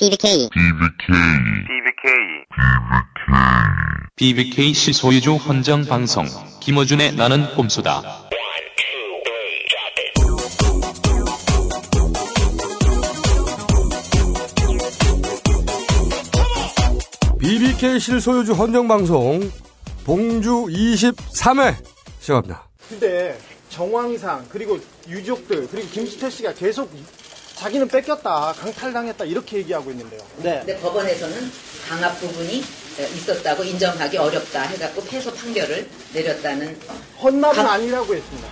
BBK BBK 시 소유주 헌정 방송 김어준의 나는 꼼수다. BBK 실소유주 헌정방송 봉주 23회 시작합니다. 근데 정황상 그리고 유족들 그리고 김수태 씨가 계속 자기는 뺏겼다 강탈당했다 이렇게 얘기하고 있는데요. 네. 근데 법원에서는 강압 부분이 있었다고 인정하기 어렵다 해갖고 패소 판결을 내렸다는 헌납은 강- 아니라고 했습니다.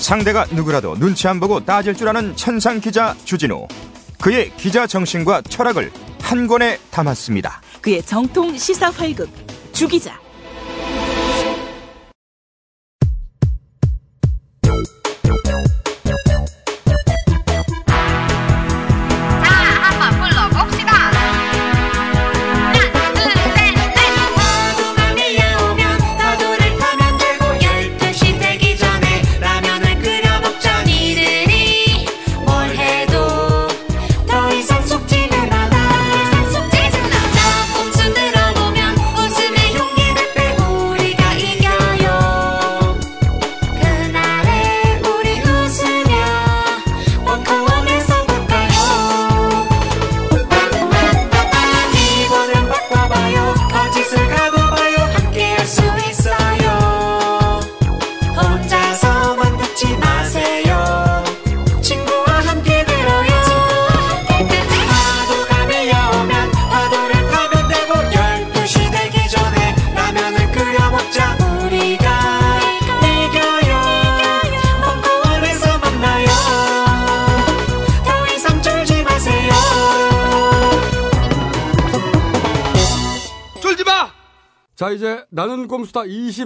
상대가 누구라도 눈치 안 보고 따질 줄 아는 천상 기자 주진우. 그의 기자 정신과 철학을 한 권에 담았습니다. 그의 정통 시사 활극 주기자 자,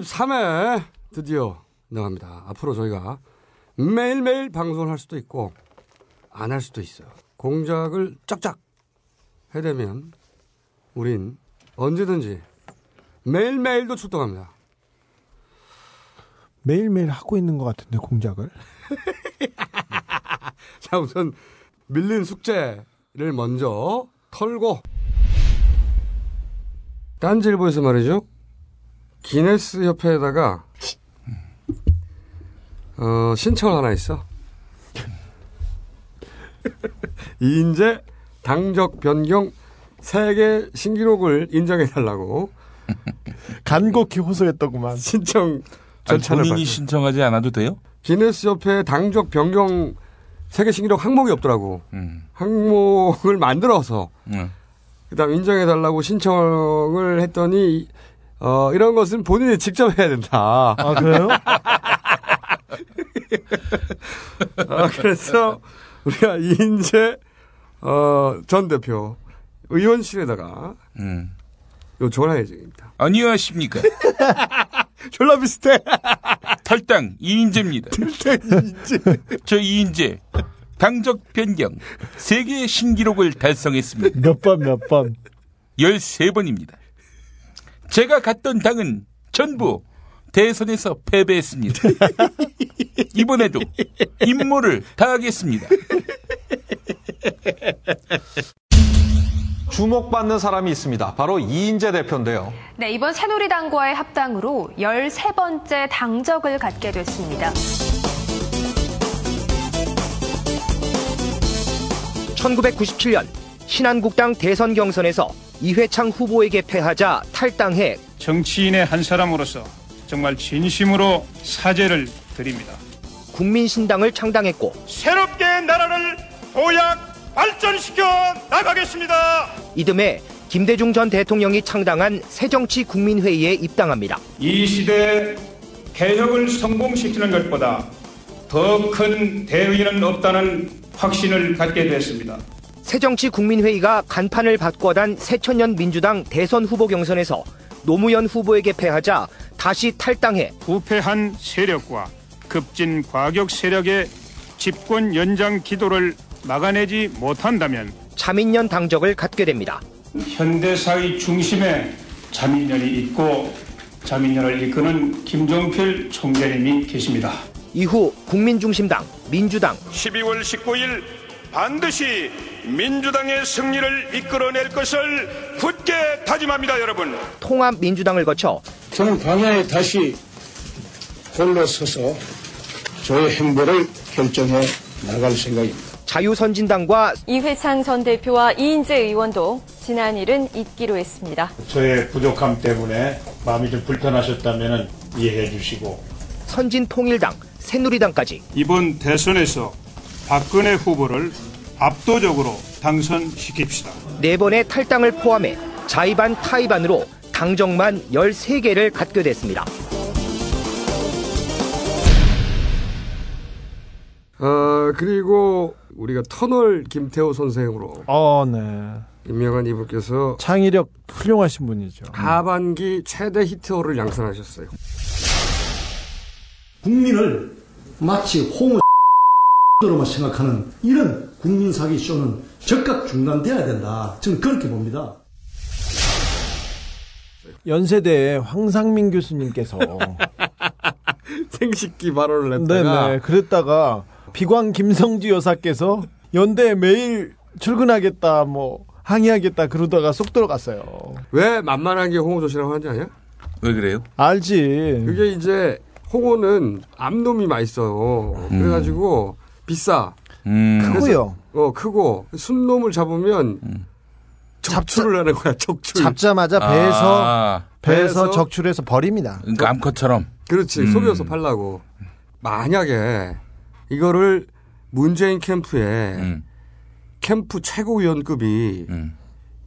23회 드디어 나갑니다. 앞으로 저희가 매일매일 방송을 할 수도 있고 안 할 수도 있어요. 공작을 쫙쫙 해대면 우린 언제든지 매일매일도 출동합니다. 매일매일 하고 있는 것 같은데 공작을. 자 우선 밀린 숙제를 먼저 털고 딴지일보에서 말이죠. 기네스 협회에다가 어, 신청을 하나 있어. 이인재 당적 변경 세계 신기록을 인정해달라고 간곡히 호소했더구만. 신청 아니, 절차를 본인이 밟- 신청하지 않아도 돼요? 기네스 협회 당적 변경 세계 신기록 항목이 없더라고. 음. 항목을 만들어서 음. 그다음 인정해달라고 신청을 했더니 어, 이런 것은 본인이 직접 해야 된다. 아 그래요? 아, 그래서 우리가 이인재 어, 전 대표 의원실에다가 음. 요청을 할 예정입니다. 안녕하십니까. 졸라 비슷해. 탈당 이인재입니다. 저 이인재 당적 변경 세계 신기록을 달성했습니다. 몇 번 몇 번. 13번입니다. 제가 갔던 당은 전부 대선에서 패배했습니다. 이번에도 임무를 다하겠습니다. 주목받는 사람이 있습니다. 바로 이인재 대표인데요. 네, 이번 새누리당과의 합당으로 13번째 당적을 갖게 됐습니다. 1997년 신한국당 대선 경선에서 이회창 후보에게 패하자 탈당해 정치인의 한 사람으로서 정말 진심으로 사죄를 드립니다. 국민신당을 창당했고 새롭게 나라를 도약 발전시켜 나가겠습니다. 이듬해 김대중 전 대통령이 창당한 새정치국민회의에 입당합니다. 이 시대 개혁을 성공시키는 것보다 더 큰 대의는 없다는 확신을 갖게 됐습니다. 새정치국민회의가 간판을 바꿔단 새천년 민주당 대선 후보 경선에서 노무현 후보에게 패하자 다시 탈당해 부패한 세력과 급진 과격 세력의 집권 연장 기도를 막아내지 못한다면 자민련 당적을 갖게 됩니다. 현대사의 중심에 자민련이 있고 자민련을 이끄는 김종필 총재님이 계십니다. 이후 국민중심당, 민주당, 12월 19일 반드시 민주당의 승리를 이끌어낼 것을 굳게 다짐합니다, 여러분. 통합 민주당을 거쳐 저는 광야에 다시 홀로 서서 저의 행보를 결정해 나갈 생각입니다. 자유선진당과 이회창 전 대표와 이인재 의원도 지난 일은 잊기로 했습니다. 저의 부족함 때문에 마음이 좀 불편하셨다면 이해해 주시고 선진통일당, 새누리당까지 이번 대선에서 박근혜 후보를 압도적으로 당선시킵시다. 네 번의 탈당을 포함해 자의반 타의반으로 당정만 13개를 갖게 됐습니다. 어, 그리고 우리가 터널 김태호 선생으로 어, 네. 임명한 이분께서 창의력 훌륭하신 분이죠. 하반기 최대 히트호를 양산하셨어요. 국민을 마치 홍을 으로만 생각하는 이런 국민 사기 쇼는 즉각 중단돼야 된다. 저는 그렇게 봅니다. 연세대의 황상민 교수님께서 생식기 발언을 했다가 네네 그랬다가 비광 김성주 여사께서 연대에 매일 출근하겠다 뭐 항의하겠다 그러다가 쏙 들어갔어요. 왜 만만한 게 홍호 조씨라고 하는지 아냐? 왜 그래요? 알지. 그게 이제 홍호는 암놈이 맛있어요. 그래가지고 비싸. 음. 크고요. 어 크고 순놈을 잡으면 적출을 하는 거야. 적출. 잡자마자 배에서 아, 배에서 배에서 적출해서 버립니다. 그러니까 암컷처럼. 그렇지. 음. 속여서 팔라고. 만약에 이거를 문재인 캠프에 음. 캠프 최고위원급이 음.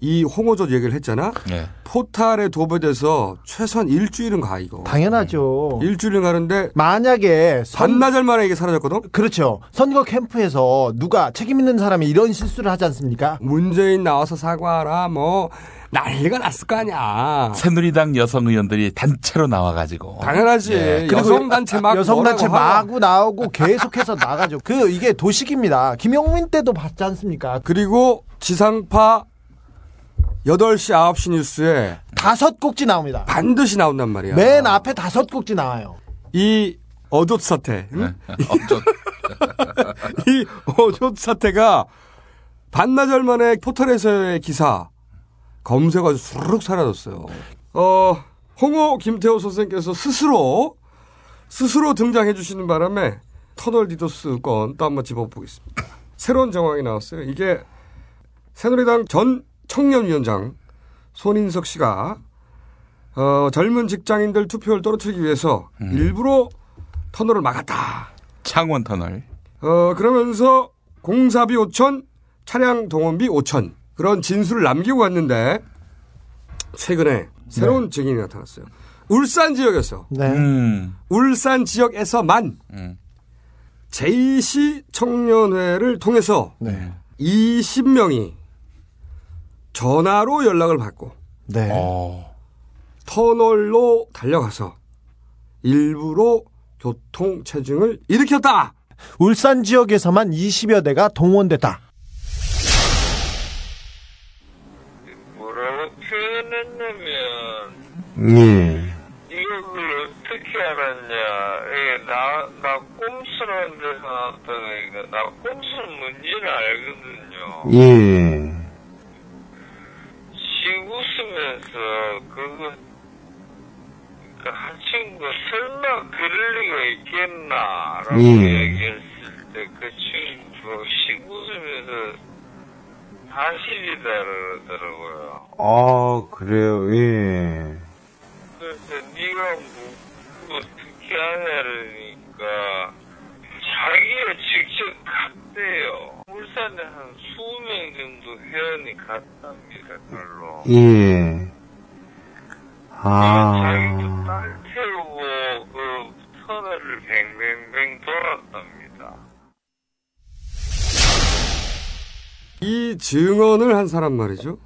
이 홍어젓 얘기를 했잖아. 예. 포탈에 도배돼서 최소한 일주일은 가 이거. 당연하죠. 일주일은 가는데 만약에 선, 반나절 만에 이게 사라졌거든. 그렇죠. 선거 캠프에서 누가 책임 있는 사람이 이런 실수를 하지 않습니까? 문재인 나와서 사과하라 뭐 난리가 났을 거 아니야. 새누리당 여성 의원들이 단체로 나와가지고. 당연하지. 예. 여성 단체 막 여성 단체 뭐라고 하고. 마구 나오고 계속해서 나가죠. 그 이게 도식입니다. 김영민 때도 봤지 않습니까? 그리고 지상파 8시 9시 뉴스에 다섯 곡지 나옵니다. 반드시 나온단 말이야. 맨 앞에 다섯 곡지 나와요. 이 어조 사태. 응? 네. 이 어조 사태가 반나절 만에 포털에서의 기사 검색어가 수르륵 사라졌어요. 어, 홍호 김태호 선생께서 스스로 스스로 등장해 주시는 바람에 터널 디도스 건 또 한번 짚어보겠습니다. 새로운 정황이 나왔어요. 이게 새누리당 전 청년위원장 손인석 씨가 어, 젊은 직장인들 투표를 떨어뜨리기 위해서 일부러 터널을 막았다. 창원 터널. 어, 그러면서 공사비 5천, 차량 동원비 5천 그런 진술을 남기고 갔는데 최근에 새로운 증인이 나타났어요. 울산 지역에서 네. 음. 울산 지역에서만 음. 제2시 청년회를 통해서 네. 20명이 전화로 연락을 받고 네. 어. 터널로 달려가서 일부러 교통 체증을 일으켰다. 울산 지역에서만 20여 대가 동원됐다. 뭐라고 표현했냐면 예. 이걸 어떻게 알았냐 이게 나, 나 꼼수라는 데서 나왔다가 이거 나 꼼수는 뭔지는 알거든요 예. 씩 웃으면서 그거 그한 친구가 설마 그럴 리가 있겠나라고 예. 얘기했을 때 그 친구가 씩 웃으면서 사실이다 그러더라고요 아, 그래요, 예. 그래서 네가 뭐 어떻게 하냐니까 자기가 직접 갔대요. 울산에 한 20명 정도 회원이 갔답니다. 그걸로. 예. 아. 자기도 딸 태우고 그 터널을 뱅뱅뱅 돌았답니다. 이 증언을 한 사람 말이죠.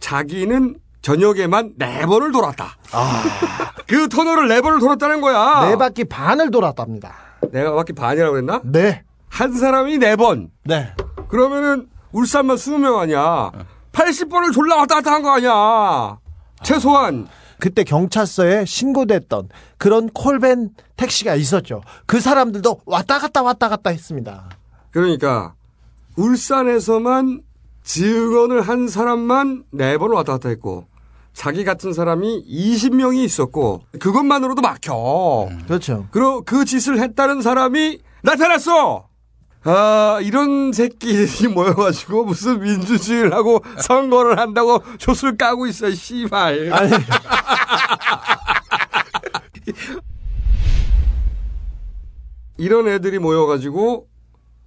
자기는 저녁에만 네 번을 돌았다. 그 터널을 네 번을 돌았다는 거야. 네 바퀴 반을 돌았답니다. 내가 바퀴 반이라고 했나? 네. 한 사람이 네 번. 네. 그러면은 울산만 20명 아니야. 80번을 졸라 왔다 갔다 한 거 아니야. 최소한. 그때 경찰서에 신고됐던 그런 콜밴 택시가 있었죠. 그 사람들도 왔다 갔다 왔다 갔다 했습니다. 그러니까 울산에서만 증언을 한 사람만 네 번 왔다 갔다 했고 자기 같은 사람이 20명이 있었고 그것만으로도 막혀. 그렇죠. 그리고 그 짓을 했다는 사람이 나타났어. 아 이런 새끼들이 모여가지고 무슨 민주주의를 하고 선거를 한다고 조술 까고 있어 씨발. 아니. 이런 애들이 모여가지고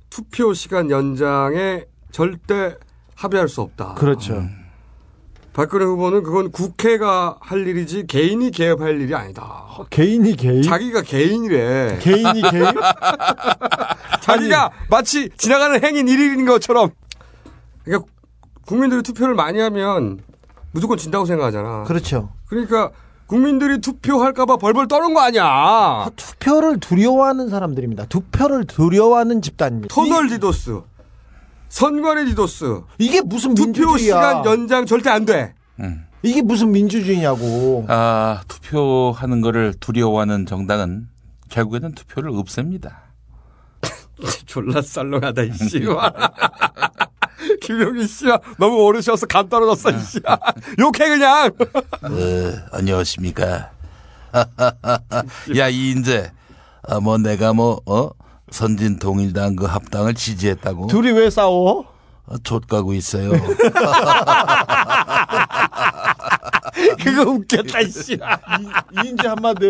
투표 시간 연장에 절대 합의할 수 없다. 그렇죠. 박근혜 후보는 그건 국회가 할 일이지 개인이 개업할 일이 아니다. 개인이 개인? 자기가 개인이래. 개인이 개인? 자기가 마치 지나가는 행인 일일인 것처럼. 그러니까 국민들이 투표를 많이 하면 무조건 진다고 생각하잖아. 그렇죠. 그러니까 국민들이 투표할까봐 벌벌 떠는 거 아니야. 투표를 두려워하는 사람들입니다. 투표를 두려워하는 집단입니다. 터널 디도스. 선관위 디도스. 이게 무슨 투표 민주주의야. 시간 연장 절대 안 돼. 이게 무슨 민주주의냐고. 아, 투표하는 거를 두려워하는 정당은 결국에는 투표를 없앱니다. 졸라 썰렁하다 이씨. 김용희 씨야 너무 쉬어서 감 떨어졌어 이씨. 욕해 그냥. 어, 안녕하십니까. 야, 이인재. 아, 뭐, 내가 뭐, 어? 선진 동일당 그 합당을 지지했다고. 둘이 왜 싸워? 어, 좆가고 있어요. 그거 웃겼다 이씨. 이인재 한마디.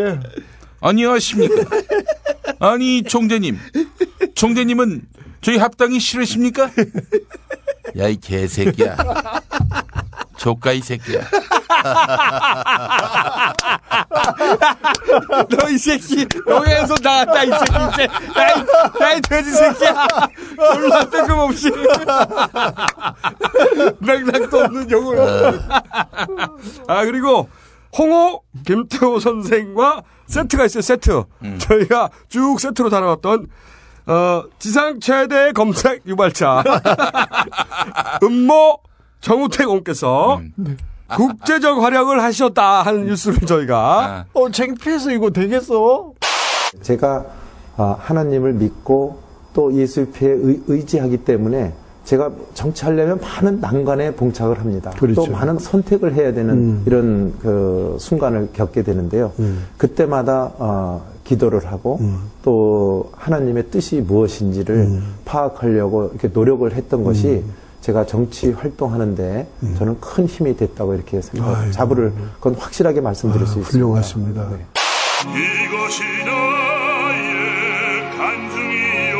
안녕하십니까. 아니, 총재님. 총재님은 저희 합당이 싫으십니까? 야, 이 개새끼야. 족가 이 새끼야. 너 이 새끼 영예에서 나갔다 이 새끼. 이제 야이 야이 돼지 새끼야. 졸라 뜬금없이. 맥락도 없는 욕을 아. 그리고 홍호 김태호 선생과 세트가 있어요 세트. 저희가 쭉 세트로 다뤄왔던 어 지상 최대 검색 유발자 음모 정우택 원께서 국제적 활약을 하셨다 하는 뉴스를 저희가 어, 창피해서 이거 되겠어? 제가 아, 하나님을 믿고 또 예수님에 의지하기 때문에 제가 정치하려면 많은 난관에 봉착을 합니다. 그렇죠. 또 많은 선택을 해야 되는 음. 이런 그 순간을 겪게 되는데요. 그때마다 어, 기도를 하고 또 하나님의 뜻이 무엇인지를 파악하려고 이렇게 노력을 했던 것이 제가 정치 활동하는데 저는 큰 힘이 됐다고 이렇게 생각, 자부를 그건 확실하게 말씀드릴 수 있습니다. 훌륭하십니다. 네. 이것이 나의 간증이요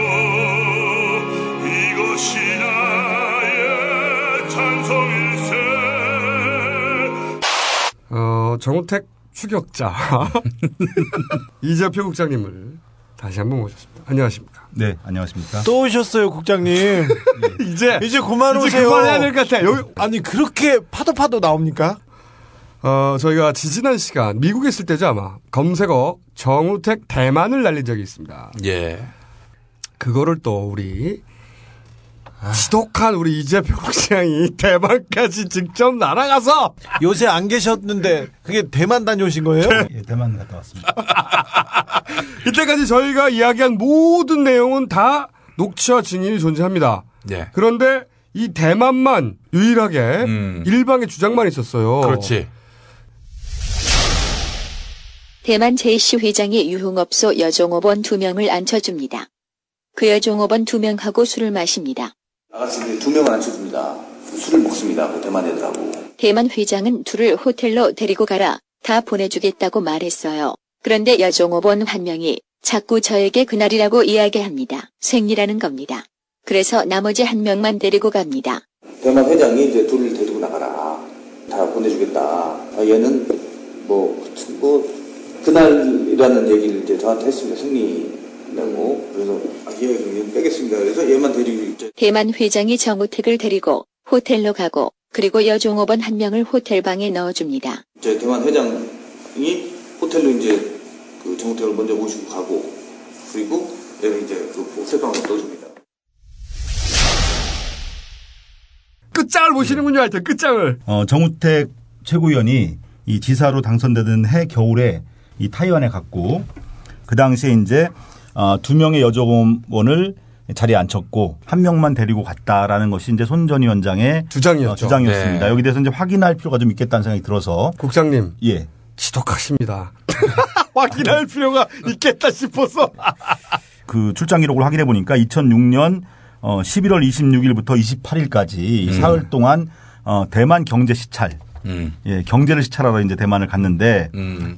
이것이 나의 찬송일세 어, 정우택 추격자 이재표 국장님을 다시 한번 모셨습니다. 안녕하십니까? 네, 안녕하십니까? 또 오셨어요, 국장님. 이제 이제 그만 이제 오세요. 그만해야 될 것 같아. 여기 아니 그렇게 파도 파도 나옵니까? 어, 저희가 지지난 시간 미국에 있을 때죠 아마 검색어 정우택 대만을 날린 적이 있습니다. 예. 그거를 또 우리 지독한 우리 이재표 국장이 대만까지 직접 날아가서 요새 안 계셨는데 그게 대만 다녀오신 거예요? 예, 대만 갔다 왔습니다. 이때까지 저희가 이야기한 모든 내용은 다 녹취와 증인이 존재합니다. 예. 그런데 이 대만만 유일하게 일방의 주장만 있었어요. 그렇지. 대만 제이씨 회장이 유흥업소 여종업원 두 명을 앉혀줍니다. 그 여종업원 두 명하고 술을 마십니다. 나갔을 때 두 명을 앉혀줍니다. 술을 먹습니다. 그 대만 애들하고. 대만 회장은 둘을 호텔로 데리고 가라. 다 보내주겠다고 말했어요. 그런데 여종업원 한 명이 자꾸 저에게 그날이라고 이야기합니다. 생리라는 겁니다. 그래서 나머지 한 명만 데리고 갑니다. 대만 회장이 이제 둘을 데리고 나가라. 다 보내주겠다. 아, 얘는 뭐, 뭐, 그날이라는 얘기를 이제 저한테 했습니다. 승리라고. 그래서, 얘 빼겠습니다. 그래서 얘만 데리고 대만 회장이 정우택을 데리고 호텔로 가고 그리고 여종업원 한 명을 호텔방에 넣어줍니다. 이제 대만 회장이 호텔로 이제 그 정우택을 먼저 모시고 가고 그리고 얘는 이제 그 호텔방으로 넣어줍니다. 끝장을 보시는군요, 하여튼 끝장을. 어, 정우택 최고위원이 이 지사로 당선되던 해 겨울에 이 타이완에 갔고 그 당시에 이제 어, 두 명의 여종원을 자리에 앉혔고 한 명만 데리고 갔다라는 것이 이제 손 전 위원장의 주장이었죠. 어, 주장이었습니다. 네. 여기 대해서 이제 확인할 필요가 좀 있겠다는 생각이 들어서 국장님. 예. 지독하십니다. 확인할 필요가 있겠다 싶어서. 그 출장 기록을 확인해 보니까 2006년 어 11월 26일부터 28일까지 음. 사흘 동안 어 대만 경제 시찰 음. 예, 경제를 시찰하러 이제 대만을 갔는데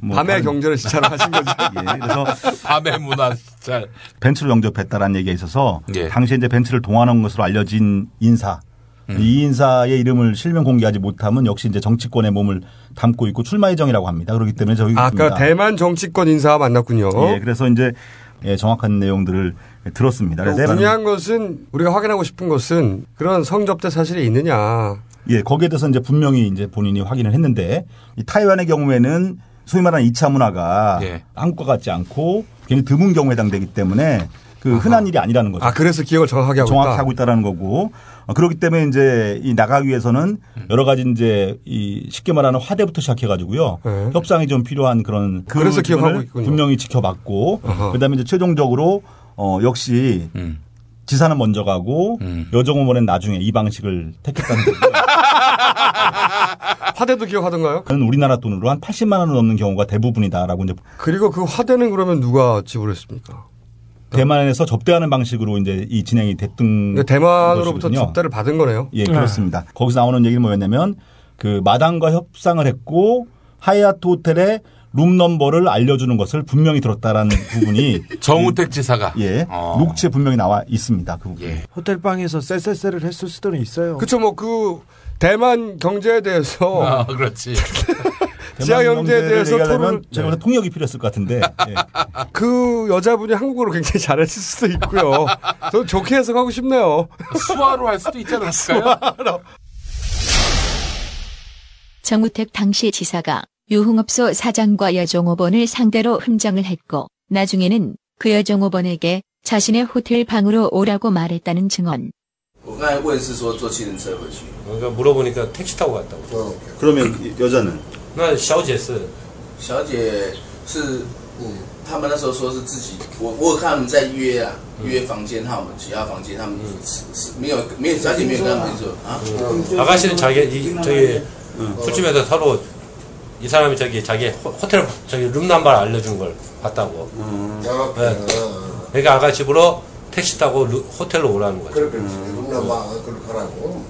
뭐 밤에 경제를 시찰을 하신 거죠. 예, 그래서 밤의 문화 시찰. 벤츠를 영접했다라는 얘기가 있어서 예. 당시에 이제 벤츠를 동원한 것으로 알려진 인사 음. 이 인사의 이름을 실명 공개하지 못하면 역시 이제 정치권의 몸을 담고 있고 출마 예정이라고 합니다. 그렇기 때문에 저희 아까 대만 정치권 인사와 만났군요. 예, 그래서 이제 예, 정확한 내용들을 들었습니다. 중요한 것은 우리가 확인하고 싶은 것은 그런 성접대 사실이 있느냐. 예, 거기에 대해서 이제 분명히 이제 본인이 확인을 했는데 이 타이완의 경우에는 소위 말하는 2차 문화가 예. 한국과 같지 않고 굉장히 드문 경우에 해당되기 때문에 그 흔한 일이 아니라는 거죠. 아, 그래서 기억을 정확하게 하고 정확히 있다. 하고 있다라는 거고 어, 그렇기 때문에 이제 이 나가기 위해서는 음. 여러 가지 이제 이 쉽게 말하는 화대부터 시작해 가지고요 협상이 좀 필요한 그런 그 네. 그래서 기억하고 있군요. 분명히 지켜봤고 어허. 그다음에 이제 최종적으로 어 역시 음. 지사는 먼저 가고 여정호원은 나중에 이 방식을 택했다는 거죠. 화대도 기억하던가요? 그는 우리나라 돈으로 한 80만 원을 넘는 경우가 대부분이다라고 이제 그리고 그 화대는 그러면 누가 지불했습니까? 대만에서 접대하는 방식으로 이제 이 진행이 됐던 그러니까 대만으로부터 것이거든요. 접대를 받은 거네요. 예, 그렇습니다. 거기서 나오는 얘기는 뭐였냐면 그 마당과 협상을 했고 하얏트 호텔에 룸 넘버를 알려주는 것을 분명히 들었다라는 부분이 정우택 지사가 예 어. 녹취에 분명히 나와 있습니다. 그 부분. 예. 호텔 방에서 쎄쎄쎄를 했을 수도 있어요. 그쵸, 뭐, 그, 대만 경제에 대해서. 아, 그렇지. 지하 경제에 대해서 토론을. 토론 제가 볼때 통역이 필요했을 것 같은데 예. 그 여자분이 한국어를 굉장히 잘했을 수도 있고요. 저는 좋게 해석하고 싶네요. 수화로 할 수도 있지 않았을까요? 정우택 당시 지사가 유흥업소 사장과 여종업원을 상대로 흥정을 했고 나중에는 그 여종업원에게 자신의 호텔 방으로 오라고 말했다는 증언. 我刚才问是说坐计程车回去， 그러니까 물어보니까 택시 타고 갔다고. 그러면 여자는 那小姐是小姐是，他们那时候说是自己，我我有看他们在约啊，约房间号码、其他房间，他们是是没有没有小姐没有跟他们说啊， 아가씨는 자기 이, 저기 술집에서 서로 이 사람이 저기 자기 호- 호텔 저기 룸 넘버를 알려준 걸 봤다고. 네. 그러니까 아가 집으로 택시 타고 루- 호텔로 오라는 거죠. 그렇게 룸나마 그렇게 하라고.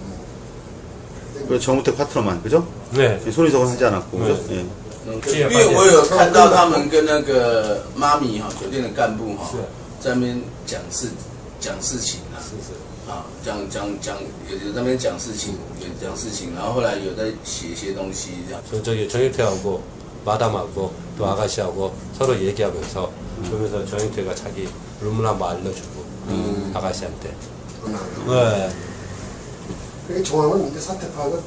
그 정우택 파트너만 그죠? 네. 손희석은 하지 않았고 그죠? 예. 因为我有看到他们跟那个妈咪哈酒店的干部哈在那边讲事讲事情 啊，啊讲讲讲有有在那边讲事情，有讲事情，然后后来有在写一些东西这样。 저, 저기 정유태하고 마담하고 또 아가씨하고 서로 얘기하면서 그러면서 정유태가 자기 룸 넘버 알려주고 아가씨한테. 네. 그게 정황은 이제 사태 파악은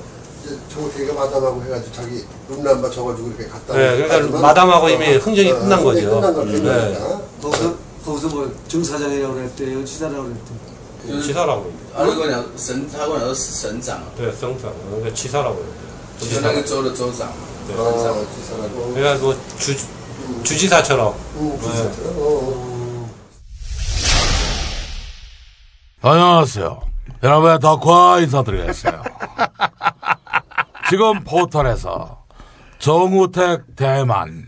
이제 정태가 마담하고 해가지고 자기 룸남바 적어주고 이렇게 갔다. 네, 그러니까 마담하고 이미 흥정이 끝난 거죠. 끝난 거죠. 네. 그러니까. 거기서 거기서 뭐 정사장이라고 그랬대요, 지사라고 그랬대. 치사라고 해요. 아니 그냥 선, 하고 나서 선장. 네, 선장. 그러니까 치사라고 해요. 지사하게 쪼르 쪼장. 네. 아, 지사라고. 그러니까 뭐 주, 주지사처럼. 음, 주지사처럼. 네. 어. 안녕하세요. 여러분의 덕화 인사드리겠어요. 지금 포털에서 정우택 대만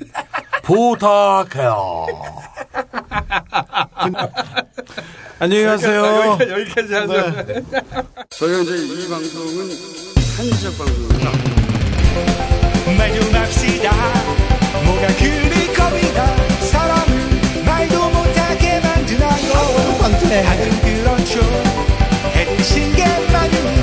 부탁해요. 안녕히 가세요. 여기까지, 여기까지 하죠. 저희가 이제 이 방송은 한시적 방송입니다. 말도 맙시다 뭐가 그리 겁이다 사람을 말도 못하게 만드나요 다들 그렇죠 해드신 게 많으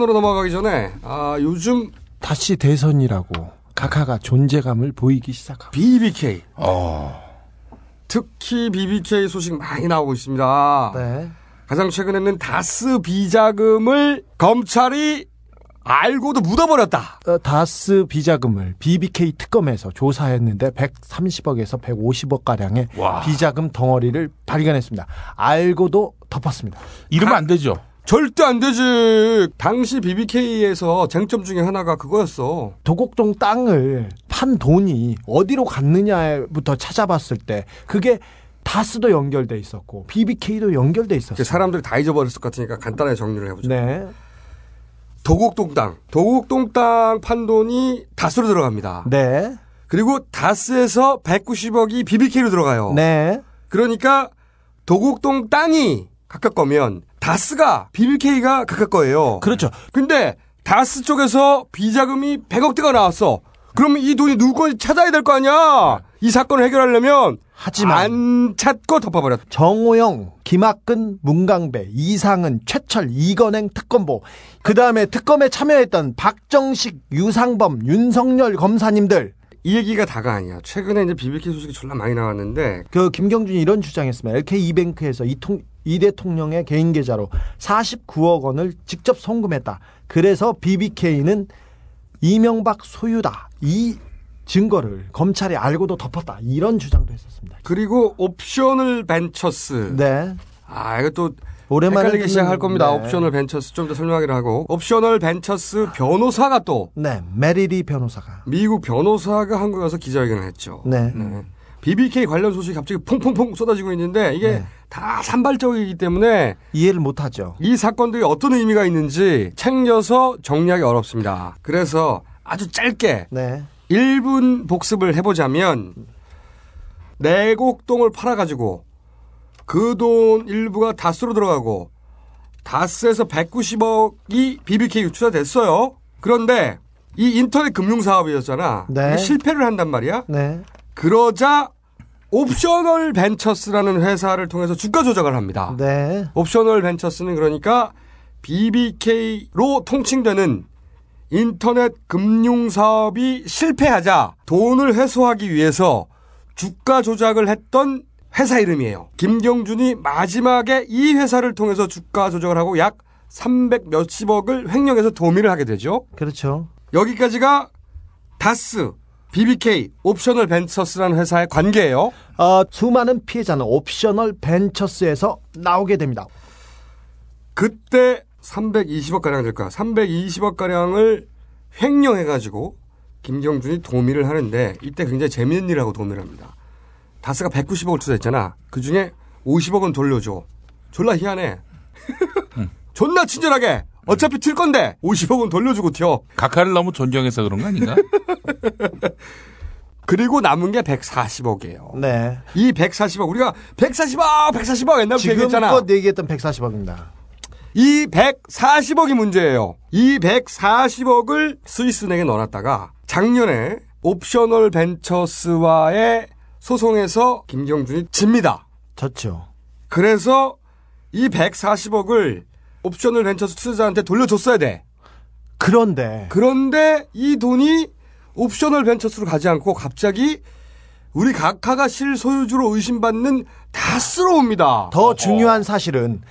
사안으로 넘어가기 전에 아, 요즘 다시 대선이라고 각하가 존재감을 보이기 시작하고 BBK 어. 특히 BBK 소식 많이 나오고 있습니다. 네. 가장 최근에는 다스 비자금을 검찰이 알고도 묻어버렸다. 어, 다스 비자금을 BBK 특검에서 조사했는데 130억에서 150억 가량의 와. 비자금 덩어리를 발견했습니다. 알고도 덮었습니다. 이러면 안 되죠. 절대 안 되지. 당시 BBK에서 쟁점 중에 하나가 그거였어. 도곡동 땅을 판 돈이 어디로 갔느냐부터 찾아봤을 때 그게 다스도 연결돼 있었고 BBK도 연결돼 있었어요. 사람들이 다 잊어버렸을 것 같으니까 간단하게 정리를 해보죠. 네. 도곡동 땅. 도곡동 땅 판돈이 다스로 들어갑니다. 네. 그리고 다스에서 190억이 BBK로 들어가요. 네. 그러니까 도곡동 땅이 각각 거면 다스가 BBK가 각각 거예요. 그렇죠. 근데 다스 쪽에서 비자금이 100억대가 나왔어. 그러면 이 돈이 누구 건지 찾아야 될 거 아니야. 이 사건을 해결하려면 하지만 안 찾고 덮어버렸다. 정호영, 김학근, 문강배, 이상은, 최철, 이건행 특검보, 그 다음에 특검에 참여했던 박정식, 유상범, 윤석열 검사님들. 이 얘기가 다가 아니야. 최근에 이제 BBK 소식이 졸라 많이 나왔는데 그 김경준이 이런 주장했습니다. LK e뱅크에서 이, 통, 이 대통령의 개인 계좌로 49억 원을 직접 송금했다. 그래서 BBK는 이명박 소유다. 이 증거를 검찰이 알고도 덮었다. 이런 주장도 했었습니다. 그리고 옵셔널 벤처스. 네. 아, 이것도 오랜만에 헷갈리기 시작할 겁니다. 네. 옵셔널 벤처스 좀 더 설명하기를 하고 옵셔널 벤처스 변호사가 또 네, 메리리 변호사가 미국 변호사가 한국에 와서 기자회견을 했죠. 네. BBK 관련 소식이 갑자기 퐁퐁퐁 쏟아지고 있는데 이게 네. 다 산발적이기 때문에 이해를 못하죠. 이 사건들이 어떤 의미가 있는지 챙겨서 정리하기 어렵습니다. 그래서 아주 짧게 네. 1분 복습을 해보자면 내곡동을 팔아가지고 그 돈 일부가 다스로 들어가고 다스에서 190억이 BBK 투자됐어요. 그런데 이 인터넷 금융 사업이었잖아. 네. 실패를 한단 말이야. 네. 그러자 옵셔널 벤처스라는 회사를 통해서 주가 조작을 합니다. 네. 옵셔널 벤처스는 그러니까 BBK로 통칭되는 인터넷 금융 사업이 실패하자 돈을 회수하기 위해서 주가 조작을 했던 회사 이름이에요. 김경준이 마지막에 이 회사를 통해서 주가 조작을 하고 약 300 몇십억을 횡령해서 도미를 하게 되죠. 그렇죠. 여기까지가 다스, BBK, 옵셔널 벤처스라는 회사의 관계예요. 어, 수많은 피해자는 옵셔널 벤처스에서 나오게 됩니다. 그때 320억 가량 될 거야. 320억 가량을 횡령해 가지고 김경준이 도미를 하는데 이때 굉장히 재밌는 일을 하고 도미를 합니다. 다스가 190억을 투자했잖아. 그 중에 50억은 돌려줘. 졸라 희한해. 존나 친절하게. 어차피 튈 건데 50억은 돌려주고 튀어. 각하를 너무 존경해서 그런 거 아닌가? 그리고 남은 게 140억이에요. 네. 이 140억 우리가 140억, 140억 옛날부터 얘기했잖아. 지금껏 얘기했던 140억입니다. 이 140억이 문제예요. 이 140억을 스위스은행에 넣어놨다가 작년에 옵셔널 벤처스와의 소송에서 김경준이 집니다. 졌죠. 그래서 이 140억을 옵셔널 벤처스 투자자한테 돌려줬어야 돼. 그런데 그런데 이 돈이 옵셔널 벤처스로 가지 않고 갑자기 우리 각하가 실소유주로 의심받는 다스로 옵니다. 더 중요한 사실은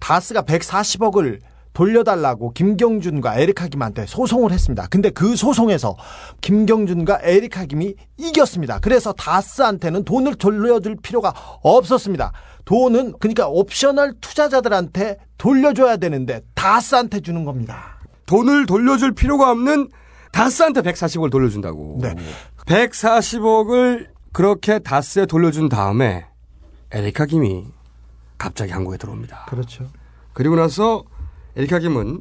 다스가 140억을 돌려달라고 김경준과 에리카 김한테 소송을 했습니다. 근데 그 소송에서 김경준과 에리카 김이 이겼습니다. 그래서 다스한테는 돈을 돌려줄 필요가 없었습니다. 돈은 그러니까 옵셔널 투자자들한테 돌려줘야 되는데 다스한테 주는 겁니다. 돈을 돌려줄 필요가 없는 다스한테 140억을 돌려준다고. 네. 140억을 그렇게 다스에 돌려준 다음에 에리카 김이 갑자기 한국에 들어옵니다. 그렇죠. 그리고 나서 에리카 김은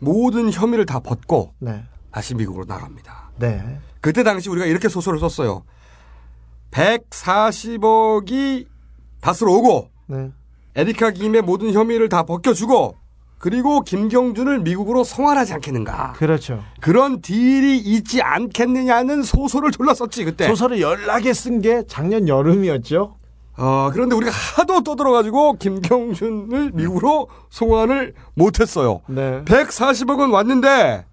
모든 혐의를 다 벗고 네. 다시 미국으로 나갑니다. 네. 그때 당시 우리가 이렇게 소설을 썼어요. 140억이 다스로 오고 네. 에리카 김의 모든 혐의를 다 벗겨주고 그리고 김경준을 미국으로 송환하지 않겠는가. 그렇죠. 그런 deal이 있지 않겠느냐는 소설을 졸라 썼지 그때. 소설을 열나게 쓴 게 작년 여름이었죠. 어, 그런데 우리가 하도 떠들어가지고 김경준을 미국으로 송환을 못했어요. 네. 140억 원 왔는데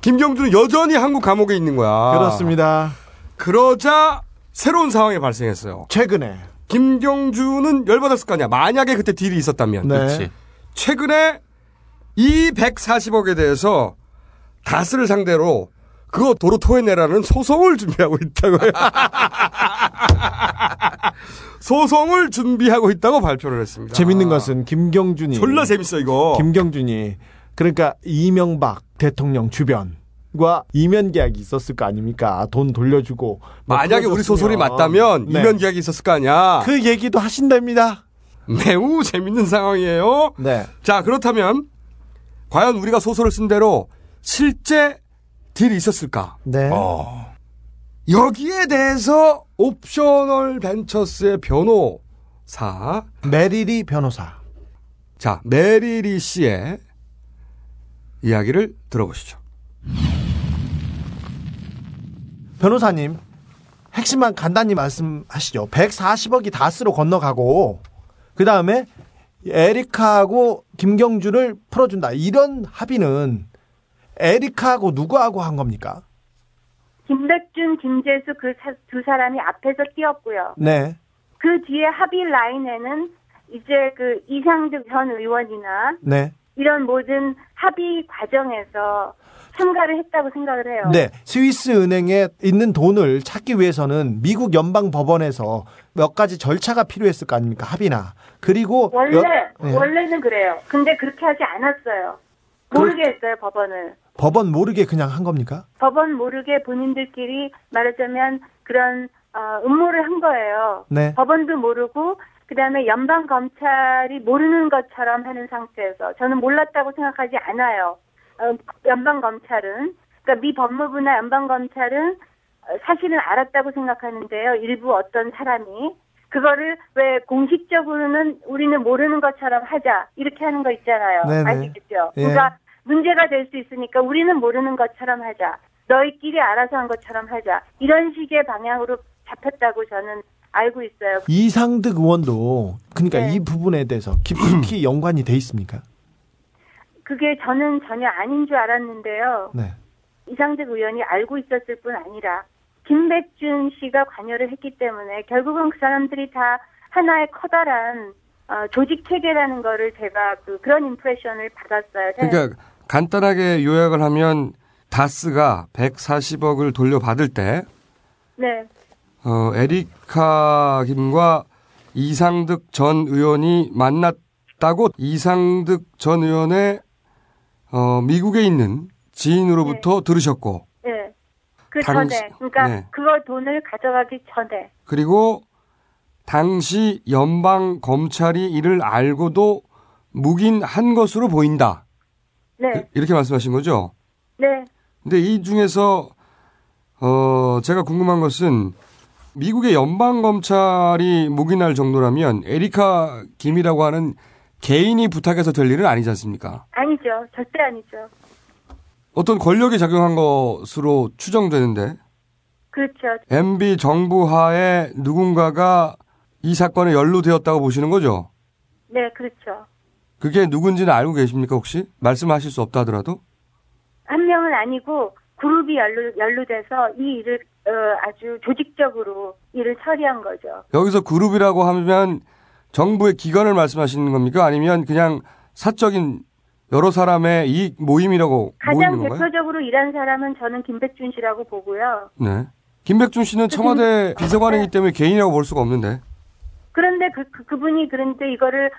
김경준은 여전히 한국 감옥에 있는 거야. 그렇습니다. 그러자 새로운 상황이 발생했어요. 최근에 김경준은 열받았을 거 아니야. 만약에 그때 딜이 있었다면. 네. 그렇지. 최근에 이 140억에 대해서 다스를 상대로 그거 도로 토해내라는 소송을 준비하고 있다고요. 소송을 준비하고 있다고 발표를 했습니다. 재밌는 것은 김경준이 졸라 재밌어 이거. 김경준이 그러니까 이명박 대통령 주변 과 이면 계약이 있었을 거 아닙니까? 돈 돌려주고 뭐 만약에 우리 소설이 맞다면 네. 이면 계약이 있었을 거 아니야. 그 얘기도 하신답니다. 매우 재밌는 상황이에요. 네. 자, 그렇다면 과연 우리가 소설을 쓴 대로 실제 deal이 있었을까? 네. 여기에 대해서 옵셔널 벤처스의 변호사 메리리 변호사. 자, 메리리 씨의 이야기를 들어보시죠. 변호사님 핵심만 간단히 말씀하시죠. 140억이 다스로 건너가고 그 다음에 에리카하고 김경준을 풀어준다. 이런 합의는 에리카하고 누구하고 한 겁니까? 김백준, 김재수 그 두 사람이 앞에서 뛰었고요. 네. 그 뒤에 합의 라인에는 이제 그 이상득 전 의원이나 네. 이런 모든 합의 과정에서 참가를 했다고 생각을 해요. 네. 스위스 은행에 있는 돈을 찾기 위해서는 미국 연방 법원에서 몇 가지 절차가 필요했을 거 아닙니까? 합의나. 그리고 원래 여- 네. 원래는 그래요. 근데 그렇게 하지 않았어요. 모르게 했어요 법원을. 법원 모르게 그냥 한 겁니까? 법원 모르게 본인들끼리 말하자면 그런 어, 음모를 한 거예요. 네. 법원도 모르고 그다음에 연방 검찰이 모르는 것처럼 하는 상태에서 저는 몰랐다고 생각하지 않아요. 어, 연방 검찰은 그러니까 미 법무부나 연방 검찰은 어, 사실은 알았다고 생각하는데요. 일부 어떤 사람이 그거를 왜 공식적으로는 우리는 모르는 것처럼 하자 이렇게 하는 거 있잖아요. 네네. 아시겠죠? 예. 그러니까 문제가 될 수 있으니까 우리는 모르는 것처럼 하자. 너희끼리 알아서 한 것처럼 하자. 이런 식의 방향으로 잡혔다고 저는 알고 있어요. 이상득 의원도 그러니까 네. 이 부분에 대해서 깊숙이 연관이 돼 있습니까? 그게 저는 전혀 아닌 줄 알았는데요. 네. 이상득 의원이 알고 있었을 뿐 아니라 김백준 씨가 관여를 했기 때문에 결국은 그 사람들이 다 하나의 커다란 어, 조직 체계라는 거를 제가 그, 그런 임프레션을 받았어요. 그러니까 간단하게 요약을 하면 다스가 140억을 돌려받을 때 네. 어, 에리카 김과 이상득 전 의원이 만났다고 이상득 전 의원의 어, 미국에 있는 지인으로부터 들으셨고 네. 그 당시- 전에 그러니까 네. 그거 돈을 가져가기 전에 그리고 당시 연방 검찰이 이를 알고도 묵인한 것으로 보인다. 네. 이렇게 말씀하신 거죠? 네. 근데 이 중에서 어 제가 궁금한 것은 미국의 연방 검찰이 묵인할 정도라면 에리카 김이라고 하는 개인이 부탁해서 될 일은 아니지 않습니까? 아니죠. 절대 아니죠. 어떤 권력이 작용한 것으로 추정되는데 그렇죠. MB 정부 하에 누군가가 이 사건에 연루되었다고 보시는 거죠? 네, 그렇죠. 그게 누군지는 알고 계십니까 혹시? 말씀하실 수 없다 하더라도? 한 명은 아니고 그룹이 연루, 연루돼서 이 일을 어, 아주 조직적으로 일을 처리한 거죠. 여기서 그룹이라고 하면 정부의 기관을 말씀하시는 겁니까? 아니면 그냥 사적인 여러 사람의 이 모임이라고 가장 건가요? 대표적으로 일한 사람은 저는 김백준 씨라고 보고요. 네. 김백준 씨는 청와대 비서관이기 때문에 개인이라고 볼 수가 없는데. 그런데 그, 그 그분이 그런데 이거를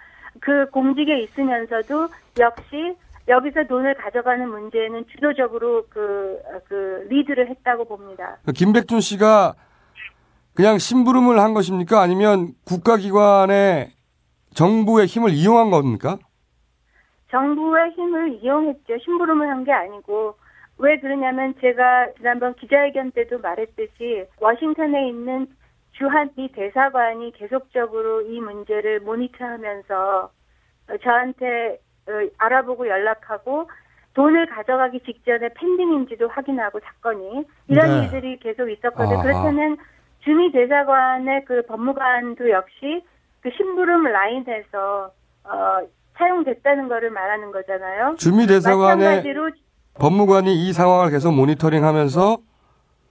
그 공직에 있으면서도 역시 여기서 돈을 가져가는 문제는 주도적으로 그, 그 리드를 했다고 봅니다. 김백준 씨가 그냥 심부름을 한 것입니까? 아니면 국가기관의 정부의 힘을 이용한 겁니까? 정부의 힘을 이용했죠. 심부름을 한 게 아니고 왜 그러냐면 제가 지난번 기자회견 때도 말했듯이 워싱턴에 있는 주한미 대사관이 계속적으로 이 문제를 모니터하면서 저한테 어, 알아보고 연락하고 돈을 가져가기 직전에 펜딩인지도 확인하고 사건이 이런 네. 일들이 계속 있었거든요. 아하. 그렇다면 주미 대사관의 그 법무관도 역시 그 심부름 라인에서 어, 사용됐다는 거를 말하는 거잖아요. 주미 대사관의 법무관이 이 상황을 계속 모니터링하면서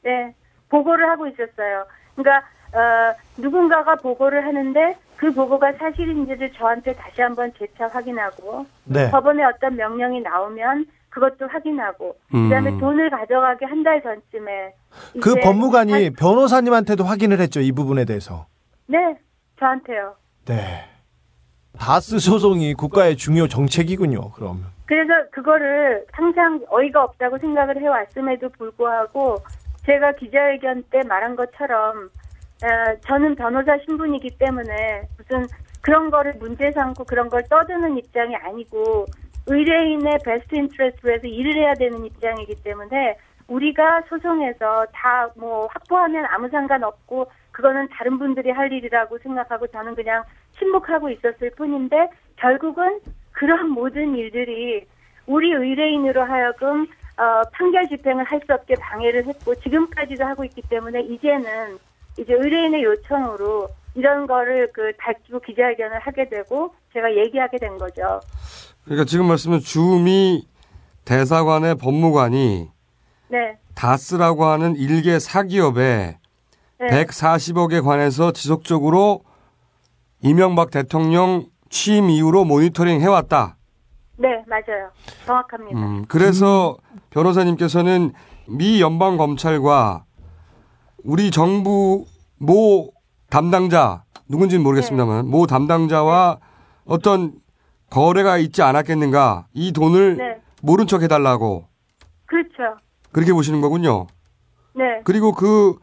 네 보고를 하고 있었어요. 그러니까 어, 누군가가 보고를 하는데 그 보고가 사실인지를 저한테 다시 한번 재차 확인하고 네. 법원에 어떤 명령이 나오면 그것도 확인하고 음. 그다음에 돈을 가져가기 한 달 전쯤에 그 법무관이 변호사님한테도 확인을 했죠. 이 부분에 대해서. 네 저한테요. 네. 다스 소송이 국가의 중요 정책이군요. 그럼. 그래서 그거를 항상 어이가 없다고 생각을 해왔음에도 불구하고 제가 기자회견 때 말한 것처럼 어, 저는 변호사 신분이기 때문에 무슨 그런 거를 문제 삼고 그런 걸 떠드는 입장이 아니고 의뢰인의 best interest로 해서 일을 해야 되는 입장이기 때문에 우리가 소송에서 다 뭐 확보하면 아무 상관없고 그거는 다른 분들이 할 일이라고 생각하고 저는 그냥 침묵하고 있었을 뿐인데 결국은 그런 모든 일들이 우리 의뢰인으로 하여금 어, 판결 집행을 할 수 없게 방해를 했고 지금까지도 하고 있기 때문에 이제는 이제 의뢰인의 요청으로 이런 거를 그 밝히고 기자회견을 하게 되고 제가 얘기하게 된 거죠. 그러니까 지금 말씀은 주미 대사관의 법무관이 네. 다스라고 하는 일개 사기업에 네. 140억에 관해서 지속적으로 이명박 대통령 취임 이후로 모니터링 해왔다. 네, 맞아요. 정확합니다. 음, 그래서 변호사님께서는 미 연방 검찰과 우리 정부 모 담당자 누군지는 모르겠습니다만 모 담당자와 어떤 거래가 있지 않았겠는가 이 돈을 네. 모른 척 해달라고 그렇죠. 그렇게 보시는 거군요. 네. 그리고 그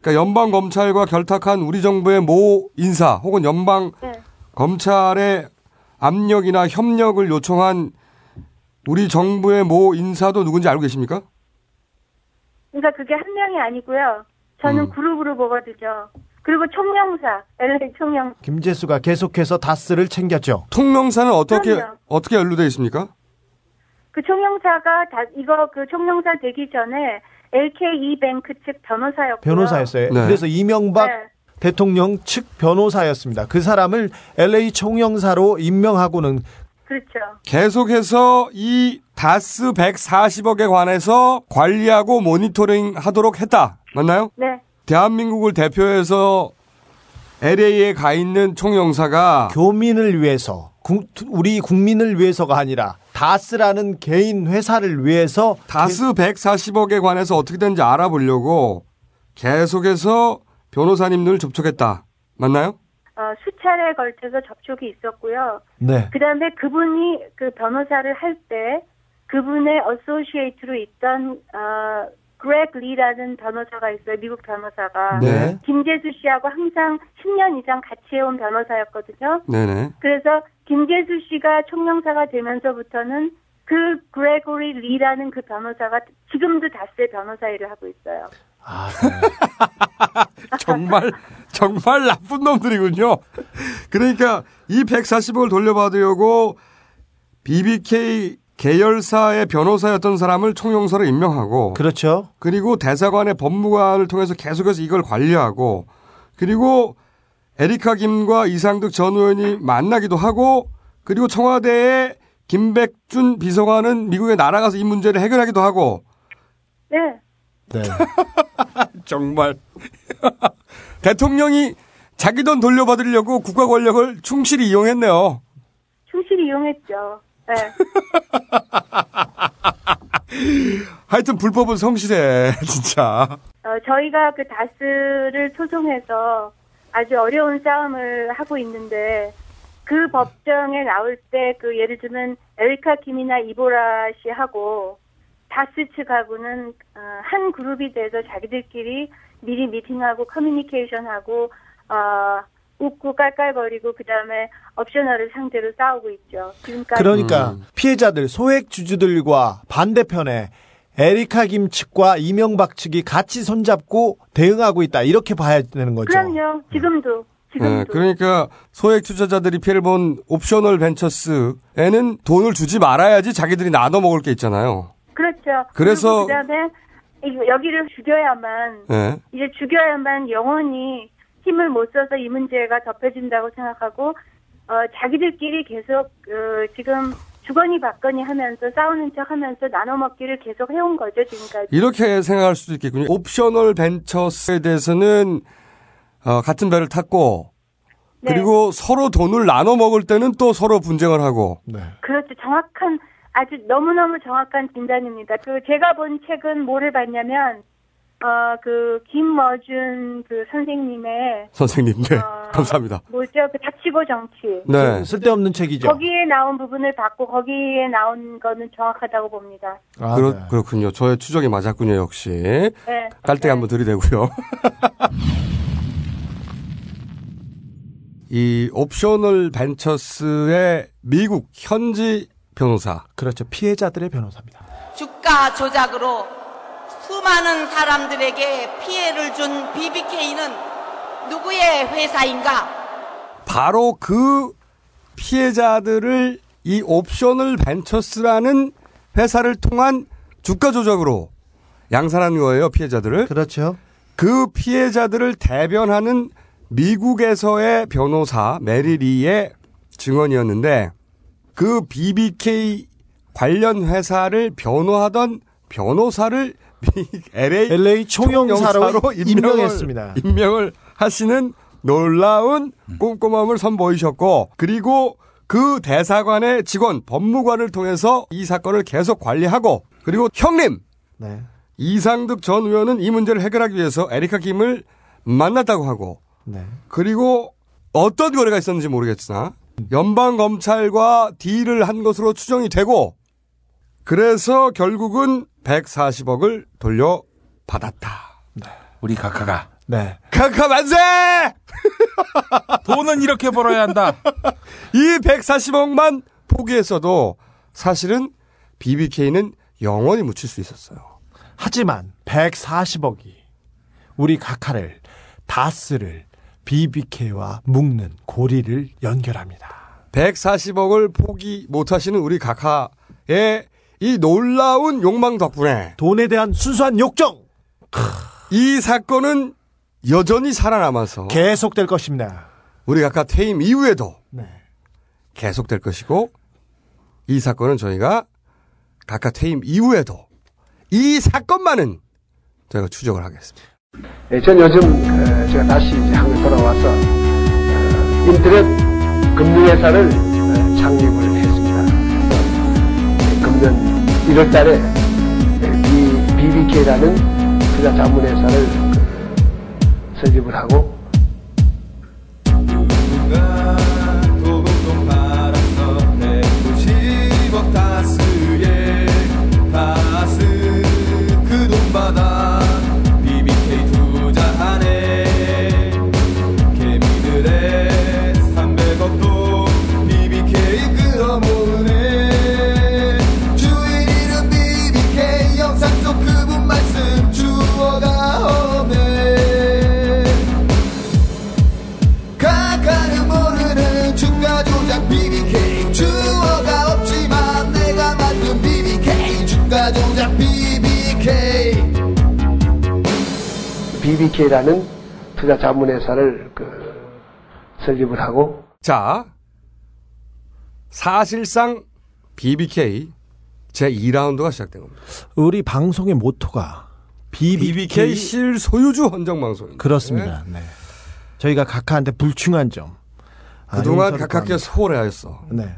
그러니까 연방 검찰과 결탁한 우리 정부의 모 인사 혹은 연방 네. 검찰의 압력이나 협력을 요청한 우리 정부의 모 인사도 누군지 알고 계십니까? 그러니까 그게 한 명이 아니고요. 저는 음. 그룹으로 보거든요. 그리고 총영사, LA 총영. 김재수가 계속해서 다스를 챙겼죠. 통명사는 어떻게 그럼요. 어떻게 연루돼 있습니까? 그 총영사가 다 이거 그 총영사 되기 전에 LKE 뱅크 측 변호사였고요. 변호사였어요. 네. 그래서 이명박 네. 대통령 측 변호사였습니다. 그 사람을 LA 총영사로 임명하고는 그렇죠. 계속해서 이 다스 140억에 관해서 관리하고 모니터링 하도록 했다. 맞나요? 네. 대한민국을 대표해서 LA에 가 있는 총영사가 교민을 위해서 국- 우리 국민을 위해서가 아니라 다스라는 개인 회사를 위해서 다스 140억에 관해서 어떻게 되는지 알아보려고 계속해서 변호사님들 접촉했다. 맞나요? 어, 수차례에 걸쳐서 접촉이 있었고요. 네. 그 다음에 그분이 그 변호사를 할 때 그분의 associate로 있던 어 그렉 리라는 변호사가 있어요. 미국 변호사가. 네. 김재수 씨하고 항상 10년 이상 같이 해온 변호사였거든요. 네네. 그래서 김재수 씨가 총영사가 되면서부터는 그 그레고리 리라는 그 변호사가 지금도 다스의 변호사 일을 하고 있어요. 정말 정말 나쁜 놈들이군요. 그러니까 이 140억을 돌려받으려고 BBK 계열사의 변호사였던 사람을 총영사로 임명하고 그렇죠. 그리고 대사관의 법무관을 통해서 계속해서 이걸 관리하고 그리고 에리카 김과 이상득 전 의원이 만나기도 하고 그리고 청와대에 김백준 비서관은 미국에 날아가서 이 문제를 해결하기도 하고 네. 네. 정말 대통령이 자기 돈 돌려받으려고 국가 권력을 충실히 이용했네요. 충실히 이용했죠. 네. 하여튼 불법은 성실해 진짜. 어, 저희가 그 다스를 소송해서 아주 어려운 싸움을 하고 있는데 그 법정에 나올 때 그 예를 들면 에리카 김이나 이보라 씨하고 다스 측하고는 어, 한 그룹이 돼서 자기들끼리 미리 미팅하고 커뮤니케이션하고 어, 웃고 깔깔거리고 그 다음에 옵셔널을 상대로 싸우고 있죠. 지금까지 그러니까 피해자들 소액 주주들과 반대편에 에리카 김 측과 이명박 측이 같이 손잡고 대응하고 있다 이렇게 봐야 되는 거죠. 그럼요. 지금도 네, 그러니까 소액 투자자들이 피해를 본 옵셔널 벤처스에는 돈을 주지 말아야지 자기들이 나눠 먹을 게 있잖아요. 그렇죠. 그래서- 그다음에 이- 여기를 죽여야만 예. 이제 죽여야만 영원히 힘을 못 써서 이 문제가 덮여진다고 생각하고 어, 자기들끼리 계속 어, 지금 주거니 받거니 하면서 싸우는 척 하면서 나눠 먹기를 계속 해온 거죠 지금까지. 이렇게 생각할 수도 있겠군요. 옵셔널 벤처스에 대해서는 어, 같은 배를 탔고 네. 그리고 서로 돈을 나눠 먹을 때는 또 서로 분쟁을 하고 그렇죠. 정확한 아주 너무너무 정확한 진단입니다. 그 제가 본 책은 뭐를 봤냐면 어 그 김머준 그 선생님의 선생님, 네. 감사합니다. 뭐죠? 그 닥치고 정치. 네. 쓸데없는 책이죠. 거기에 나온 부분을 봤고 거기에 나온 거는 정확하다고 봅니다. 아, 그렇, 네. 그렇군요. 저의 추적이 맞았군요, 역시. 네. 깔때기 한번 들이대고요. 이 옵셔널 벤처스의 미국 현지 변호사. 그렇죠. 피해자들의 변호사입니다. 주가 조작으로 수많은 사람들에게 피해를 준 BBK는 누구의 회사인가? 바로 그 피해자들을 이 옵셔널 벤처스라는 회사를 통한 주가 조작으로 양산한 거예요, 피해자들을. 그렇죠. 그 피해자들을 대변하는 미국에서의 변호사 메리리의 증언이었는데 그 BBK 관련 회사를 변호하던 변호사를 LA, LA 총영사로 임명을, 임명했습니다. 임명을 하시는 놀라운 꼼꼼함을 선보이셨고 그리고 그 대사관의 직원 법무관을 통해서 이 사건을 계속 관리하고 그리고 형님 네. 이상득 전 의원은 이 문제를 해결하기 위해서 에리카 김을 만났다고 하고 네. 그리고 어떤 거래가 있었는지 모르겠으나 연방 검찰과 딜을 한 것으로 추정이 되고 그래서 결국은 140억을 돌려받았다. 우리 각하가 네. 카카 만세! 돈은 이렇게 벌어야 한다. 이 140억만 포기했어도 사실은 BBK는 영원히 묻힐 수 있었어요. 하지만 140억이 우리 각하를 다스를 BBK와 묶는 고리를 연결합니다. 140억을 포기 못하시는 우리 각하의 이 놀라운 욕망 덕분에 돈에 대한 순수한 욕정 이 사건은 여전히 살아남아서 계속될 것입니다. 우리 각하 퇴임 이후에도 네. 계속될 것이고 이 사건은 저희가 각하 퇴임 이후에도 이 사건만은 저희가 추적을 하겠습니다. 예, 전 요즘 어, 제가 다시 이제 한국 돌아와서 어, 인터넷 금융회사를 어, 창립을 했습니다. 예, 금년 1월달에 이 BBK라는 투자 자문회사를 그, 설립을 하고 BBK라는 투자 자문회사를 그, 설립을 하고 자, 사실상 BBK 제 2라운드가 시작된 겁니다. 우리 방송의 모토가 BBK, BBK 실소유주 헌정방송입니다. 그렇습니다. 네. 저희가 각하한테 불충한 점. 아, 그동안 각하께 구합니다. 소홀해 하였어. 네.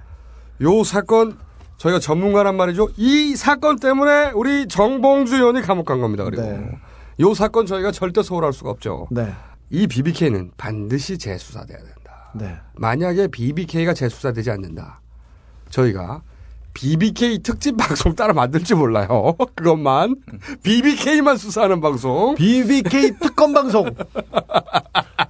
요 사건 저희가 전문가란 말이죠. 이 사건 때문에 우리 정봉주 의원이 감옥 간 겁니다. 그리고 요 사건 저희가 절대 소홀할 수가 없죠. 네. 이 BBK는 반드시 재수사돼야 된다. 네. 만약에 BBK가 재수사되지 않는다. 저희가 BBK 특집 방송 따로 만들지 몰라요. 그것만 BBK만 수사하는 방송. BBK 특검 방송.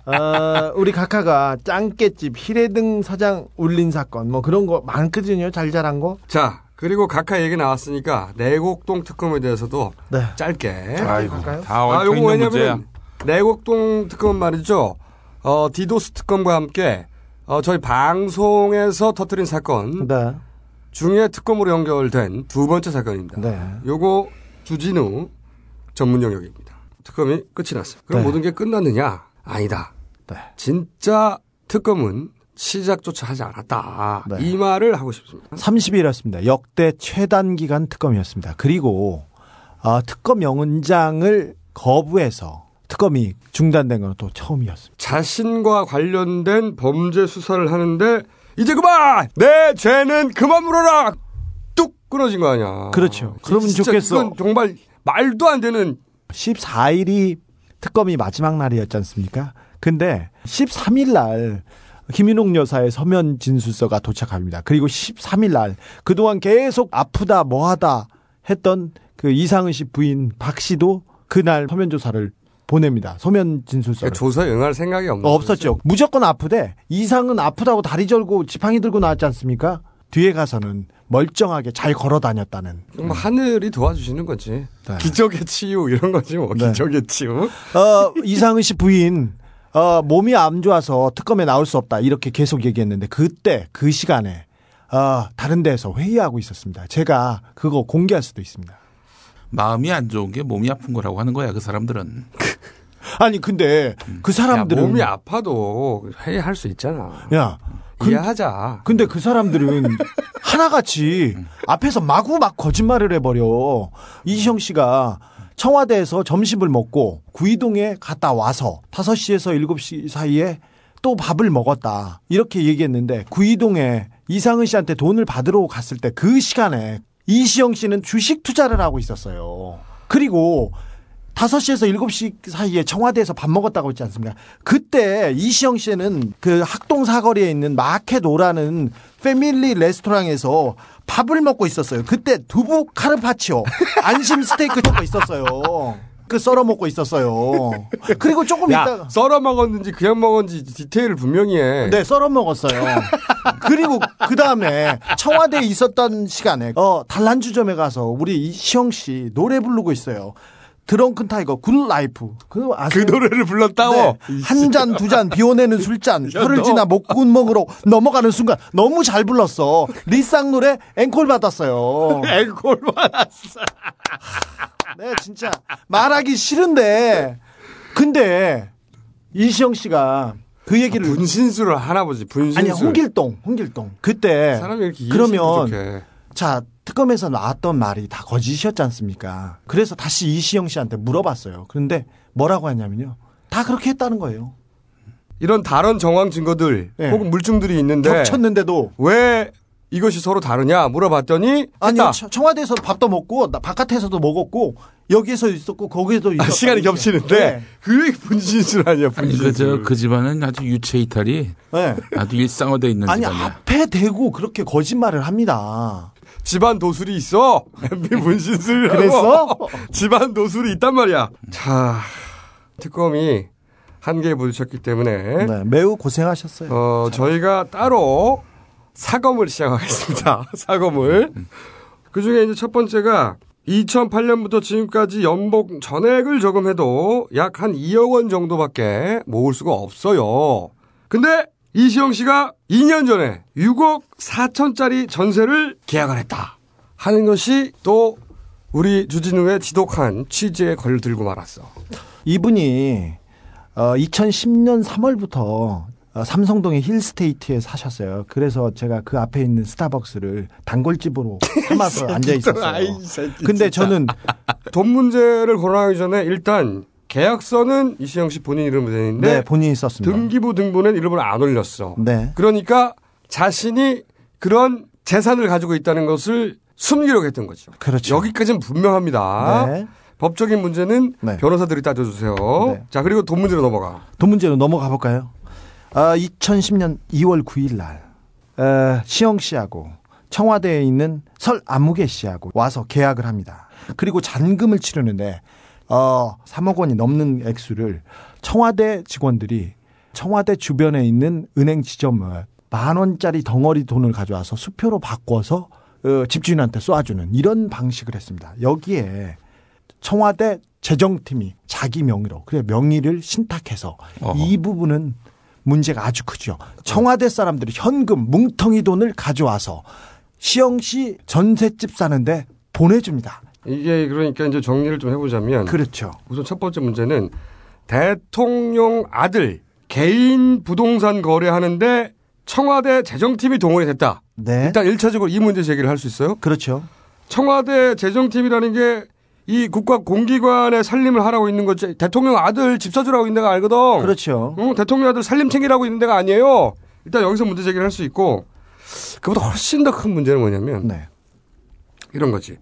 어, 우리 각하가 짱깨집 히레등 사장 울린 사건 뭐 그런 거 많거든요. 잘 잘한 거. 자 그리고 각하 얘기 나왔으니까 내곡동 특검에 대해서도 네. 짧게. 아이고? 다 얽혀 있는 왜냐면. 내곡동 특검은 말이죠. 어, 디도스 특검과 함께 어, 저희 방송에서 터뜨린 사건 네. 중에 특검으로 연결된 두 번째 사건입니다. 네. 요거 주진우 전문 영역입니다. 특검이 끝이 났어요. 그럼 네. 모든 게 끝났느냐? 아니다. 진짜 특검은 시작조차 하지 않았다. 네. 이 말을 하고 싶습니다. 30일이었습니다. 역대 최단 기간 특검이었습니다. 그리고 어, 특검 영장을 거부해서 특검이 중단된 건 또 처음이었습니다. 자신과 관련된 범죄 수사를 하는데 이제 그만! 내 죄는 그만 물어라! 뚝 끊어진 거 아니야. 그렇죠. 그러면 좋겠어. 이건 정말 말도 안 되는 14일이 특검이 마지막 날이었지 않습니까? 근데 13일 날 김인옥 여사의 서면 진술서가 도착합니다. 그리고 13일 날 그동안 계속 아프다 뭐하다 했던 그 이상은 씨 부인 박 씨도 그날 서면 조사를 보냅니다. 서면 진술서. 조사에 응할 생각이 없는 없었죠. 무조건 아프대. 이상은 아프다고 다리 절고 지팡이 들고 나왔지 않습니까? 뒤에 가서는 멀쩡하게 잘 걸어 다녔다는. 뭐 하늘이 도와주시는 거지. 기적의 치유 이런 거지 뭐. 네. 기적의 치유. 어, 이상은 씨 부인, 어, 몸이 안 좋아서 특검에 나올 수 없다. 이렇게 계속 얘기했는데, 그때, 그 시간에, 어, 다른 데에서 회의하고 있었습니다. 제가 그거 공개할 수도 있습니다. 마음이 안 좋은 게 몸이 아픈 거라고 하는 거야 그 사람들은. 아니, 근데 그 사람들은. 야, 몸이 아파도 회의할 수 있잖아. 야, 이해하자. 근데 그 사람들은 하나같이 앞에서 마구 막 거짓말을 해버려. 이시영 씨가 청와대에서 점심을 먹고 구이동에 갔다 와서 5시에서 7시 사이에 또 밥을 먹었다. 이렇게 얘기했는데 구이동에 이상은 씨한테 돈을 받으러 갔을 때 그 시간에 이시영 씨는 주식 투자를 하고 있었어요. 그리고 5시에서 7시 사이에 청와대에서 밥 먹었다고 했지 않습니까? 그때 이시영 씨는 그 학동 사거리에 있는 마케도라는 패밀리 레스토랑에서 밥을 먹고 있었어요. 그때 두부 카르파치오, 안심 스테이크 먹고 있었어요. 그 썰어 먹고 있었어요. 그리고 조금 야, 있다가 썰어 먹었는지 그냥 먹었는지 디테일을 분명히 해. 네, 썰어 먹었어요. 그리고 그 다음에 청와대에 있었던 시간에 어 단란주점에 가서 우리 이시영 씨 노래 부르고 있어요. Drunken Tiger Good Life. 그? 그 노래를 불렀다고? 한잔 두 잔 비워내는 술잔 야, 혀를 너. 지나 목구멍으로 넘어가는 순간 너무 잘 불렀어. 리쌍 노래 앵콜 받았어요. 앵콜 받았어. 네 진짜. 말하기 싫은데. 근데 이시영 씨가 그 얘기를 분신술을 하나 보지 분신술. 아니 홍길동 홍길동. 그때 사람이 이렇게 그러면 부족해. 자 특검에서 나왔던 말이 다 거짓이었지 않습니까? 그래서 다시 이시영 씨한테 물어봤어요. 그런데 뭐라고 했냐면요. 다 그렇게 했다는 거예요. 이런 다른 정황 증거들 네. 혹은 물증들이 있는데 겹쳤는데도 왜 이것이 서로 다르냐 물어봤더니 아니요 했다. 청- 청와대에서 밥도 먹고 나 바깥에서도 먹었고 여기서 있었고 거기에도 있었고 아, 시간이 겹치는데 네. 그게 분신술 아니야 아니 분신술. 그저 그 집안은 아주 유체 이탈이 네. 아주 일상화돼 있는 아니 집안이야. 앞에 대고 그렇게 거짓말을 합니다. 집안 도술이 있어. MB 분신술이라고. 그랬어? 집안 도술이 있단 말이야. 자, 특검이 한계에 부딪혔기 때문에 네, 매우 고생하셨어요. 어, 저희가 따로 사검을 시작하겠습니다. 사검을. 그 중에 이제 첫 번째가 2008년부터 지금까지 연봉 전액을 저금해도 약 한 2억 원 정도밖에 모을 수가 없어요. 근데 이시영 씨가 2년 전에 6억 4천짜리 전세를 계약을 했다. 하는 것이 또 우리 주진우의 지독한 취지에 걸들고 말았어. 이분이 어, 2010년 3월부터 어, 삼성동의 힐스테이트에 사셨어요. 그래서 제가 그 앞에 있는 스타벅스를 단골집으로 삼아서 앉아 있었어요. 아이, 근데. 저는 돈 문제를 거론하기 전에 일단 계약서는 이시영 씨 본인 이름으로 되어 있는데 네, 본인이 썼습니다. 등기부 등본엔 이름을 안 올렸어. 네. 그러니까 자신이 그런 재산을 가지고 있다는 것을 숨기려고 했던 거죠. 그렇죠. 여기까지는 분명합니다. 네. 법적인 문제는 네. 변호사들이 따져주세요. 네. 자 그리고 돈 문제로 넘어가. 돈 문제로 넘어가 볼까요? 아, 2010년 2월 9일 날 에, 시영 씨하고 청와대에 있는 설 안무개 씨하고 와서 계약을 합니다. 그리고 잔금을 치르는데 어, 3억 원이 넘는 액수를 청와대 직원들이 청와대 주변에 있는 은행 지점을 만 원짜리 덩어리 돈을 가져와서 수표로 바꿔서 어, 집주인한테 쏘아주는 이런 방식을 했습니다. 여기에 청와대 재정팀이 자기 명의로 그래 명의를 신탁해서 어허. 이 부분은 문제가 아주 크죠. 청와대 사람들이 현금 뭉텅이 돈을 가져와서 시영 씨 전셋집 사는데 보내줍니다. 이게 그러니까 이제 정리를 좀 해보자면. 그렇죠. 우선 첫 번째 문제는 대통령 아들 개인 부동산 거래하는데 청와대 재정팀이 동원이 됐다. 네. 일단 1차적으로 이 문제 제기를 할 수 있어요. 그렇죠. 청와대 재정팀이라는 게 이 국가 공기관의 살림을 하라고 있는 거지. 대통령 아들 집 사주라고 있는 데가 아니거든. 그렇죠. 응, 대통령 아들 살림 챙기라고 있는 데가 아니에요. 일단 여기서 문제 제기를 할 수 있고 그보다 훨씬 더 큰 문제는 뭐냐면 네. 이런 거지.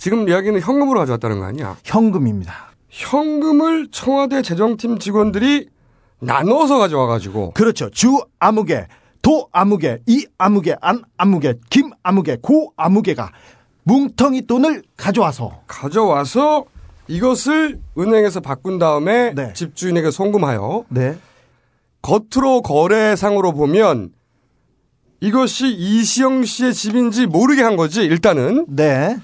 지금 이야기는 현금으로 가져왔다는 거 아니야? 현금입니다. 현금을 청와대 재정팀 직원들이 나눠서 가져와 가지고 그렇죠. 주 아무개, 도 아무개, 이 아무개, 안 아무개, 김 아무개, 고 아무개가 뭉텅이 돈을 가져와서 가져와서 이것을 은행에서 바꾼 다음에 네. 집주인에게 송금하여 네. 겉으로 거래상으로 보면 이것이 이시영 씨의 집인지 모르게 한 거지 일단은 네.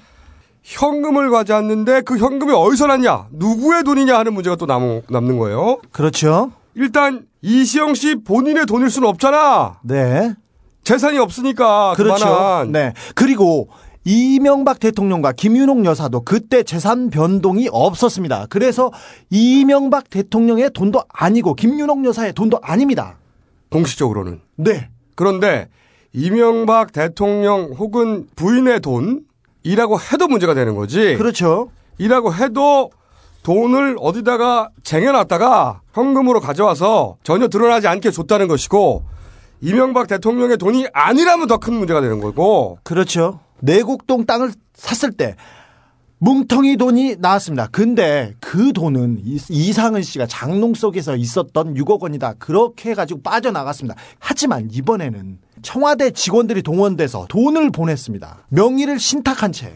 현금을 가져왔는데 그 현금이 어디서 났냐 누구의 돈이냐 하는 문제가 또 남, 남는 거예요 그렇죠. 일단 이시영 씨 본인의 돈일 수는 없잖아 네. 재산이 없으니까 그렇죠. 그만한 네. 그리고 이명박 대통령과 김윤옥 여사도 그때 재산 변동이 없었습니다. 그래서 이명박 대통령의 돈도 아니고 김윤옥 여사의 돈도 아닙니다. 공식적으로는 네. 그런데 이명박 대통령 혹은 부인의 돈 이라고 해도 문제가 되는 거지. 그렇죠. 이라고 해도 돈을 어디다가 쟁여놨다가 현금으로 가져와서 전혀 드러나지 않게 줬다는 것이고 이명박 대통령의 돈이 아니라면 더 큰 문제가 되는 거고. 그렇죠. 내곡동 땅을 샀을 때 뭉텅이 돈이 나왔습니다. 근데 그 돈은 이- 이상은 씨가 장롱 속에서 있었던 6억 원이다. 그렇게 해가지고 빠져나갔습니다. 하지만 이번에는 청와대 직원들이 동원돼서 돈을 보냈습니다. 명의를 신탁한 채.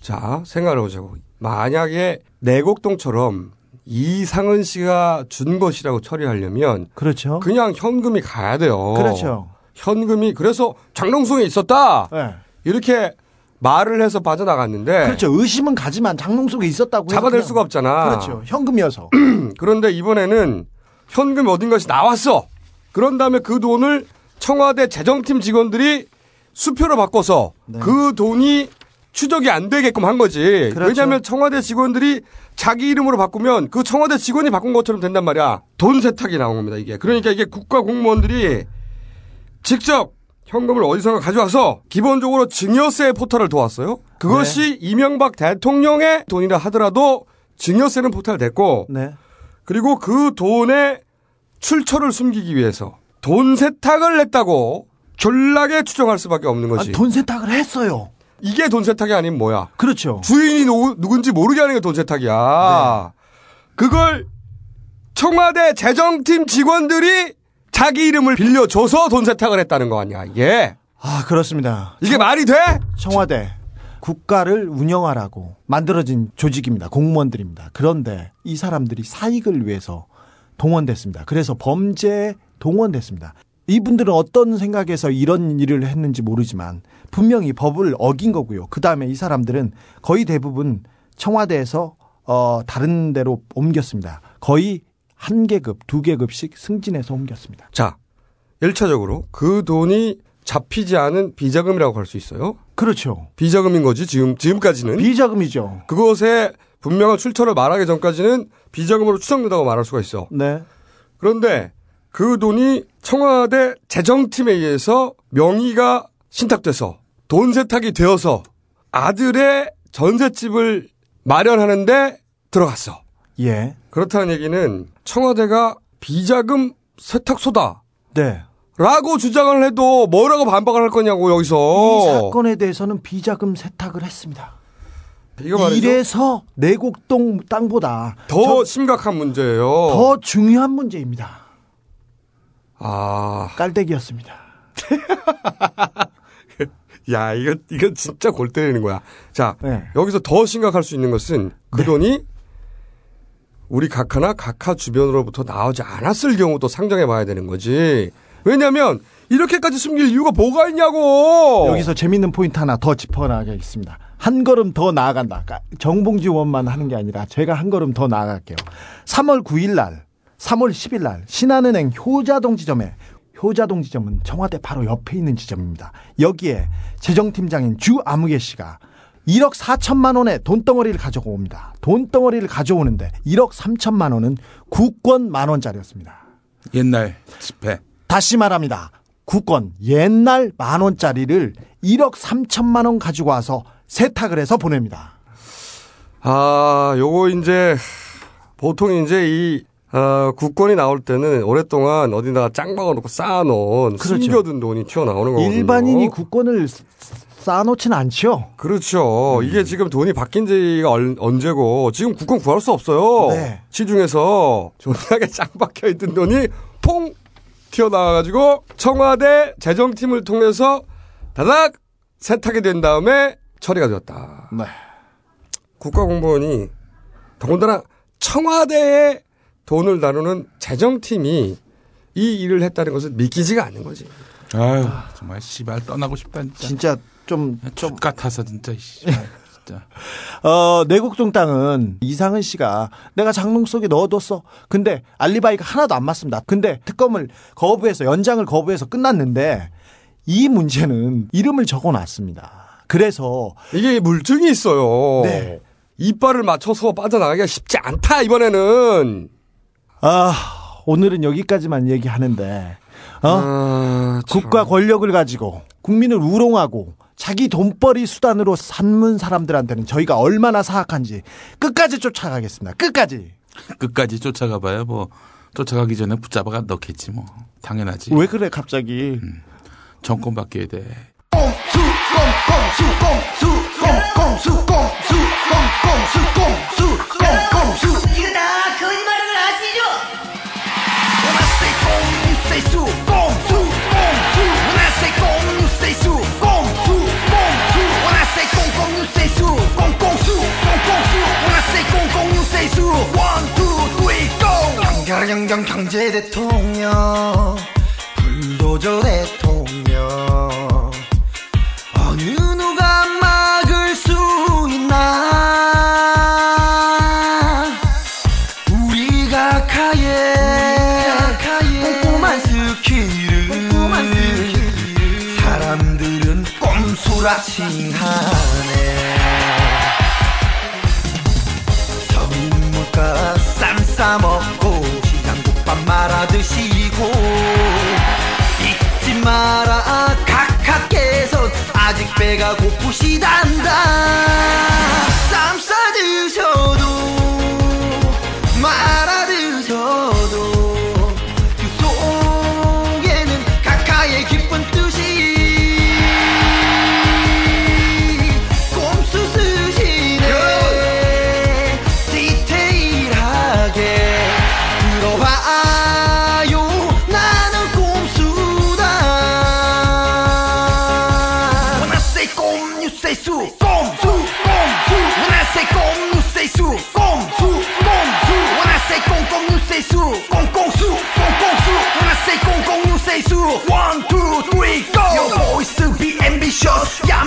자, 생각을 해보자고. 만약에 내곡동처럼 이상은 씨가 준 것이라고 처리하려면 그렇죠. 그냥 현금이 가야 돼요. 그렇죠. 현금이 그래서 장롱송에 있었다. 네. 이렇게 말을 해서 빠져나갔는데 그렇죠. 의심은 가지만 장롱 속에 있었다고 잡아낼 수가 없잖아. 그렇죠. 현금이어서. 그런데 이번에는 현금이 어딘가에서 나왔어. 그런 다음에 그 돈을 청와대 재정팀 직원들이 수표로 바꿔서 그 돈이 추적이 안 되게끔 한 거지. 그렇죠. 왜냐하면 청와대 직원들이 자기 이름으로 바꾸면 그 청와대 직원이 바꾼 것처럼 된단 말이야. 돈 세탁이 나온 겁니다, 이게. 그러니까 이게 국가 공무원들이 직접 현금을 어디선가 가져와서 기본적으로 증여세 포탈을 도왔어요. 그것이 이명박 대통령의 돈이라 하더라도 증여세는 포탈됐고 네. 그리고 그 돈의 출처를 숨기기 위해서 돈 세탁을 했다고 졸라게 추정할 수밖에 없는 거지. 아, 돈 세탁을 했어요. 이게 돈 세탁이 아니면 뭐야? 그렇죠. 주인이 누, 누군지 모르게 하는 게 돈 세탁이야. 그걸 청와대 재정팀 직원들이 자기 이름을 빌려줘서 돈 세탁을 했다는 거 아니야, 이게. 아, 그렇습니다. 이게 말이 돼? 청와대 국가를 운영하라고 만들어진 조직입니다. 공무원들입니다. 그런데 이 사람들이 사익을 위해서 동원됐습니다. 그래서 범죄에 동원됐습니다. 이분들은 어떤 생각에서 이런 일을 했는지 모르지만 분명히 법을 어긴 거고요. 그 다음에 이 사람들은 거의 대부분 청와대에서 어, 다른 데로 옮겼습니다. 거의 한 계급, 두 계급씩 승진해서 옮겼습니다. 자, 1차적으로 그 돈이 잡히지 않은 비자금이라고 할 수 있어요. 그렇죠. 비자금인 거지, 지금, 지금까지는. 비자금이죠. 그것의 분명한 출처를 말하기 전까지는 비자금으로 추정된다고 말할 수가 있어. 네. 그런데 그 돈이 청와대 재정팀에 의해서 명의가 신탁돼서 돈 세탁이 되어서 아들의 전셋집을 마련하는데 들어갔어. 예. 그렇다는 얘기는 청와대가 비자금 세탁소다. 네. 라고 주장을 해도 뭐라고 반박을 할 거냐고 여기서. 이 사건에 대해서는 비자금 세탁을 했습니다. 이거 말이죠. 이래서 내곡동 땅보다 더 심각한 문제예요. 더 중요한 문제입니다. 아. 깔때기였습니다. 야, 이거, 이거 진짜 골 때리는 거야. 자, 네. 여기서 더 심각할 수 있는 것은 그 돈이 우리 각하나 각하 주변으로부터 나오지 않았을 경우도 상정해 봐야 되는 거지. 왜냐면, 이렇게까지 숨길 이유가 뭐가 있냐고! 여기서 재밌는 포인트 하나 더 짚어나가겠습니다. 한 걸음 더 나아간다. 그러니까 정봉지 의원만 하는 게 아니라 제가 한 걸음 더 나아갈게요. 3월 9일 날, 3월 10일 날 신한은행 효자동 지점에 효자동 지점은 청와대 바로 옆에 있는 지점입니다. 여기에 재정팀장인 주 아무개 씨가 1억 4천만 원의 돈덩어리를 가져옵니다. 돈덩어리를 가져오는데 1억 3천만 원은 국권 만 원짜리였습니다. 옛날 집회. 다시 말합니다. 국권 옛날 만 원짜리를 1억 3천만 원 가지고 와서 세탁을 해서 보냅니다. 아, 요거 이제 보통 이제 이 어, 국권이 나올 때는 오랫동안 어디다가 짱 박아 놓고 쌓아놓은 그렇죠. 숨겨둔 돈이 튀어나오는 거거든요. 일반인이 국권을 쌓아놓지는 않죠. 그렇죠. 이게 지금 돈이 바뀐 지가 얼- 언제고 지금 국권 구할 수 없어요. 네. 시중에서 존나게 짱 박혀 있던 돈이 퐁 튀어나와가지고 청와대 재정팀을 통해서 다닥 세탁이 된 다음에 처리가 되었다. 네. 국가공무원이 더군다나 청와대에 돈을 다루는 재정팀이 이 일을 했다는 것은 믿기지가 않는 거지. 아유 정말 씨발 떠나고 싶다 진짜. 진짜 좀 좀 같아서 진짜 씨발 진짜. 어, 내국종땅은 이상은 씨가 내가 장롱 속에 넣어뒀어. 근데 알리바이가 하나도 안 맞습니다. 근데 특검을 거부해서 연장을 거부해서 끝났는데 이 문제는 이름을 적어놨습니다. 그래서 이게 물증이 있어요. 네. 이빨을 맞춰서 빠져나가기가 쉽지 않다 이번에는. 아 오늘은 여기까지만 얘기하는데 어? 아, 국가 권력을 가지고 국민을 우롱하고 자기 돈벌이 수단으로 삼는 사람들한테는 저희가 얼마나 사악한지 끝까지 쫓아가겠습니다. 끝까지. 끝까지 쫓아가봐야 뭐 쫓아가기 전에 붙잡아가 넣겠지 뭐 당연하지. 왜 그래 갑자기? 정권 바뀌어야 돼. 꼼수 꼼꼼수 꼼수 꼼꼼수 꼼수 꼼꼼수 꼼수 꼼꼼수 강경경 경제 대통령 불도저 대통령. 어느 누가 막을 수 있나? 우리가 카에 꼼꼼한 스킬을 사람들은 꼼수라 칭하네. 서민 물가 쌈 싸먹고 말아 드시고 잊지 마라. 각하께서 아직 배가 고프시단다. 쌈싸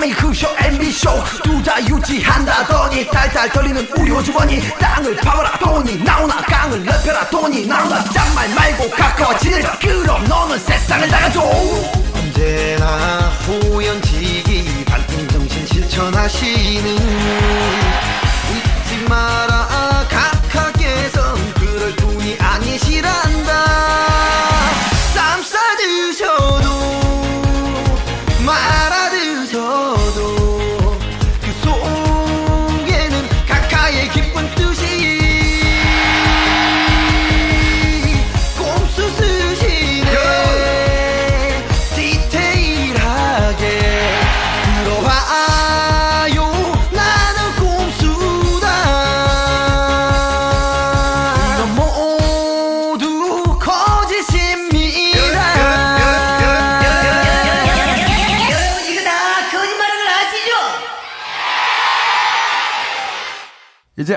야매 그쇼 ambitious 두자 유지한다더니 달달 떨리는 우리 호주머니. 땅을 파봐라 돈이 나오나 강을 넓혀라 돈이 나오나. 짠말 말고 가까워지는 그럼 너는 세상을 나가줘. 언제나 호연지기 발등 정신 실천하시는 잊지 마라. 각하께선 그럴 분이 아니시란다. 쌈 싸드셔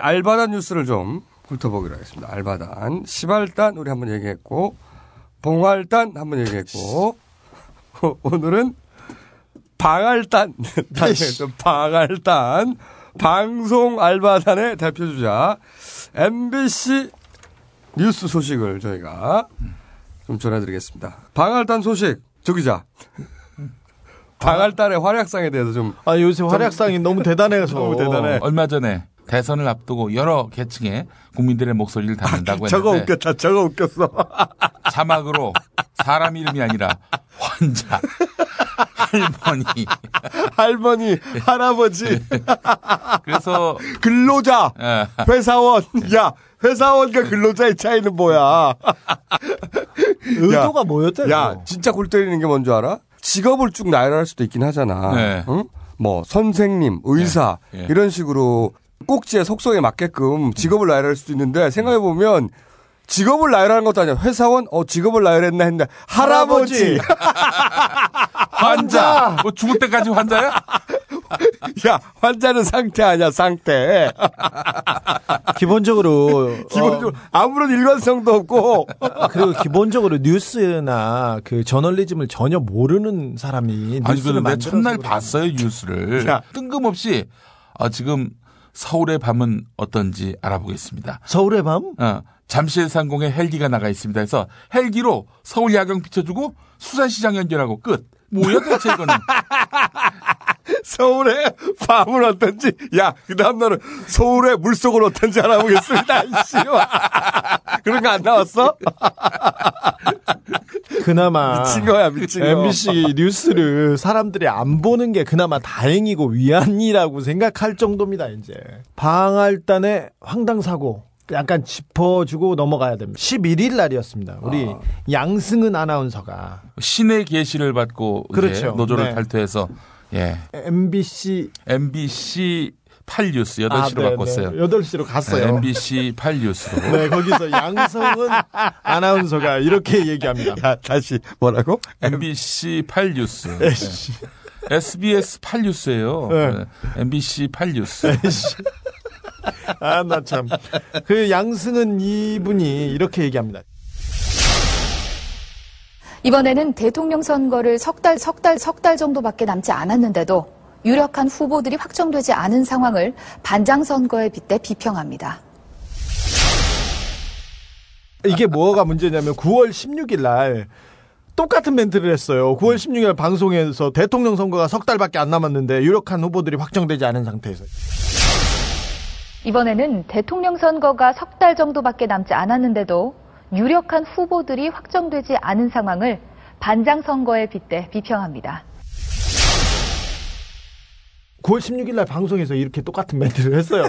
알바단 뉴스를 좀 훑어보기로 하겠습니다. 알바단. 시발단 우리 한번 얘기했고, 봉알단 한번 얘기했고, 오늘은 방알단. 단에서 방알단. 방송 알바단의 대표 주자, MBC 뉴스 소식을 저희가 좀 전해드리겠습니다. 방알단 소식, 조 기자. 방알달의 활약상에 대해서 좀. 아 요새 활약상이 너무 대단해서 너무 대단해. 얼마 전에 대선을 앞두고 여러 계층의 국민들의 목소리를 담는다고 했는데 저거 웃겼다. 저거 웃겼어. 자막으로 사람 이름이 아니라 환자, 할머니, 할머니, 할아버지. 그래서 근로자, 예. 회사원. 야, 회사원과 근로자의 차이는 뭐야? 의도가 뭐였대? 야, 진짜 골 때리는 게 뭔지 알아? 직업을 쭉 나열할 수도 있긴 하잖아. 네. 응? 뭐 선생님, 의사 네. 네. 이런 식으로 꼭지의 속성에 맞게끔 직업을 나열할 수도 있는데 생각해 보면 직업을 나열하는 것도 아니야. 회사원, 어 직업을 나열했나 했는데 할아버지, 환자, 뭐 죽을 때까지 환자야? 야 환자는 상태 아니야 상태. 기본적으로 기본적으로 아무런 일관성도 없고 어, 그리고 기본적으로 뉴스나 그 저널리즘을 전혀 모르는 사람이 아니 뉴스를 근데 만들어서 첫날. 봤어요 뉴스를 야. 뜬금없이 아, 지금 서울의 밤은 어떤지 알아보겠습니다. 서울의 밤? 어, 잠실 상공에 헬기가 나가 있습니다. 해서 헬기로 서울 야경 비춰주고 수산시장 연결하고 끝. 뭐야 도대체 이거는. 서울의 밤은 어떤지 야 그 다음 날은 서울의 물속은 어떤지 알아보겠습니다. 이씨 그런 거 안 나왔어? 그나마 미친 거야, 미친 거. MBC 뉴스를 사람들이 안 보는 게 그나마 다행이고 위안이라고 생각할 정도입니다. 이제 방알단의 황당 사고 약간 짚어주고 넘어가야 됩니다. 11일 날이었습니다. 우리 아. 양승은 아나운서가 신의 계시를 받고 그렇죠. 노조를 네. 탈퇴해서 예. MBC MBC 8뉴스 8시로 네, 바꿨어요. 네. 8시로 갔어요. MBC 8뉴스로. 네, 거기서 양성은 아나운서가 이렇게 얘기합니다. 야, 다시 뭐라고? MBC 8뉴스. 에이씨. SBS 8뉴스예요. 네. MBC 8뉴스. 아, 나 참. 그 양승은 이분이 이렇게 얘기합니다. 이번에는 대통령 선거를 석 달, 석 달, 석 달 정도밖에 남지 않았는데도 유력한 후보들이 확정되지 않은 상황을 반장 선거에 빗대 비평합니다. 이게 뭐가 문제냐면 9월 16일 날 똑같은 멘트를 했어요. 9월 16일 날 방송에서 대통령 선거가 석 달밖에 안 남았는데 유력한 후보들이 확정되지 않은 상태에서 이번에는 대통령 선거가 석 달 정도밖에 남지 않았는데도 유력한 후보들이 확정되지 않은 상황을 반장 선거에 빗대 비평합니다. 9월 16일 날 방송에서 이렇게 똑같은 멘트를 했어요.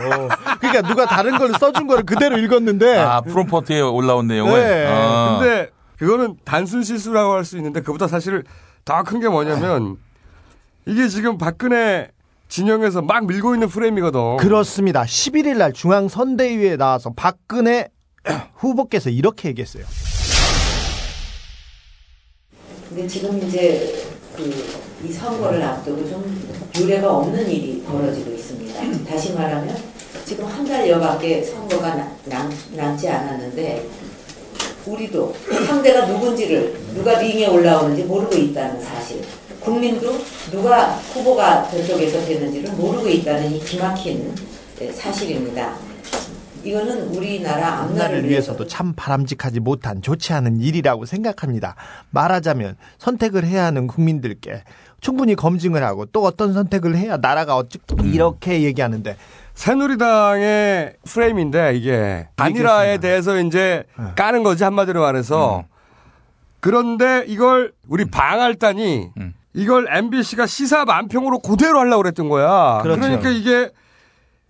그러니까 누가 다른 걸 써준 거를 그대로 읽었는데 아, 프롬포트에 올라온 내용을. 네. 아. 근데 그거는 단순 실수라고 할 수 있는데 그보다 사실 더 큰 게 뭐냐면 이게 지금 박근혜 진영에서 막 밀고 있는 프레임이거든. 그렇습니다. 11일 날 중앙 선대위에 나와서 박근혜 후보께서 이렇게 얘기했어요. 근데 지금 이제 그 이 선거를 앞두고 좀 유례가 없는 일이 벌어지고 있습니다. 다시 말하면 지금 한 달여밖에 선거가 나- 남, 남지 않았는데 우리도 상대가 누군지를 누가 링에 올라오는지 모르고 있다는 사실 국민도 누가 후보가 저쪽에서 되는지를 모르고 있다는 이 기막힌 예, 사실입니다. 이거는 우리나라 앞날을 앞날을 위해서 위해서도 참 바람직하지 못한 좋지 않은 일이라고 생각합니다. 말하자면 선택을 해야 하는 국민들께 충분히 검증을 하고 또 어떤 선택을 해야 나라가 어찌 이렇게 얘기하는데. 새누리당의 프레임인데 이게 단일화에 대해서 이제 까는 거지 한마디로 말해서. 그런데 이걸 우리 방할단이 이걸 MBC가 시사 만평으로 그대로 하려고 그랬던 거야. 그렇죠. 러니까 이게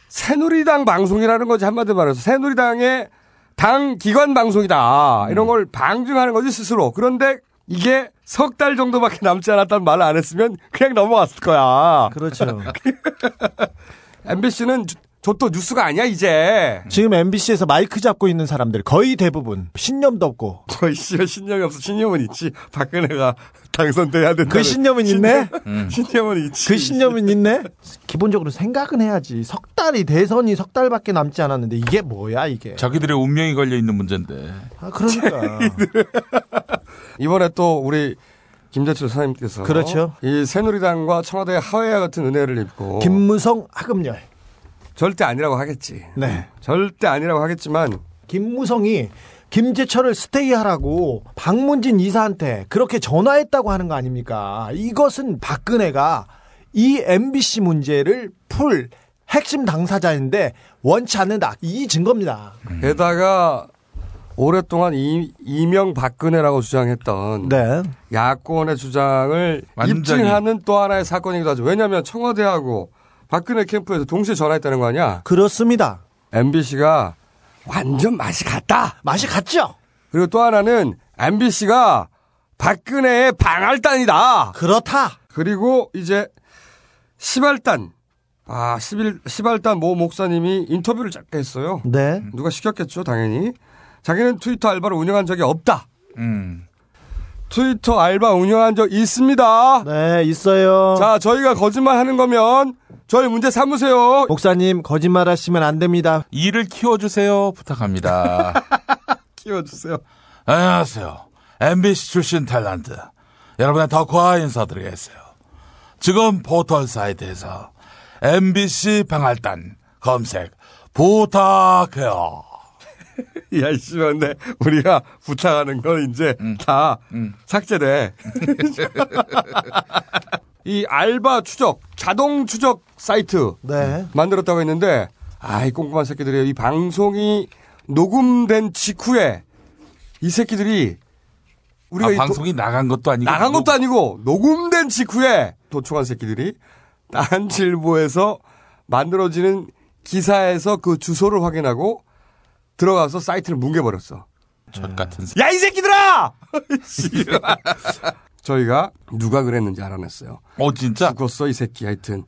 새누리당 방송이라는 거지 한마디로 말해서 새누리당의 당 기관 방송이다 이런 걸 방증하는 거지 스스로. 그런데 이게 석 달 정도밖에 남지 않았다는 말을 안 했으면 그냥 넘어갔을 거야. 그렇죠. MBC는 저 또 뉴스가 아니야 이제. 지금 MBC에서 마이크 잡고 있는 사람들 거의 대부분 신념도 없고 거의 씨 신념이 없어. 신념은 있지. 박근혜가 당선돼야 된다. 그 신념은 있네. 신념은 있지. 그 신념은 있네. 기본적으로 생각은 해야지. 석 달이 대선이 석 달밖에 남지 않았는데 이게 뭐야 이게? 자기들의 운명이 걸려 있는 문제인데. 아 그러니까. 이번에 또 우리 김재철 사장님께서 그렇죠. 이 새누리당과 청와대 하회와 같은 은혜를 입고 김무성 하금열. 절대 아니라고 하겠지. 네. 절대 아니라고 하겠지만 김무성이 김재철을 스테이하라고 박문진 이사한테 그렇게 전화했다고 하는 거 아닙니까? 이것은 박근혜가 이 MBC 문제를 풀 핵심 당사자인데 원치 않는다. 이 증거입니다. 게다가 오랫동안 이, 이명 박근혜라고 주장했던 네. 야권의 주장을 완전히. 입증하는 또 하나의 사건이기도 하죠. 왜냐하면 청와대하고 박근혜 캠프에서 동시에 전화했다는 거 아니야? 그렇습니다. MBC가 완전 맛이 갔다. 맛이 갔죠. 그리고 또 하나는 MBC가 박근혜의 방할단이다. 그렇다. 그리고 이제 시발단 아, 11, 시발단 모 목사님이 인터뷰를 짧게 했어요. 네. 누가 시켰겠죠, 당연히. 자기는 트위터 알바를 운영한 적이 없다. 음. 트위터 알바 운영한 적 있습니다. 네, 있어요. 자, 저희가 거짓말 하는 거면 저희 문제 삼으세요. 목사님 거짓말 하시면 안 됩니다. 일을 키워주세요. 부탁합니다. 키워주세요. 안녕하세요. MBC 출신 탤런트. 여러분의 덕화 인사드리겠어요. 지금 포털 사이트에서 MBC 방할단 검색 부탁해요. 야, 이씨발, 근데 우리가 부탁하는 건 이제 다 삭제돼. 이 알바 추적, 자동 추적 사이트 네. 만들었다고 했는데, 아이, 꼼꼼한 새끼들이에요. 이 방송이 녹음된 직후에 이 새끼들이 우리가 아, 이 도- 방송이 나간 것도 아니고 나간 것도 아니고 녹음된 직후에 도청한 새끼들이 딴질보에서 만들어지는 기사에서 그 주소를 확인하고 들어가서 사이트를 뭉개버렸어. 젖 같은 야, 이 새끼들아! 저희가 누가 그랬는지 알아냈어요. 어, 진짜? 죽었어, 이 새끼, 하여튼.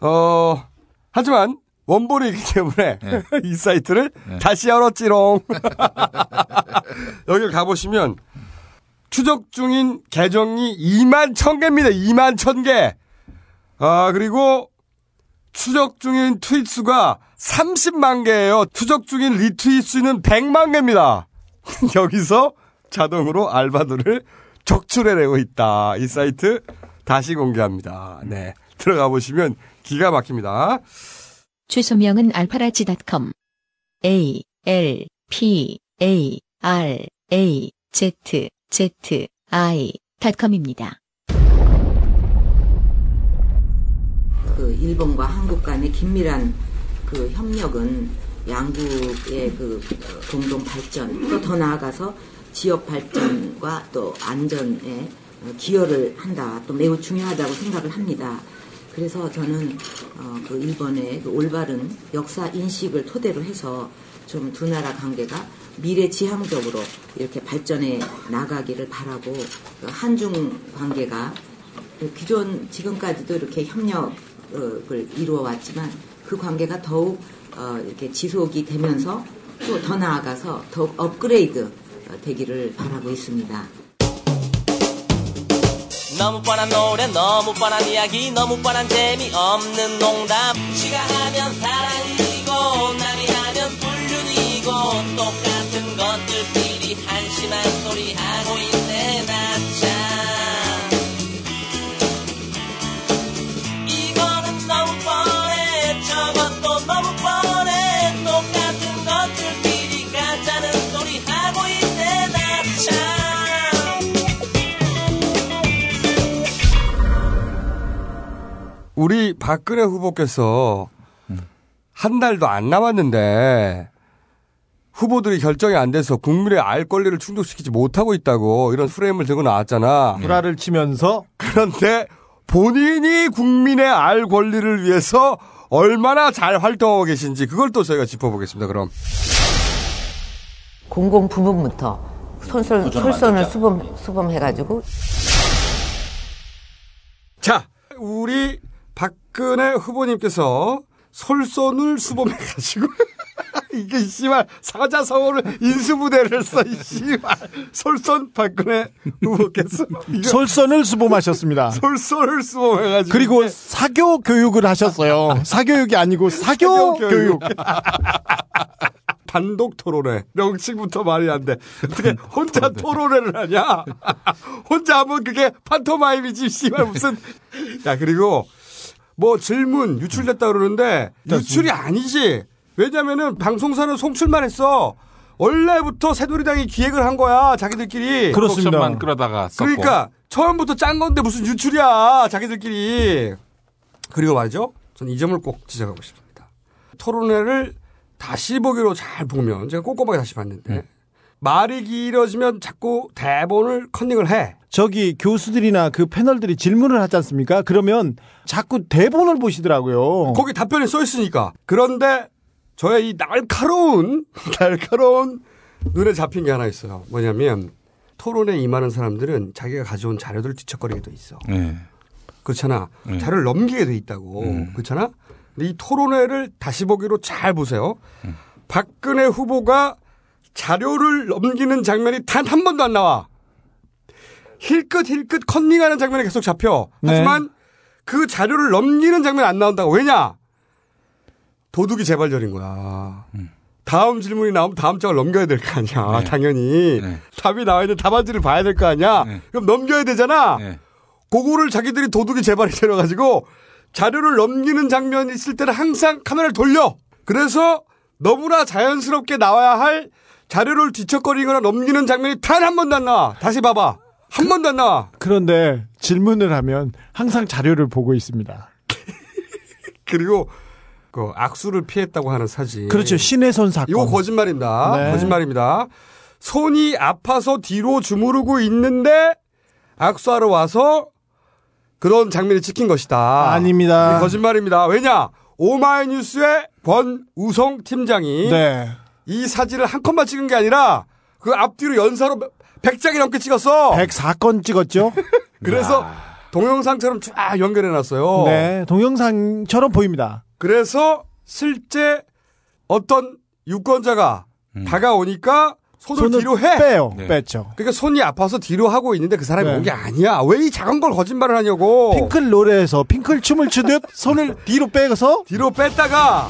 어, 하지만 원본이기 때문에 네. 이 사이트를 다시 열었지롱. 여기 가보시면 추적 중인 계정이 2만 1000개입니다. 2만 1000개. 아, 그리고 추적 중인 트윗 수가 30만 개예요. 추적 중인 리트윗 수는 100만 개입니다. 여기서 자동으로 알바들을 적출해내고 있다. 이 사이트 다시 공개합니다. 네. 들어가 보시면 기가 막힙니다. 최소명은 알파라지.com A L P A R A Z Z I 닷컴입니다. 그 일본과 한국 간의 긴밀한 그 협력은 양국의 그 어, 공동 발전 또 더 나아가서 지역 발전과 또 안전에 어, 기여를 한다 또 매우 중요하다고 생각을 합니다. 그래서 저는 어, 그 일본의 그 올바른 역사 인식을 토대로 해서 좀 두 나라 관계가 미래지향적으로 이렇게 발전해 나가기를 바라고 그 한중 관계가 그 기존 지금까지도 이렇게 협력을 이루어 왔지만 그 관계가 더욱 어, 이렇게 지속이 되면서 또 더 나아가서 더욱 업그레이드 어, 되기를 바라고 있습니다. 너무 뻔한 노래 너무 뻔한 이야기 너무 뻔한 재미없는 농담 시가 하면 사랑이고 남이 하면 불륜이고 똑같 박근혜 후보께서 한 달도 안 남았는데 후보들이 결정이 안 돼서 국민의 알 권리를 충족시키지 못하고 있다고 이런 프레임을 들고 나왔잖아. 구라를 치면서 그런데 본인이 국민의 알 권리를 위해서 얼마나 잘 활동하고 계신지 그걸 또 저희가 짚어보겠습니다. 그럼 공공 부문부터 도전을 솔선을. 수범, 수범해가지고 자 우리 박근혜 후보님께서 솔선을 수범해 가지고 이게 씨발 사자성어를 인수부대를 써, 이 씨발 솔선 박근혜 후보께서 솔선을 수범하셨습니다. 솔선을 수범해 가지고 그리고 사교 교육을 하셨어요. 사교육이 아니고 사교 교육. 단독 토론회. 명칭부터 말이 안 돼. 어떻게 혼자 토론회를 하냐? 혼자 하면 그게 판토마임이지, 씨발, 무슨. 야, 그리고 뭐 질문 유출됐다 그러는데 유출이 아니지. 왜냐면은 방송사는 송출만 했어. 원래부터 새누리당이 기획을 한 거야 자기들끼리. 프로덕션만 끌어다가 썼고. 그러니까 처음부터 짠 건데 무슨 유출이야 자기들끼리. 그리고 말이죠. 저는 이 점을 꼭 지적하고 싶습니다. 토론회를 다시 보기로 잘 보면 제가 꼼꼼하게 다시 봤는데 말이 길어지면 자꾸 대본을 컨닝을 해. 저기 교수들이나 그 패널들이 질문을 하지 않습니까? 그러면 자꾸 대본을 보시더라고요. 거기 답변이 써 있으니까. 그런데 저의 이 날카로운 날카로운 눈에 잡힌 게 하나 있어요. 뭐냐면 토론에 임하는 사람들은 자기가 가져온 자료들을 뒤척거리게 돼 있어. 네. 그렇잖아. 네. 자료를 넘기게 돼 있다고. 음. 그렇잖아. 근데 이 토론회를 다시 보기로 잘 보세요. 박근혜 후보가 자료를 넘기는 장면이 단 한 번도 안 나와. 힐끗 힐끗 컨닝하는 장면이 계속 잡혀. 네. 하지만 그 자료를 넘기는 장면이 안 나온다고. 왜냐? 도둑이 재발절인 거야. 다음 질문이 나오면 다음 장을 넘겨야 될 거 아니야. 당연히. 답이 나와야 돼. 답안지를 봐야 될 거 아니야. 그럼 넘겨야 되잖아. 그거를 자기들이 도둑이 재발이 되어가지고 자료를 넘기는 장면이 있을 때는 항상 카메라를 돌려. 그래서 너무나 자연스럽게 나와야 할 자료를 뒤척거리거나 넘기는 장면이 단 한 번도 안 나와. 다시 봐봐. 한 번도 안 나와. 그런데 질문을 하면 항상 자료를 보고 있습니다. 그리고 그 악수를 피했다고 하는 사진. 그렇죠. 신혜선 사건. 이거 거짓말입니다. 네. 거짓말입니다. 손이 아파서 뒤로 주무르고 있는데 악수하러 와서 그런 장면이 찍힌 것이다. 아닙니다. 거짓말입니다. 왜냐? 오마이뉴스의 권우성 팀장이 네. 이 사진을 한 컷만 찍은 게 아니라 그 앞뒤로 연사로 100장이 넘게 찍었어. 104건 찍었죠. 그래서 동영상처럼 쫙 연결해 놨어요. 네. 동영상처럼 보입니다. 그래서 실제 어떤 유권자가 다가오니까 손을, 손을 뒤로 해. 빼요. 뺐죠. 그러니까 손이 아파서 뒤로 하고 있는데 그 사람이 네. 온게 아니야. 왜 이 작은 걸 거짓말을 하냐고. 핑클 노래에서 핑클 춤을 추듯 손을 뒤로 빼서 뒤로 뺐다가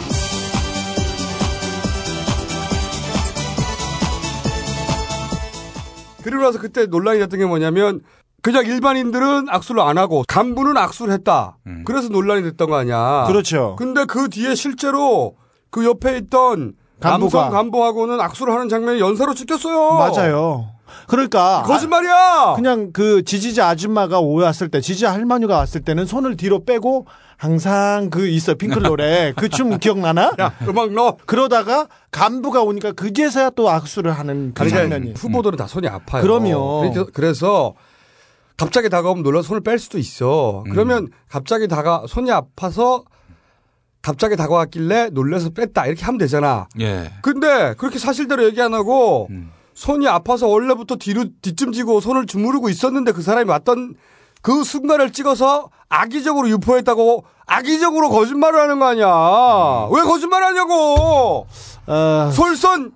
그리고 나서 그때 논란이 됐던 게 뭐냐면 그냥 일반인들은 악수를 안 하고 간부는 악수를 했다. 그래서 논란이 됐던 거 아니야. 그렇죠. 근데 그 뒤에 실제로 그 옆에 있던 간부가. 남성 간부하고는 악수를 하는 장면이 연사로 찍혔어요. 맞아요. 그러니까 거짓말이야. 그냥 그 지지자 아줌마가 오왔을 때 지지자 할머니가 왔을 때는 손을 뒤로 빼고 항상 그 있어 핑클 노래 그 춤 기억나나? 야 음악 넣어. 그러다가 간부가 오니까 그제서야 또 악수를 하는 그 그러니까 장면이. 후보들은 다 손이 아파요. 그럼요. 그래서, 그래서 갑자기 다가오면 놀라 손을 뺄 수도 있어. 그러면 갑자기 다가 손이 아파서 갑자기 다가왔길래 놀래서 뺐다 이렇게 하면 되잖아. 예. 근데 그렇게 사실대로 얘기 안 하고 손이 아파서 원래부터 뒤로 뒤쯤지고 손을 주무르고 있었는데 그 사람이 왔던 그 순간을 찍어서 악의적으로 유포했다고 악의적으로 거짓말을 하는 거 아니야. 왜 거짓말 하냐고. 솔선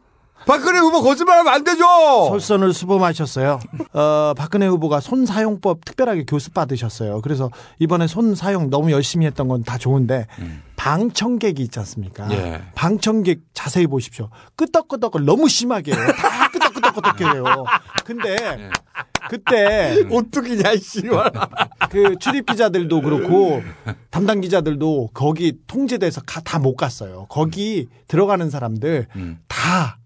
박근혜 후보 거짓말하면 안 되죠. 솔선을 수범하셨어요. 어, 박근혜 후보가 손 사용법 특별하게 교습 받으셨어요. 그래서 이번에 손 사용 너무 열심히 했던 건 다 좋은데 방청객이 있지 않습니까? 예. 방청객 자세히 보십시오. 끄덕끄덕을 너무 심하게 해요. 다 끄덕끄덕끄덕해요. 근데 그때 오뚜기냐 씨발. 그 출입 기자들도 그렇고 담당 기자들도 거기 통제돼서 다 못 갔어요. 거기 들어가는 사람들 다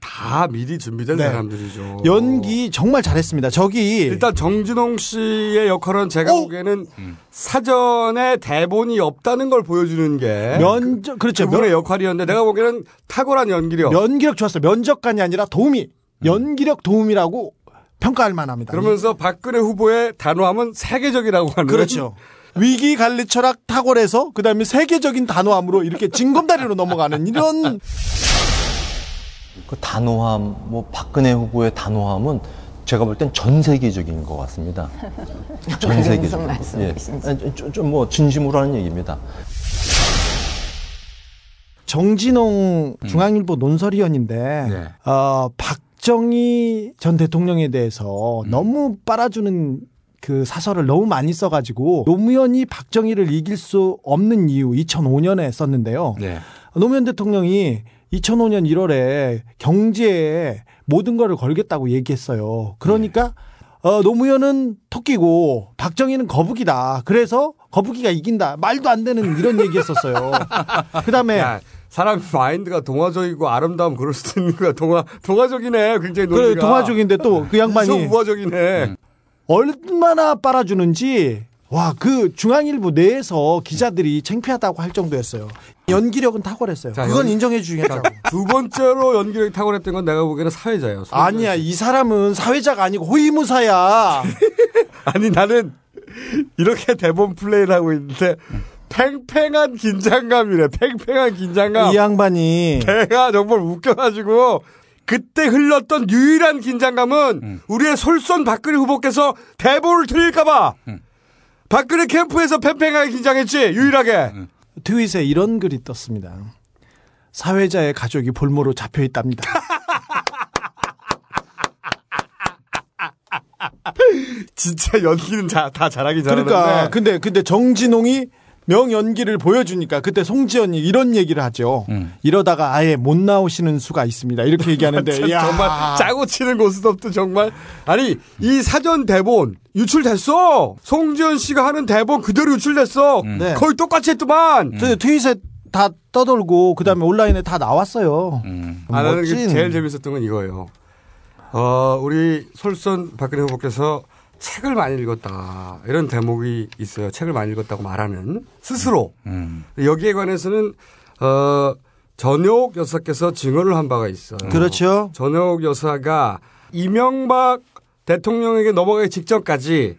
다 미리 준비된 네. 사람들이죠. 연기 정말 잘했습니다. 저기 일단 정진홍 씨의 역할은 제가 보기에는 사전에 대본이 없다는 걸 보여주는 게 면접 그렇죠. 그분의 면- 역할이었는데 내가 보기에는 탁월한 연기력. 연기력 좋았어요. 면접관이 아니라 도우미. 연기력 도우미라고 평가할 만합니다. 그러면서 박근혜 후보의 단호함은 세계적이라고 하는. 그렇죠. 위기 관리 철학 탁월해서 그다음에 세계적인 단호함으로 이렇게 징검다리로 넘어가는 이런 그 단호함, 뭐 박근혜 후보의 단호함은 제가 볼 땐 전 세계적인 것 같습니다. 전 무슨 세계적. 말씀이신지. 좀뭐 진심으로 하는 얘기입니다. 정진홍 중앙일보 논설위원인데 네. 어, 박정희 전 대통령에 대해서 너무 빨아주는 그 사설을 너무 많이 써가지고 노무현이 박정희를 이길 수 없는 이유 2005년에 썼는데요. 네. 노무현 대통령이 2005년 1월에 경제에 모든 거를 걸겠다고 얘기했어요. 그러니까 어, 노무현은 토끼고 박정희는 거북이다. 그래서 거북이가 이긴다. 말도 안 되는 이런 얘기했었어요. 그다음에 야, 사람 마인드가 동화적이고 아름다움 그럴 수도 있는 거야. 동화 동화적이네. 굉장히 그래, 논리가. 동화적인데 또 그 양반이 우화적이네. 얼마나 빨아주는지 와 그 중앙일보 내에서 기자들이 창피하다고 할 정도였어요. 연기력은 탁월했어요. 자, 그건 연- 인정해 주겠다고. 두 번째로 연기력이 탁월했던 건 내가 보기에는 사회자예요. 아니야 이 사람은 사회자가 아니고 호위무사야. 아니 나는 이렇게 대본 플레이를 하고 있는데 팽팽한 긴장감이래. 팽팽한 긴장감. 이 양반이 내가 정말 웃겨가지고 그때 흘렀던 유일한 긴장감은 우리의 솔선 박근혜 후보께서 대본을 틀릴까봐 박근혜 캠프에서 팽팽하게 긴장했지 유일하게. 트윗에 이런 글이 떴습니다. 사회자의 가족이 볼모로 잡혀 있답니다. 진짜 연기는 다, 다 잘하긴 잘하는데. 그러니까 근데 근데 정진홍이 명연기를 보여주니까 그때 송지연이 이런 얘기를 하죠. 이러다가 아예 못 나오시는 수가 있습니다. 이렇게 얘기하는데. 정말 짜고 치는 고스톱도 정말 아니 이 사전 대본 유출됐어 송지현 씨가 하는 대본 그대로 유출됐어 네. 거의 똑같이 했더만 트- 트윗에 다 떠돌고 그다음에 온라인에 다 나왔어요. 아, 나는 그. 제일 재밌었던 건 이거예요 어 우리 솔선 박근혜 후보께서 책을 많이 읽었다 이런 대목이 있어요 책을 많이 읽었다고 말하는 스스로 여기에 관해서는 어 전효옥 여사께서 증언을 한 바가 있어요. 그렇죠. 전효옥 여사가 이명박 대통령에게 넘어가기 직전까지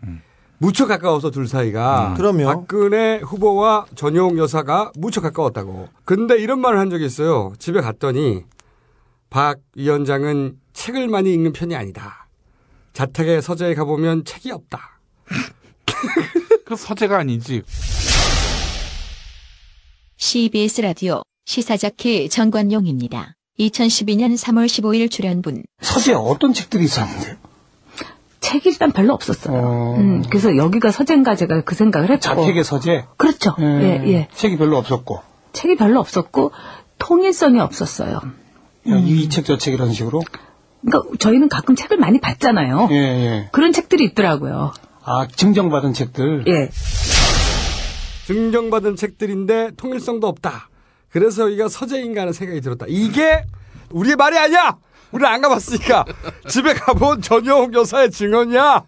무척 가까워서 둘 사이가 음. 그럼요. 박근혜 후보와 전효옥 여사가 무척 가까웠다고. 근데 이런 말을 한 적이 있어요. 집에 갔더니 박 위원장은 책을 많이 읽는 편이 아니다. 자택에 서재에 가보면 책이 없다. 그 서재가 아니지. CBS 라디오 시사자키 정관용입니다. 2012년 3월 15일 출연분 서재에 어떤 책들이 있었는데요? 책이 일단 별로 없었어요. 음, 그래서 여기가 서재인가 제가 그 생각을 했고. 자택의 서재? 그렇죠. 예, 예. 책이 별로 없었고. 책이 별로 없었고, 통일성이 없었어요. 이책 저 책 이런 식으로? 그러니까 저희는 가끔 책을 많이 봤잖아요. 예, 예. 그런 책들이 있더라고요. 아, 증정받은 책들? 예. 증정받은 책들인데 통일성도 없다. 그래서 여기가 서재인가 하는 생각이 들었다. 이게 우리의 말이 아니야! 우리는 안 가봤으니까. 집에 가본 전용 여사의 증언이야!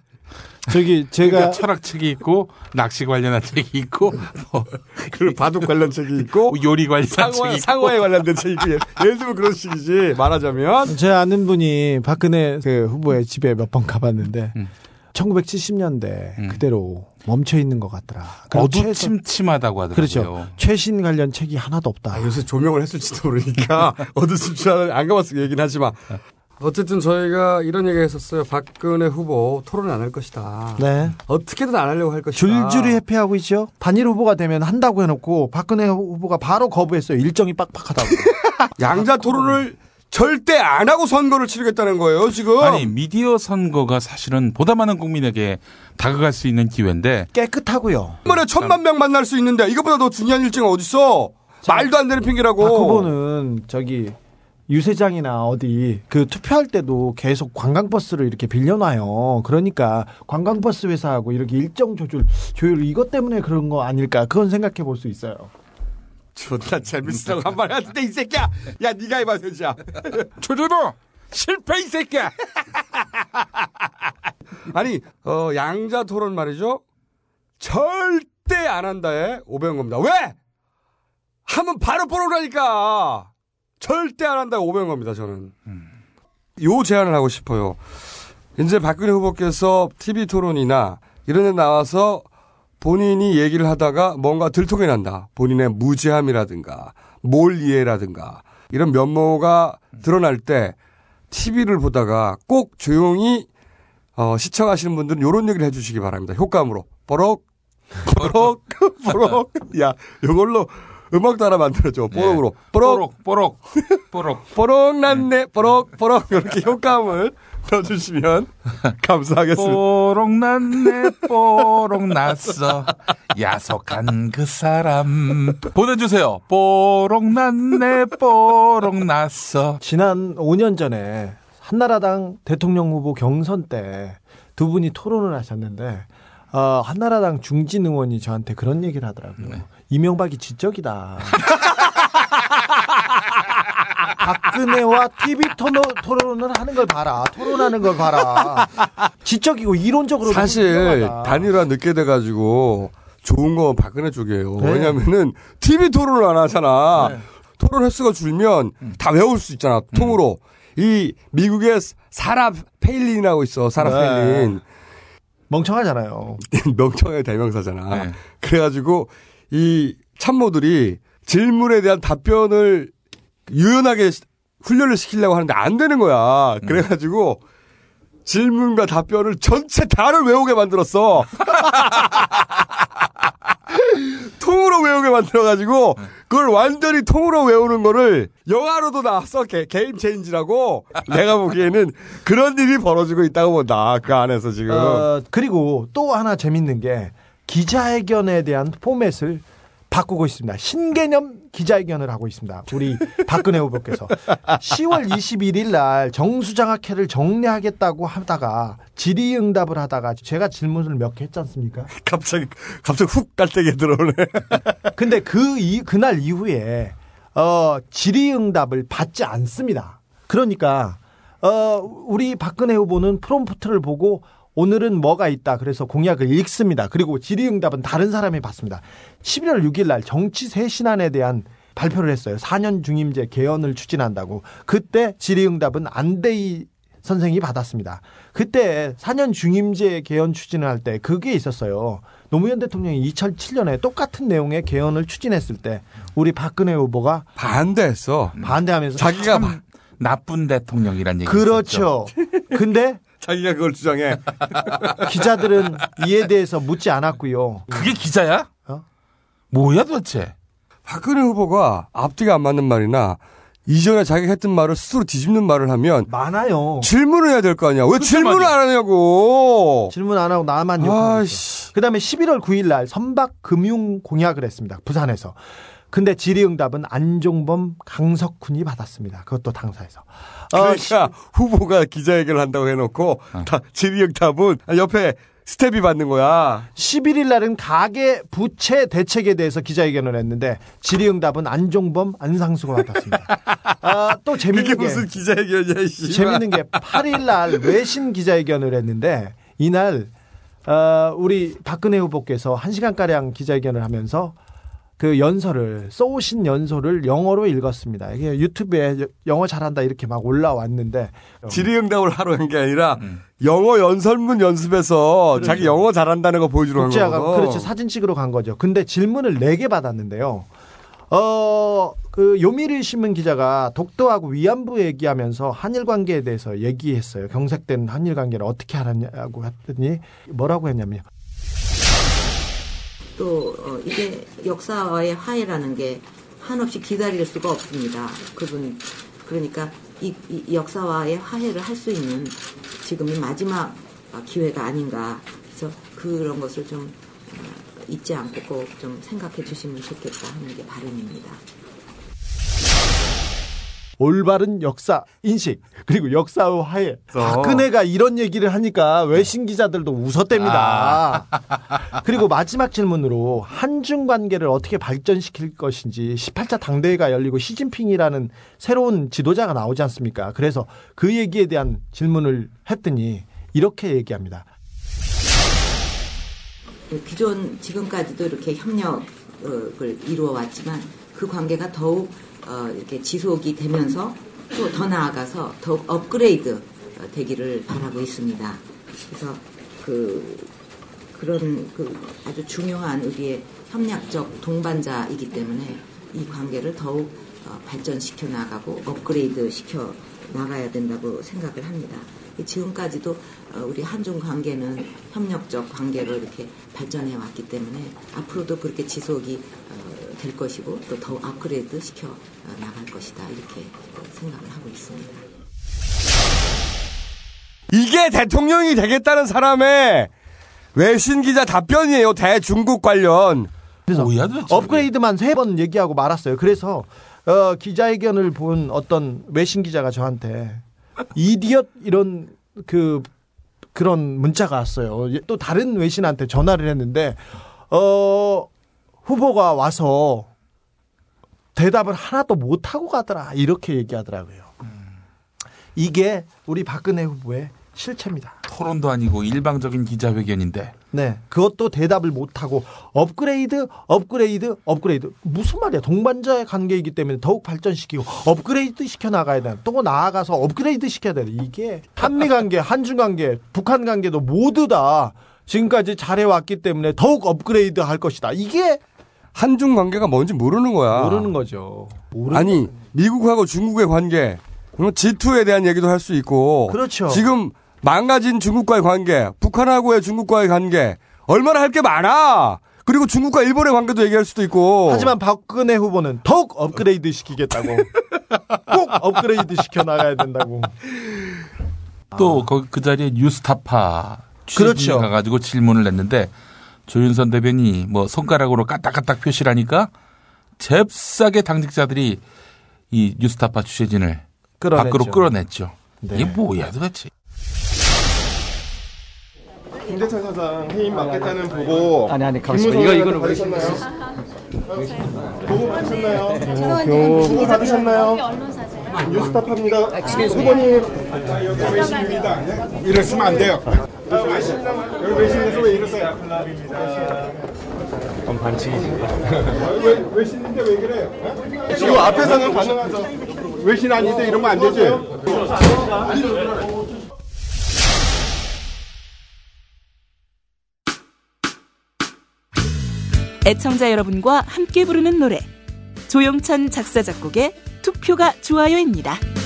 저기 제가 제가 철학 책이 있고 낚시 관련한 책이 있고 뭐 그리고 바둑 관련 책이 있고 요리 관련한 책이 상어, 있고 상어에 관련된 책이 있고 예를 들면 그런 식이지 말하자면 제 아는 분이 박근혜 그 후보의 집에 몇 번 가봤는데 음. 1970년대 그대로 멈춰 있는 것 같더라. 어두침침하다고 하더라고요. 그렇죠. 최신 관련 책이 하나도 없다. 아, 요새 조명을 했을지도 모르니까 어두침침한 안 가봤을 얘기는 하지만 어쨌든 저희가 이런 얘기 했었어요. 박근혜 후보 토론 안할 것이다. 네. 어떻게든 안 하려고 할 것이다. 줄줄이 회피하고 있죠. 단일 후보가 되면 한다고 해놓고 박근혜 후보가 바로 거부했어요. 일정이 빡빡하다고. 양자 토론을 절대 안 하고 선거를 치르겠다는 거예요, 지금. 아니 미디어 선거가 사실은 보다 많은 국민에게 다가갈 수 있는 기회인데 깨끗하고요. 한 번에 천만 명 만날 수 있는데 이것보다 더 중요한 일정은 어딨어? 말도 안 되는 핑계라고. 박 후보는 저기 유세장이나 어디 그 투표할 때도 계속 관광버스를 이렇게 빌려놔요. 그러니까 관광버스 회사하고 이렇게 일정 조절 조율 이것 때문에 그런 거 아닐까 그건 생각해 볼 수 있어요. 존나 재밌으라고 한말 하는데 이 새끼야. 야 네가 해봐 대지야. 조조도 실패 이 새끼야. 아니 어, 양자 토론 말이죠. 절대 안 한다에 500원 겁니다. 왜? 하면 바로 보러라니까. 절대 안 한다에 500원 겁니다. 저는. 요 제안을 하고 싶어요. 이제 박근혜 후보께서 TV 토론이나 이런 데 나와서 본인이 얘기를 하다가 뭔가 들통이 난다. 본인의 무지함이라든가 몰 이해라든가 이런 면모가 드러날 때 TV를 보다가 꼭 조용히 어, 시청하시는 분들은 이런 얘기를 해주시기 바랍니다. 효과음으로 뽀록 뽀록 뽀록 야 이걸로 음악도 하나 만들어줘. 뽀록으로. 뽀록. 뽀록 뽀록 뽀록. 났네. 뽀록 뽀록. 이렇게 효과음을 넣어주시면 감사하겠습니다. 뽀록 났네 뽀록 났어. 야속한 그 사람. 보내주세요. 뽀록 났네 뽀록 났어. 지난 5년 전에 한나라당 대통령 후보 경선 때 두 분이 토론을 하셨는데 어, 한나라당 중진 의원이 저한테 그런 얘기를 하더라고요. 이명박이 지적이다. 박근혜와 TV 토론, 토론을 하는 걸 봐라. 토론하는 걸 봐라. 지적이고 이론적으로 사실 단일화 늦게 돼가지고 좋은 건 박근혜 쪽이에요. 네. 왜냐면은 TV 토론을 안 하잖아. 네. 토론 횟수가 줄면 음. 다 외울 수 있잖아. 통으로. 이 미국의 사라 페일린이라고 있어. 사라 네. 페일린. 멍청하잖아요. 멍청의 대명사잖아. 네. 그래가지고 이 참모들이 질문에 대한 답변을 유연하게 시- 훈련을 시키려고 하는데 안 되는 거야. 그래가지고 질문과 답변을 전체 다를 외우게 만들었어. 통으로 외우게 만들어가지고 그걸 완전히 통으로 외우는 거를 영화로도 나왔어. 게, Game Change라고 내가 보기에는 그런 일이 벌어지고 있다고 본다. 그 안에서 지금. 어, 그리고 또 하나 재밌는 게 기자회견에 대한 포맷을 바꾸고 있습니다. 신개념 기자회견을 하고 있습니다. 우리 박근혜 후보께서 10월 21일 날 정수장학회를 정리하겠다고 하다가 질의응답을 하다가 제가 질문을 몇 개 했지 않습니까? 갑자기 갑자기 훅 깔때기 들어오네. 근데 그 이, 그날 이후에 어, 질의응답을 받지 않습니다. 그러니까 어, 우리 박근혜 후보는 프롬프트를 보고 오늘은 뭐가 있다. 그래서 공약을 읽습니다. 그리고 질의응답은 다른 사람이 받습니다. 11월 6일 날 정치 쇄신안에 대한 발표를 했어요. 4년 중임제 개헌을 추진한다고. 그때 질의응답은 안대희 선생이 받았습니다. 그때 4년 중임제 개헌 추진을 할 때 그게 있었어요. 노무현 대통령이 2007년에 똑같은 내용의 개헌을 추진했을 때 우리 박근혜 후보가 반대했어. 반대하면서 자기가 참 나쁜 대통령이란 얘기 그렇죠. 근데 자기가 그걸 주장해. 기자들은 이에 대해서 묻지 않았고요. 그게 기자야? 어? 뭐야 도대체? 박근혜 후보가 앞뒤가 안 맞는 말이나 이전에 자기가 했던 말을 스스로 뒤집는 말을 하면 많아요. 질문을 해야 될 거 아니야. 왜 질문을 말이야. 안 하냐고. 질문 안 하고 나만 욕하고. 그다음에 11월 9일 날 선박 금융 공약을 했습니다. 부산에서. 근데 질의응답은 안종범 강석훈이 받았습니다. 그것도 당사에서. 어, 그러니까 후보가 기자회견을 한다고 해놓고 다 질의응답은 옆에 스텝이 받는 거야. 11일 날은 가계 부채 대책에 대해서 기자회견을 했는데 질의응답은 안종범 안상수가 받았습니다. 아, 또 재밌는 그게 게 무슨 기자회견이야, 씨. 재밌는 게 8일 날 외신 기자회견을 했는데 이날 어, 우리 박근혜 후보께서 1시간 가량 기자회견을 하면서 그 연설을 써오신 연설을 영어로 읽었습니다. 이게 유튜브에 여- 영어 잘한다 이렇게 막 올라왔는데 질의응답을 하러 간게 아니라 영어 연설문 연습해서 자기 영어 잘한다는 거 보여주러 간 거거든. 그렇죠 사진 찍으러 간 거죠. 근데 질문을 4개 받았는데요. 어, 그 요미르 신문 기자가 독도하고 위안부 얘기하면서 한일 관계에 대해서 얘기했어요. 경색된 한일 관계를 어떻게 하느냐고 했더니 뭐라고 했냐면 또 어, 이게 역사와의 화해라는 게 한없이 기다릴 수가 없습니다. 그분 그러니까 이, 이 역사와의 화해를 할 수 있는 지금이 마지막 어, 기회가 아닌가. 그래서 그런 것을 좀 어, 잊지 않고 꼭 좀 생각해 주시면 좋겠다 하는 게 바람입니다. 올바른 역사 인식 그리고 역사의 화해. 박근혜가 이런 얘기를 하니까 외신 기자들도 웃었답니다. 그리고 마지막 질문으로 한중 관계를 어떻게 발전시킬 것인지 18차 당대회가 열리고 시진핑이라는 새로운 지도자가 나오지 않습니까? 그래서 그 얘기에 대한 질문을 했더니 이렇게 얘기합니다. 그 기존 지금까지도 이렇게 협력을 이루어 왔지만 그 관계가 더욱 어, 이렇게 지속이 되면서 또 더 나아가서 더욱 업그레이드 어, 되기를 바라고 있습니다. 그래서 그 그런 그 아주 중요한 우리의 협력적 동반자이기 때문에 이 관계를 더욱 어, 발전시켜 나가고 업그레이드 시켜 나가야 된다고 생각을 합니다. 지금까지도 어, 우리 한중 관계는 협력적 관계로 이렇게 발전해 왔기 때문에 앞으로도 그렇게 지속이 어, 될 것이고 또더 업그레이드 시켜 어, 나갈 것이다 이렇게 생각을 하고 있습니다. 이게 대통령이 되겠다는 사람의 외신 기자 답변이에요. 대중국 관련. 그래서 업그레이드만 세 번 얘기하고 말았어요. 그래서 어, 기자회견을 본 어떤 외신 기자가 저한테 이디엇 이런 그 그런 문자가 왔어요. 또 다른 외신한테 전화를 했는데 어 후보가 와서 대답을 하나도 못 하고 가더라 이렇게 얘기하더라고요. 이게 우리 박근혜 후보의 실체입니다. 토론도 아니고 일방적인 기자회견인데 네, 그것도 대답을 못하고 업그레이드, 업그레이드, 업그레이드. 무슨 말이야? 동반자의 관계이기 때문에 더욱 발전시키고 업그레이드 시켜 나가야 돼. 또 나아가서 업그레이드 시켜야 돼. 이게 한미 관계, 한중 관계, 북한 관계도 모두 다 지금까지 잘해왔기 때문에 더욱 업그레이드 할 것이다. 이게 한중 관계가 뭔지 모르는 거야. 모르는 거죠. 모르는 아니 미국하고 중국의 관계, 그럼 G2에 대한 얘기도 할 수 있고. 그렇죠. 지금 망가진 중국과의 관계, 북한하고의 중국과의 관계, 얼마나 할 게 많아. 그리고 중국과 일본의 관계도 얘기할 수도 있고. 하지만 박근혜 후보는 더욱 업그레이드 시키겠다고. 꼭 업그레이드 시켜 나가야 된다고. 또 거기 그 자리에 뉴스타파 그렇죠. 취재진이 가가지고 질문을 냈는데 조윤선 대변이 뭐 손가락으로 까딱까딱 표시를 하니까 잽싸게 당직자들이 이 뉴스타파 취재진을 끌어냈죠. 밖으로 끌어냈죠. 네. 이게 뭐야 도대체. 김대철 사장 해임 맡겠다는 보고 아니, 아니, 가만있어 봐. 이거, 이거를 왜- 받으셨나요? 보고 받으셨나요? 교- 보고 받으셨나요? 뉴스타파입니다. 후보님 외신입니다. 이러시면 안 돼요. 여기 외신에서 왜 이러세요? 그럼 반칙이지. 왜 외신인데 왜 그래요? 어? 지금 앞에서는 가능하죠. 외신 아닌데 이러면 안 되지. 애청자 여러분과 함께 부르는 노래 조영찬 작사 작곡의 투표가 좋아요입니다.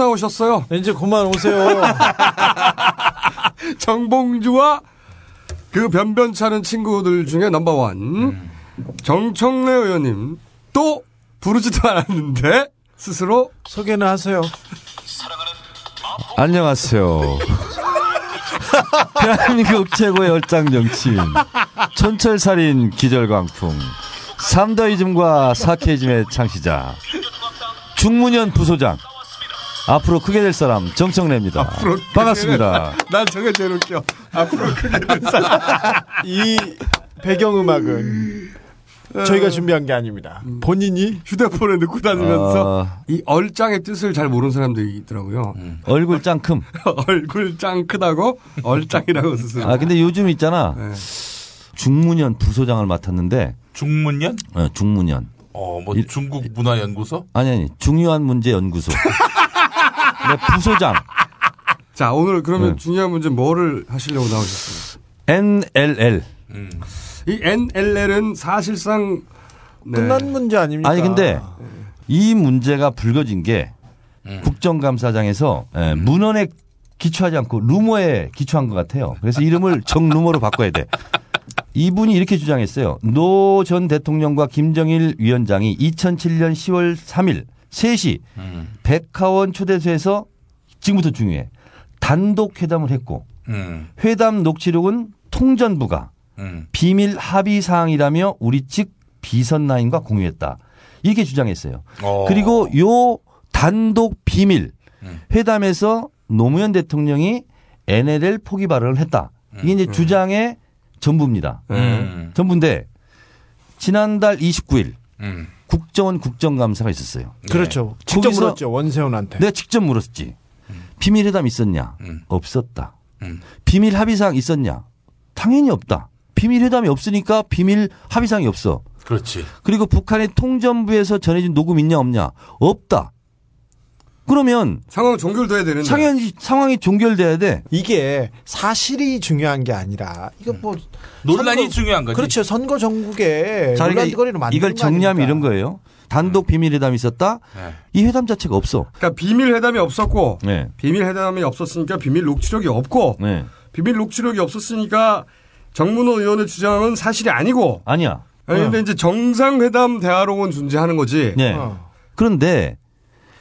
나오셨어요. 이제 그만 오세요. 정봉주와 그 변변찮은 친구들 중에 넘버원 정청래 의원님 또 부르지도 않았는데 스스로 소개는 하세요. 안녕하세요. 대한민국 최고의 열장 정치인, 촌철살인 기절광풍, 삼더이즘과 사케이즘의 창시자, 중문현 부소장, 앞으로 크게 될 사람 정청래입니다. 반갑습니다. 난 저게 제일 웃겨. 앞으로 크게 될 사람. 이 배경음악은 저희가 준비한 게 아닙니다. 본인이 휴대폰에 넣고 다니면서 아. 이 얼짱의 뜻을 잘 모르는 사람들이 있더라고요. 얼굴 짱큼. 얼굴 짱 크다고 얼짱이라고 스스로. 아 근데 요즘 있잖아. 네. 중문현 부소장을 맡았는데. 중문현? 어, 중문현. 어, 뭐 중국 문화연구소? 아니 아니 중요한 문제 연구소. 네, 부소장. 자 오늘 그러면 네. 중요한 문제 뭐를 하시려고 나오셨어요? NLL. 이 NLL은 사실상 네. 끝난 문제 아닙니까? 아니 근데 이 문제가 불거진 게 국정감사장에서 예, 문헌에 기초하지 않고 루머에 기초한 것 같아요. 그래서 이름을 정루머로 바꿔야 돼. 이분이 이렇게 주장했어요. 노 전 대통령과 김정일 위원장이 2007년 10월 3일 3시 백화원 초대소에서 지금부터 중요해. 단독 회담을 했고 음. 회담 녹취록은 통전부가 음. 비밀 합의 사항이라며 우리 측 비선 라인과 공유했다. 이렇게 주장했어요. 어. 그리고 요 단독 비밀 회담에서 노무현 대통령이 NLL 포기 발언을 했다. 이게 이제 주장의 전부입니다. 음. 전부인데 지난달 29일 음. 국정원 국정감사가 있었어요. 그렇죠. 직접 물었죠 원세훈한테. 내가 직접 물었지. 비밀 회담 있었냐? 음. 없었다. 비밀 합의사항 있었냐? 당연히 없다. 비밀 회담이 없으니까 비밀 합의사항이 없어. 그렇지. 그리고 북한의 통전부에서 전해진 녹음 있냐 없냐? 없다. 그러면 상황 종결돼야 되는데. 상황이 상황이 종결돼야 돼. 이게 사실이 중요한 게 아니라 이거 뭐 논란이 선거- 중요한 거지. 그렇죠. 선거 전국에 자, 그러니까 논란거리로 만드는 이걸 거 정리하면? 이런 거예요. 단독 비밀 회담이 있었다. 네. 이 회담 자체가 없어. 그러니까 비밀 회담이 없었고 네. 비밀 회담이 없었으니까 비밀 녹취록이 없고 네. 비밀 녹취록이 없었으니까 정문호 의원의 주장은 사실이 아니고 아니야. 아니 근데 이제 정상회담 대화록은 존재하는 거지. 네. 그런데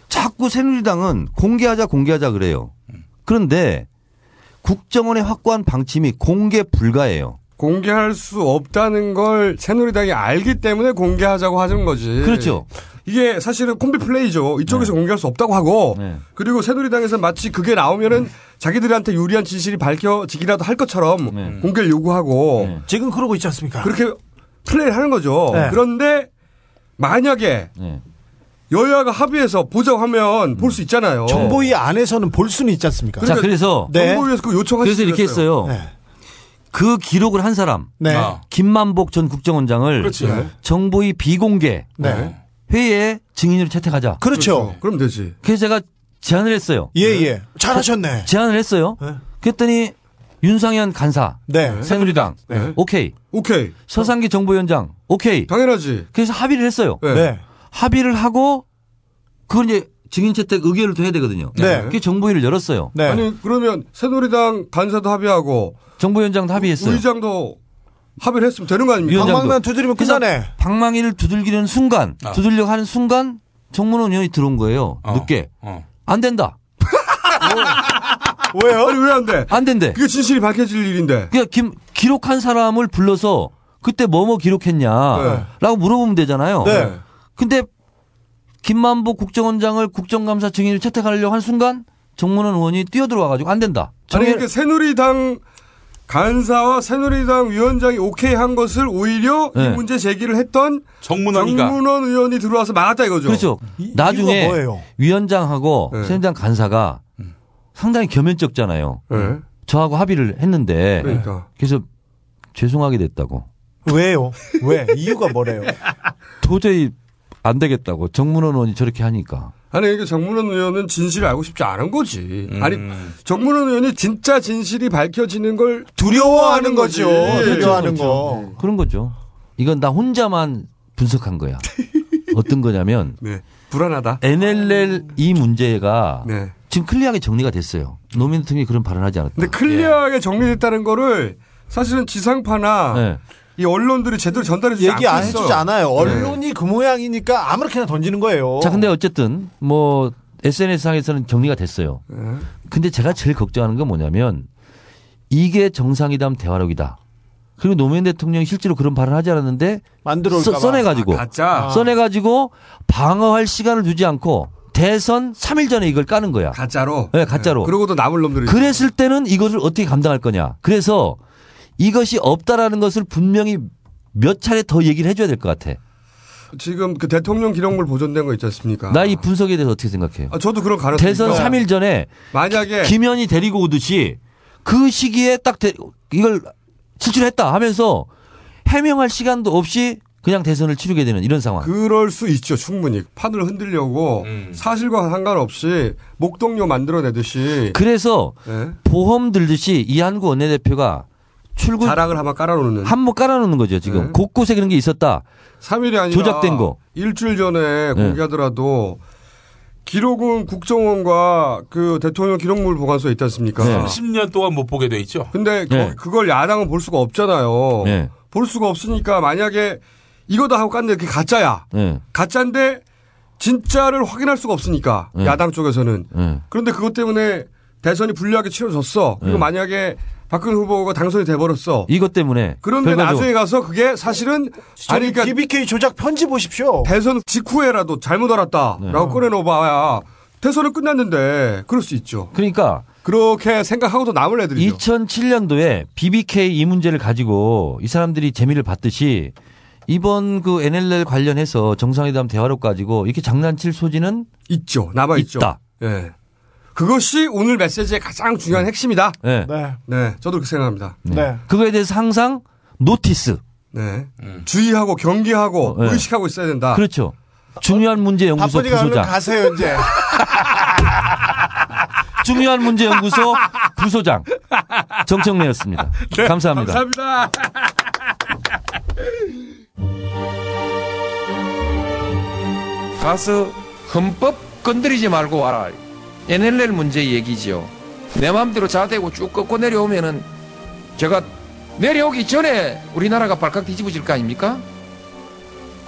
자꾸 새누리당은 공개하자 공개하자 그래요. 그런데 국정원의 확고한 방침이 공개 불가예요. 공개할 수 없다는 걸 새누리당이 알기 때문에 공개하자고 하는 거지. 그렇죠. 이게 사실은 콤비 플레이죠. 이쪽에서 공개할 수 없다고 하고 그리고 새누리당에서 마치 그게 나오면은 자기들한테 유리한 진실이 밝혀지기라도 할 것처럼 공개를 요구하고 지금 그러고 있지 않습니까? 그렇게 플레이를 하는 거죠. 네. 그런데 만약에 여야가 합의해서 보자고 하면 볼 수 있잖아요. 정보위 안에서는 볼 수는 있지 않습니까? 자, 그래서 네. 정보위에서 그 요청하시 그래서 이렇게 했어요. 그 기록을 한 사람, 네. 아. 김만복 전 국정원장을 그렇지. 정보위 비공개 네. 회의에 증인으로 채택하자. 그렇죠. 그럼 되지. 그래서 제가 제안을 했어요. 예, 예. 잘하셨네. 제안을 했어요. 그랬더니 윤상현 간사, 네. 새누리당, 네. 오케이. 오케이. 서상기 정보위원장, 오케이. 당연하지. 그래서 합의를 했어요. 네. 합의를 하고 그걸 이제 증인 채택 의결을 또 해야 되거든요. 네. 그게 정보위를 열었어요. 아니 그러면 새누리당 간사도 합의하고 정보위원장도 합의했어요. 의장도 합의를 했으면 되는 거 아닙니까? 위원장도. 두드리면 끝나네. 방망이를 두들기는 순간, 아. 두들려고 하는 순간 정문원 의원이 들어온 거예요. 늦게. 안 된다. 왜요? 아니 왜 안 돼? 안 된대. 그게 진실이 밝혀질 일인데. 그냥 김, 기록한 사람을 불러서 그때 뭐뭐 기록했냐라고 물어보면 되잖아요. 네. 근데 김만복 국정원장을 국정감사 증인을 채택하려고 한 순간 정문원 의원이 뛰어들어와가지고 안 된다. 아니 그러니까 새누리당 간사와 새누리당 위원장이 오케이 한 것을 오히려 이 네. 문제 제기를 했던 정문원이가. 정문원 의원이 들어와서 막았다 이거죠. 그렇죠. 나중에 이유가 뭐예요? 위원장하고 네. 새누리당 간사가 상당히 겸연쩍잖아요. 네. 저하고 합의를 했는데 그러니까. 그래서 죄송하게 됐다고. 왜요? 왜? 이유가 뭐래요? 도저히 안 되겠다고. 정문원 의원이 저렇게 하니까. 아니 이게 정문원 의원은 진실을 알고 싶지 않은 거지. 음. 아니 정문원 의원이 진짜 진실이 밝혀지는 걸 두려워하는 거지. 두려워하는 거. 그런 거죠. 이건 나 혼자만 분석한 거야. 어떤 거냐면 네. 불안하다. NLL 이 문제가 네. 지금 클리어하게 정리가 됐어요. 노무현 대통령이 그런 발언하지 않았다. 근데 클리어하게 정리됐다는 거를 사실은 지상파나 네. 이 언론들이 제대로 전달해 주지 얘기 안. 해주지 않아요. 네. 언론이 그 모양이니까 아무렇게나 던지는 거예요. 자, 근데 어쨌든 뭐 SNS상에서는 정리가 됐어요. 네. 근데 제가 제일 걱정하는 건 뭐냐면 이게 정상회담 대화록이다. 그리고 노무현 대통령이 실제로 그런 발언을 하지 않았는데 만들어. 써내가지고 아, 가짜. 써내가지고 방어할 시간을 두지 않고 대선 3일 전에 이걸 까는 거야. 가짜로. 네, 가짜로. 그러고도 남을 놈들이. 그랬을 때는 이것을 어떻게 감당할 거냐. 그래서 이것이 없다라는 것을 분명히 몇 차례 더 얘기를 해줘야 될 것 같아. 지금 그 대통령 기록물 보존된 거 있지 않습니까? 나 이 분석에 대해서 어떻게 생각해요? 아, 저도 그런 가능성이 대선 있어요. 3일 전에 만약에 김현이 데리고 오듯이 그 시기에 딱 데- 이걸 실출했다 하면서 해명할 시간도 없이 그냥 대선을 치르게 되는 이런 상황. 그럴 수 있죠, 충분히. 판을 흔들려고 사실과 상관없이 목동료 만들어내듯이. 그래서 네. 보험 들듯이 이한구 원내대표가 출구 자락을 한번 깔아놓는. 한몫 깔아놓는 거죠 지금 네. 곳곳에 그런 게 있었다. 3일이 아니라 조작된 거. 일주일 전에 네. 공개하더라도 기록은 국정원과 그 대통령 기록물 보관소에 있지 않습니까? 네. 30년 동안 못 보게 돼 있죠. 근데 거- 네. 그걸 야당은 볼 수가 없잖아요. 네. 볼 수가 없으니까 만약에 이거다 하고 깠는데 그게 가짜야. 네. 가짜인데 진짜를 확인할 수가 없으니까 네. 야당 쪽에서는 네. 그런데 그것 때문에 대선이 불리하게 치러졌어. 그리고 네. 만약에 박근혜 후보가 당선이 돼버렸어. 이것 때문에 그런데 결과적으로 나중에 가서 그게 사실은 저기 BBK 조작 편지 보십시오. 대선 직후에라도 잘못 알았다라고 네. 꺼내놓아봐야 대선은 끝났는데 그럴 수 있죠. 그러니까 그렇게 생각하고도 남을 애들이죠. 2007년도에 BBK 이 문제를 가지고 이 사람들이 재미를 봤듯이 이번 그 NLL 관련해서 정상회담 대화로 가지고 이렇게 장난칠 소지는 있죠. 남아 있죠. 있다. 예. 그것이 오늘 메시지의 가장 중요한 핵심이다. 네. 네. 네, 저도 그렇게 생각합니다. 네. 그거에 대해서 항상 notice. 네. 주의하고 경계하고 네. 의식하고 있어야 된다. 그렇죠. 중요한 문제 연구소 부소장. 가세요 이제. 중요한 문제 연구소 부소장 정청래였습니다. 네, 감사합니다. 감사합니다. 가서 헌법 건드리지 말고 와라. NLL 문제 얘기죠. 내 마음대로 자대고 쭉 꺾고 내려오면은 제가 내려오기 전에 우리나라가 발칵 뒤집어질 거 아닙니까?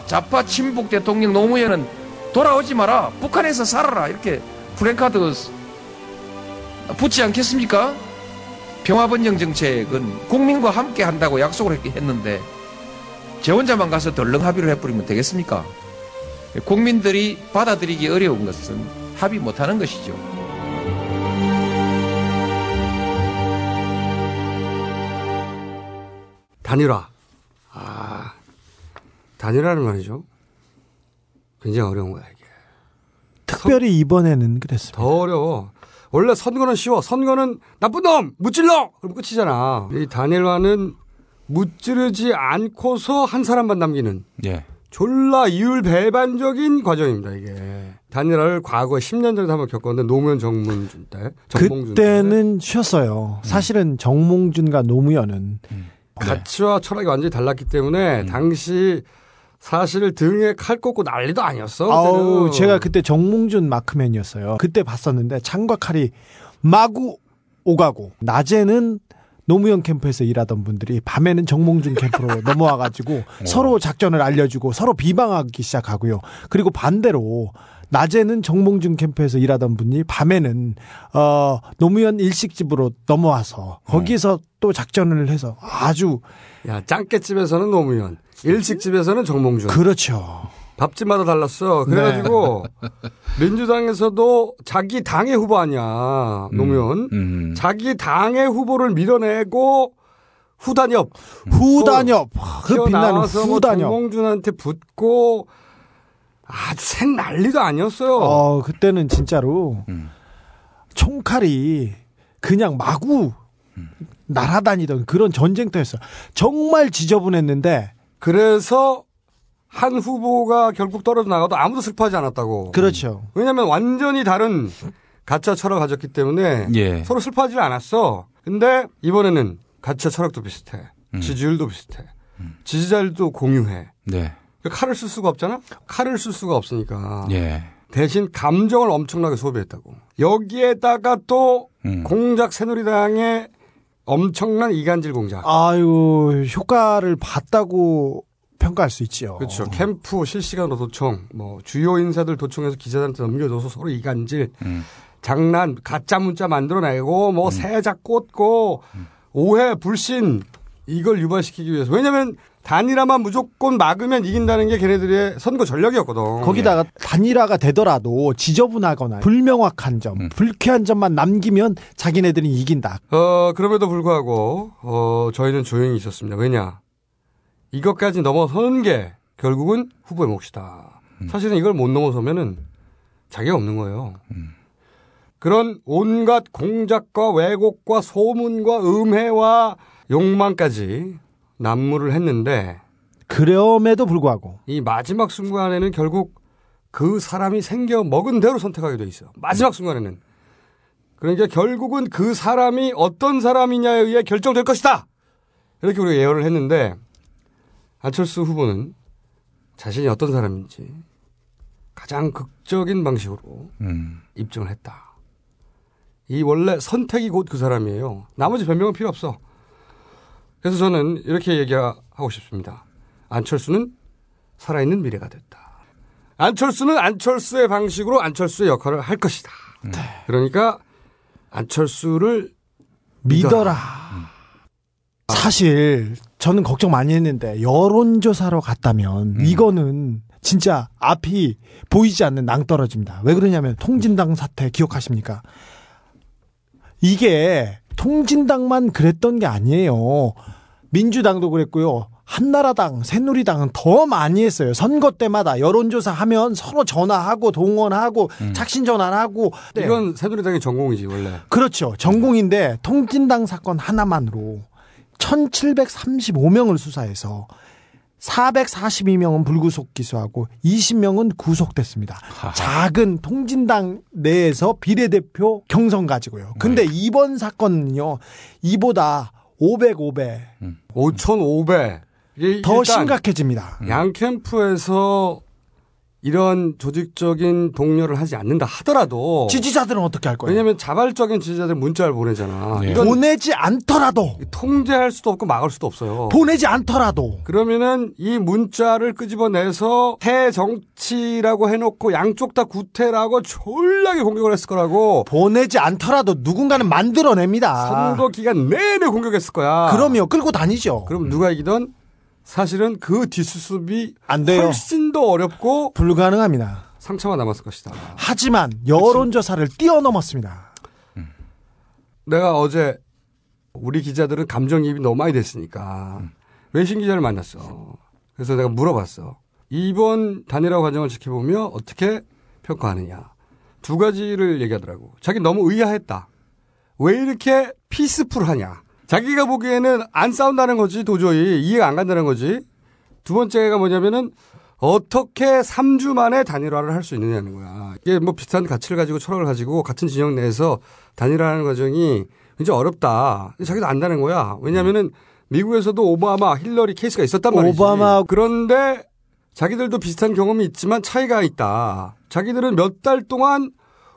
좌파 친북 대통령 노무현은 돌아오지 마라. 북한에서 살아라. 이렇게 플랜카드 붙지 않겠습니까? 평화번영 정책은 국민과 함께 한다고 약속을 했- 했는데 제 혼자만 가서 덜렁 합의를 해버리면 되겠습니까? 국민들이 받아들이기 어려운 것은 합의 못하는 것이죠. 단일화. 아, 단일화는 말이죠. 굉장히 어려운 거야, 이게. 특별히 이번에는 그랬습니다. 더 어려워. 원래 선거는 쉬워. 선거는 나쁜 놈! 무찔러! 그럼 끝이잖아. 이 단일화는 무찌르지 않고서 한 사람만 남기는 예. 졸라 이율 배반적인 과정입니다, 이게. 단일화를 과거에 10년 전에 한번 겪었는데 노무현 정문준 때. 정몽준 때. 그때는 쉬었어요. 사실은 정몽준과 노무현은 가치와 철학이 완전히 달랐기 때문에 당시 사실 등에 칼 꽂고 난리도 아니었어. 아우. 제가 그때 정몽준 마크맨이었어요. 그때 봤었는데 창과 칼이 마구 오가고 낮에는 노무현 캠프에서 일하던 분들이 밤에는 정몽준 캠프로 넘어와 가지고 서로 작전을 알려주고 서로 비방하기 시작하고요. 그리고 반대로 낮에는 정몽준 캠프에서 일하던 분이 밤에는 어 노무현 일식집으로 넘어와서 거기서 또 작전을 해서 아주 야, 짱깨집에서는 노무현, 일식집에서는 정몽준. 그렇죠. 밥집마다 달랐어. 그래가지고 민주당에서도 자기 당의 후보 아니야 노무현. 음. 자기 당의 후보를 밀어내고 후단협, 후단협, 그 빛나는 뭐 후단협. 정몽준한테 붙고 아주 생 난리도 아니었어요. 어, 그때는 진짜로 총칼이 그냥 마구 날아다니던 그런 전쟁터였어요. 정말 지저분했는데 그래서 한 후보가 결국 떨어져 나가도 아무도 슬퍼하지 않았다고. 그렇죠. 왜냐하면 완전히 다른 가짜 철학을 가졌기 때문에 예. 서로 슬퍼하지 않았어. 근데 이번에는 가짜 철학도 비슷해. 음. 지지율도 비슷해. 지지자들도 공유해. 네. 그 칼을 쓸 수가 없잖아? 칼을 쓸 수가 없으니까. 예. 대신 감정을 엄청나게 소비했다고. 여기에다가 또 음. 공작 새누리당의 엄청난 이간질 공작. 아유 효과를 봤다고 평가할 수 있지요. 그렇죠. 캠프 실시간으로 도청, 뭐 주요 인사들 도청해서 기자들한테 넘겨줘서 서로 이간질, 음. 장난, 가짜 문자 만들어내고 뭐 세자 꽂고 오해, 불신 이걸 유발시키기 위해서. 왜냐하면 단일화만 무조건 막으면 이긴다는 게 걔네들의 선거 전략이었거든. 거기다가 단일화가 되더라도 지저분하거나 불명확한 점, 불쾌한 점만 남기면 자기네들이 이긴다. 어, 그럼에도 불구하고, 어, 저희는 조용히 있었습니다. 왜냐? 이것까지 넘어서는 게 결국은 후보의 몫이다. 사실은 이걸 못 넘어서면은 자기가 없는 거예요. 그런 온갖 공작과 왜곡과 소문과 음해와 욕망까지 난무를 했는데 그럼에도 불구하고 이 마지막 순간에는 결국 그 사람이 생겨 먹은 대로 선택하게 돼 있어요. 마지막 순간에는. 그러니까 결국은 그 사람이 어떤 사람이냐에 의해 결정될 것이다. 이렇게 우리가 예언을 했는데 안철수 후보는 자신이 어떤 사람인지 가장 극적인 방식으로 음. 입증을 했다. 이 원래 선택이 곧 그 사람이에요. 나머지 변명은 필요 없어. 그래서 저는 이렇게 얘기하고 싶습니다. 안철수는 살아있는 미래가 됐다. 안철수는 안철수의 방식으로 안철수의 역할을 할 것이다. 그러니까 안철수를 믿어라. 사실 저는 걱정 많이 했는데 여론조사로 갔다면 음. 이거는 진짜 앞이 보이지 않는 낭떠러집니다. 왜 그러냐면 통진당 사태 기억하십니까? 이게 통진당만 그랬던 게 아니에요. 민주당도 그랬고요. 한나라당, 새누리당은 더 많이 했어요. 선거 때마다 여론조사 하면 서로 전화하고 동원하고 착신 전환하고 네. 이건 새누리당의 전공이지 원래. 그렇죠. 전공인데 통진당 사건 하나만으로 1735명을 수사해서 442명은 불구속 기소하고 20명은 구속됐습니다. 작은 통진당 내에서 비례대표 경선 가지고요. 근데 이번 사건은요. 이보다 500, 500. 5,500. 이게 더 일단 심각해집니다. 양 캠프에서 이런 조직적인 독려를 하지 않는다 하더라도 지지자들은 어떻게 할 거예요? 왜냐하면 자발적인 지지자들 문자를 보내잖아. 이건 보내지 않더라도 통제할 수도 없고 막을 수도 없어요. 보내지 않더라도 그러면은 이 문자를 끄집어내서 태 정치라고 해놓고 양쪽 다 구태라고 졸라게 공격을 했을 거라고 보내지 않더라도 누군가는 만들어냅니다. 선거 기간 내내 공격했을 거야. 그럼요. 끌고 다니죠. 그럼 누가 이기던 사실은 그 뒷수습이 안 돼요. 훨씬 더 어렵고 불가능합니다. 상처가 남았을 것이다. 하지만 여론조사를 뛰어넘었습니다. 내가 어제 우리 기자들은 감정이입이 너무 많이 됐으니까 외신 기자를 만났어. 그래서 내가 물어봤어. 이번 단일화 과정을 지켜보며 어떻게 평가하느냐. 두 가지를 얘기하더라고. 자기 너무 의아했다. 왜 이렇게 peaceful하냐. 자기가 보기에는 안 싸운다는 거지 도저히 이해가 안 간다는 거지. 두 번째가 뭐냐면은 어떻게 3주 만에 단일화를 할 수 있느냐는 거야. 이게 뭐 비슷한 가치를 가지고 철학을 가지고 같은 진영 내에서 단일화하는 과정이 굉장히 어렵다. 자기도 안다는 거야. 왜냐면은 미국에서도 오바마, 힐러리 케이스가 있었단 말이지. 오바마. 그런데 자기들도 비슷한 경험이 있지만 차이가 있다. 자기들은 몇 달 동안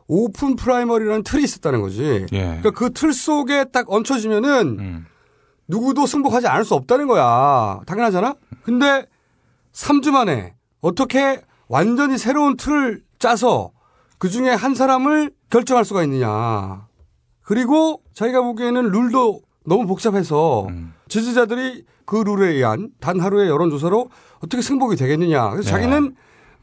open primary라는 틀이 있었다는 거지. 예. 그러니까 그 틀 속에 딱 얹혀지면은 누구도 승복하지 않을 수 없다는 거야. 당연하잖아? 근데 3주 만에 어떻게 완전히 새로운 틀을 짜서 그 중에 한 사람을 결정할 수가 있느냐. 그리고 자기가 보기에는 룰도 너무 복잡해서 지지자들이 그 룰에 의한 단 하루의 여론조사로 어떻게 승복이 되겠느냐. 그래서 네. 자기는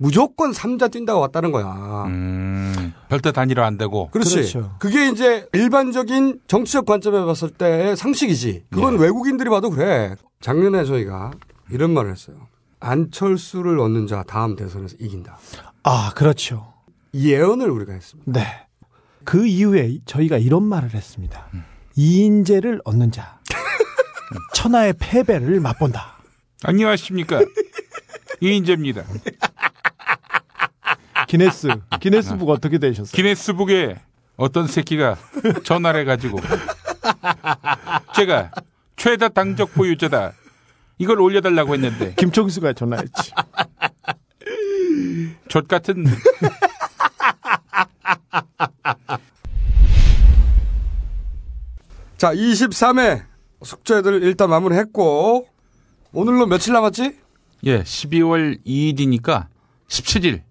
무조건 3자 뛴다고 왔다는 거야. 음, 별도 단위로 안 되고. 그렇지. 그렇죠. 그게 이제 일반적인 정치적 관점에 봤을 때의 상식이지. 그건 외국인들이 봐도 그래. 작년에 저희가 이런 말을 했어요. 안철수를 얻는 자 다음 대선에서 이긴다. 아, 그렇죠. 이 예언을 우리가 했습니다. 네. 그 이후에 저희가 이런 말을 했습니다. 이인재를 얻는 자. 천하의 패배를 맛본다. 안녕하십니까. 이인재입니다. 기네스, 기네스북 어떻게 되셨어요? 기네스북에 어떤 새끼가 전화를 해가지고 제가 최다 당적 보유자다. 이걸 올려달라고 했는데 김총수가 전화했지. 젖 같은 자, 23회 숙제들 일단 마무리했고 오늘로 며칠 남았지? 예 12월 2일이니까 17일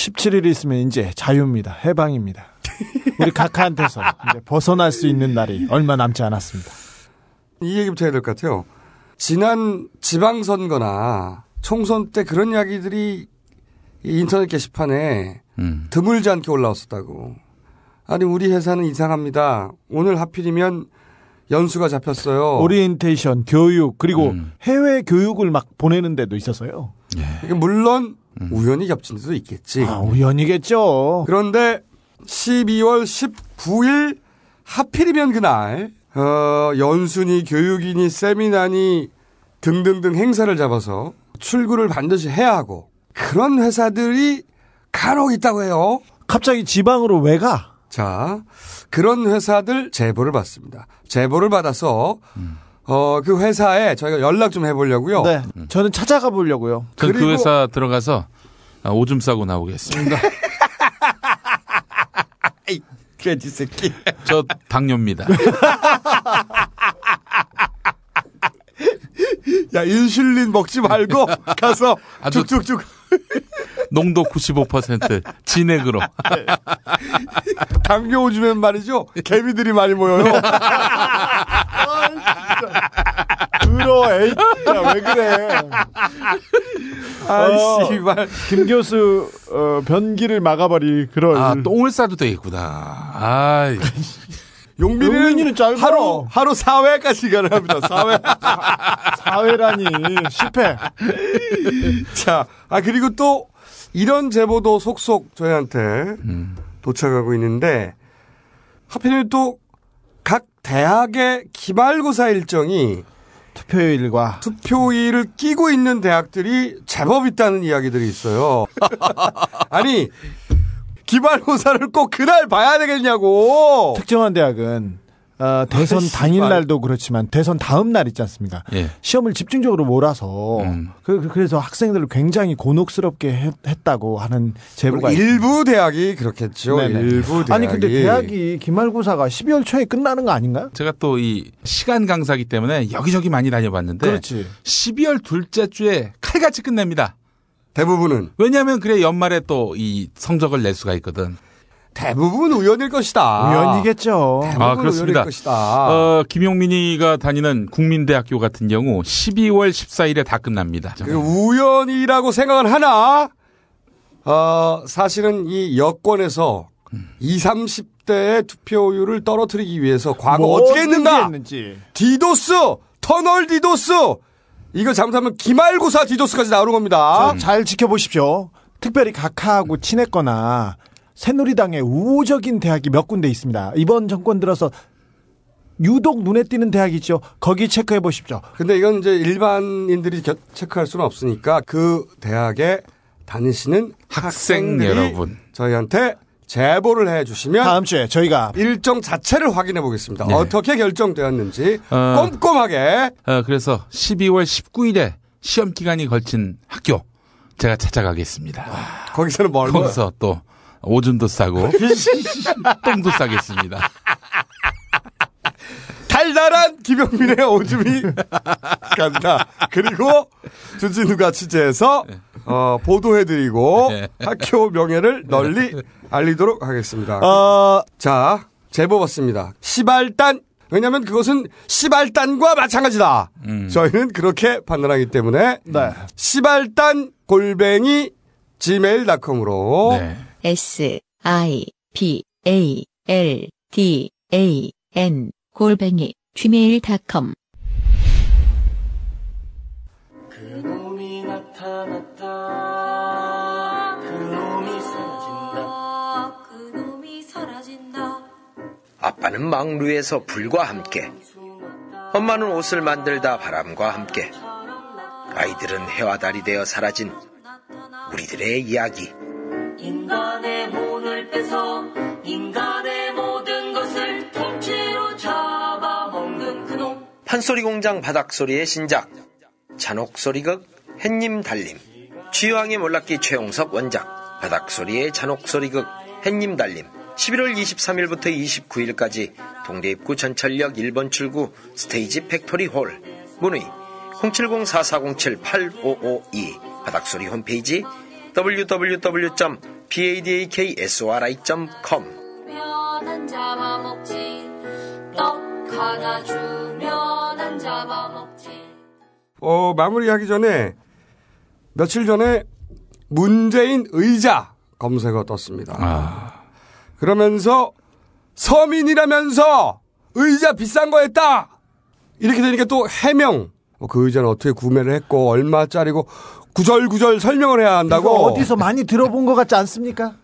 17일 있으면 이제 자유입니다. 해방입니다. 우리 각하한테서 이제 벗어날 수 있는 날이 얼마 남지 않았습니다. 이 얘기부터 해야 될 것 같아요. 지난 지방선거나 총선 때 그런 이야기들이 이 인터넷 게시판에 드물지 않게 올라왔었다고. 아니 우리 회사는 이상합니다. 오늘 하필이면 연수가 잡혔어요. 오리엔테이션, 교육, 그리고 해외 교육을 막 보내는 데도 있어서요. 이게 물론 우연히 겹친 데도 있겠지. 아, 우연이겠죠. 그런데 12월 19일 하필이면 그날 어, 연수니 교육이니 세미나니 등등등 행사를 잡아서 출구를 반드시 해야 하고 그런 회사들이 간혹 있다고 해요. 갑자기 지방으로 왜 가? 자, 그런 회사들 제보를 받습니다. 제보를 받아서 어, 그 회사에 저희가 연락 좀 해보려고요. 네. 저는 찾아가 보려고요. 전그 그리고- 회사 들어가서 아, 오줌 싸고 나오겠습니다. 돼지 새끼. 저 당뇨입니다. 야, 인슐린 먹지 말고 가서 아주 쭉쭉쭉. 농도 95% 진액으로. 당뇨 오주면 말이죠. 개미들이 많이 모여요. 에이, 야, 왜 그래? 아, 씨발. 김 교수 어, 변기를 막아버리 그런. 아, 똥을 싸도 되겠구나. 아, 용민이는, 용민이는 짧아. 하루 하루 4회까지 시간을 합니다. 4회. 사회라니 실패. 자, 아 그리고 또 이런 제보도 속속 저희한테 도착하고 있는데 하필이면 또 각 대학의 기말고사 일정이 투표일과 투표일을 끼고 있는 대학들이 제법 있다는 이야기들이 있어요. 아니 기말고사를 꼭 그날 봐야 되겠냐고. 특정한 대학은 어, 대선 아, 씨발. 당일 날도 그렇지만 대선 다음 날 있지 않습니까? 예. 시험을 집중적으로 몰아서 음. 그, 래서 학생들을 굉장히 곤혹스럽게 했, 다고 하는 제보가 일부 대학이 그렇겠죠. 네네. 일부 대학이. 아니 근데 대학이 기말고사가 12월 초에 끝나는 거 아닌가요? 제가 또 이 시간 강사기 때문에 여기저기 많이 다녀봤는데 그렇지. 12월 둘째 주에 칼같이 끝냅니다. 대부분은 왜냐하면 그래 연말에 또 이 성적을 낼 수가 있거든. 대부분 우연일 것이다. 우연이겠죠. 대부분 아 그렇습니다. 우연일 것이다. 어, 김용민이가 다니는 국민대학교 같은 경우 12월 14일에 다 끝납니다. 그 우연이라고 생각을 하나, 어, 사실은 이 여권에서 20, 30대의 투표율을 떨어뜨리기 위해서 과거 뭐 어떻게 했는가? 했는지. 디도스, 터널 디도스, 이거 잘못하면 기말고사 디도스까지 나오는 겁니다. 자, 잘 지켜보십시오. 특별히 각하하고 친했거나 새누리당의 우호적인 대학이 몇 군데 있습니다. 이번 정권 들어서 유독 눈에 띄는 대학이 있죠. 거기 체크해 보십시오. 근데 이건 이제 일반인들이 겨- 체크할 수는 없으니까 그 대학에 다니시는 학생 학생들이 여러분. 저희한테 제보를 해 주시면 다음 주에 저희가 일정 자체를 확인해 보겠습니다. 네. 어떻게 결정되었는지 어. 꼼꼼하게 어, 그래서 12월 19일에 시험 기간이 걸친 학교 제가 찾아가겠습니다. 거기서는 뭘 거기서 또 오줌도 싸고 똥도 싸겠습니다. 달달한 김영민의 오줌이 간다. 그리고 주진우가 취재해서 어, 보도해드리고 네. 학교 명예를 널리 알리도록 하겠습니다. 어, 자, 제보 받습니다. 시발단 왜냐하면 그것은 시발단과 마찬가지다. 저희는 그렇게 판단하기 때문에 네. 시발단 골뱅이 gmail.com으로 네. S I P A L D A N 골뱅이 gmail.com 그놈이 나타났다 그놈이 사라진다 그놈이 사라진다. 아빠는 망루에서 불과 함께, 엄마는 옷을 만들다 바람과 함께, 아이들은 해와 달이 되어 사라진 우리들의 이야기. 인간의 혼을 빼서 인간의 모든 것을 통째로 잡아먹는 그놈. 판소리 공장 바닥소리의 신작, 잔혹소리극 햇님 달림, 쥐왕의 몰락기 최용석 원작, 바닥소리의 잔혹소리극 햇님 달님, 11월 23일부터 29일까지 동대 입구 전철역 1번 출구 스테이지 팩토리 홀, 문의 070-4407-8552, 바닥소리 홈페이지 www.badaksori.com 주면 안 잡아먹지. 떡 하나 주면 안 잡아먹지. 어, 마무리하기 전에 며칠 전에 문재인 의자 검색어 떴습니다. 아. 그러면서 서민이라면서 의자 비싼 거 했다. 이렇게 되니까 또 해명. 어, 그 의자는 어떻게 구매를 했고 얼마짜리고 구절구절 설명을 해야 한다고. 어디서 많이 들어본 것 같지 않습니까?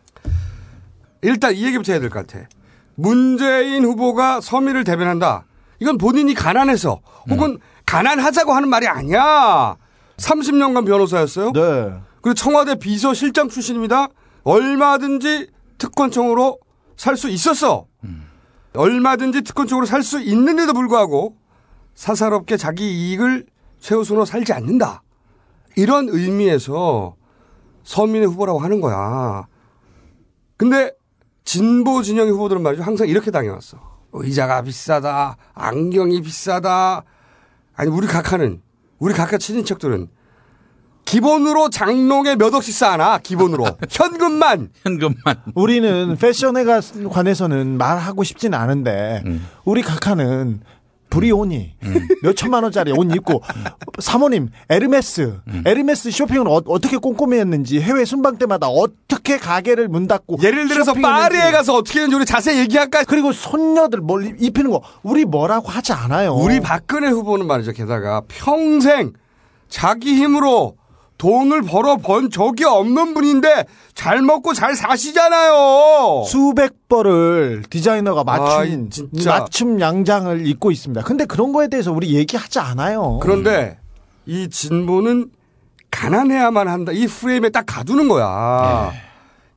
일단 이 얘기부터 해야 될 것 같아. 문재인 후보가 서민을 대변한다. 이건 본인이 가난해서 혹은 가난하자고 하는 말이 아니야. 30년간 변호사였어요. 네. 그리고 청와대 비서실장 출신입니다. 얼마든지 특권층으로 살 수 있었어. 얼마든지 특권층으로 살 수 있는데도 불구하고 사사롭게 자기 이익을 최우선으로 살지 않는다. 이런 의미에서 서민의 후보라고 하는 거야. 근데 진보 진영의 후보들은 말이죠. 항상 이렇게 당해왔어. 의자가 비싸다. 안경이 비싸다. 아니, 우리 각하는, 우리 각하 친인척들은 기본으로 장롱에 몇 억씩 쌓아놔. 기본으로. 현금만. 현금만. 우리는 패션에 가- 관해서는 말하고 싶진 않은데 우리 각하는 브리오니 몇 천만 원짜리 옷 입고 사모님 에르메스 에르메스 쇼핑을 어, 떻게 꼼꼼히 했는지 해외 순방 때마다 어떻게 가게를 문 닫고 예를 들어서. 파리에 가서 어떻게 했는지 우리 자세히 얘기할까? 그리고 손녀들 뭘 입히는 거 우리 뭐라고 하지 않아요. 우리 박근혜 후보는 말이죠. 게다가 평생 자기 힘으로 돈을 벌어 번 적이 없는 분인데 잘 먹고 잘 사시잖아요. 수백 벌을 디자이너가 맞춘 진짜. 맞춤 양장을 입고 있습니다. 근데 그런 거에 대해서 우리 얘기하지 않아요. 그런데 이 진보는 가난해야만 한다. 이 프레임에 딱 가두는 거야.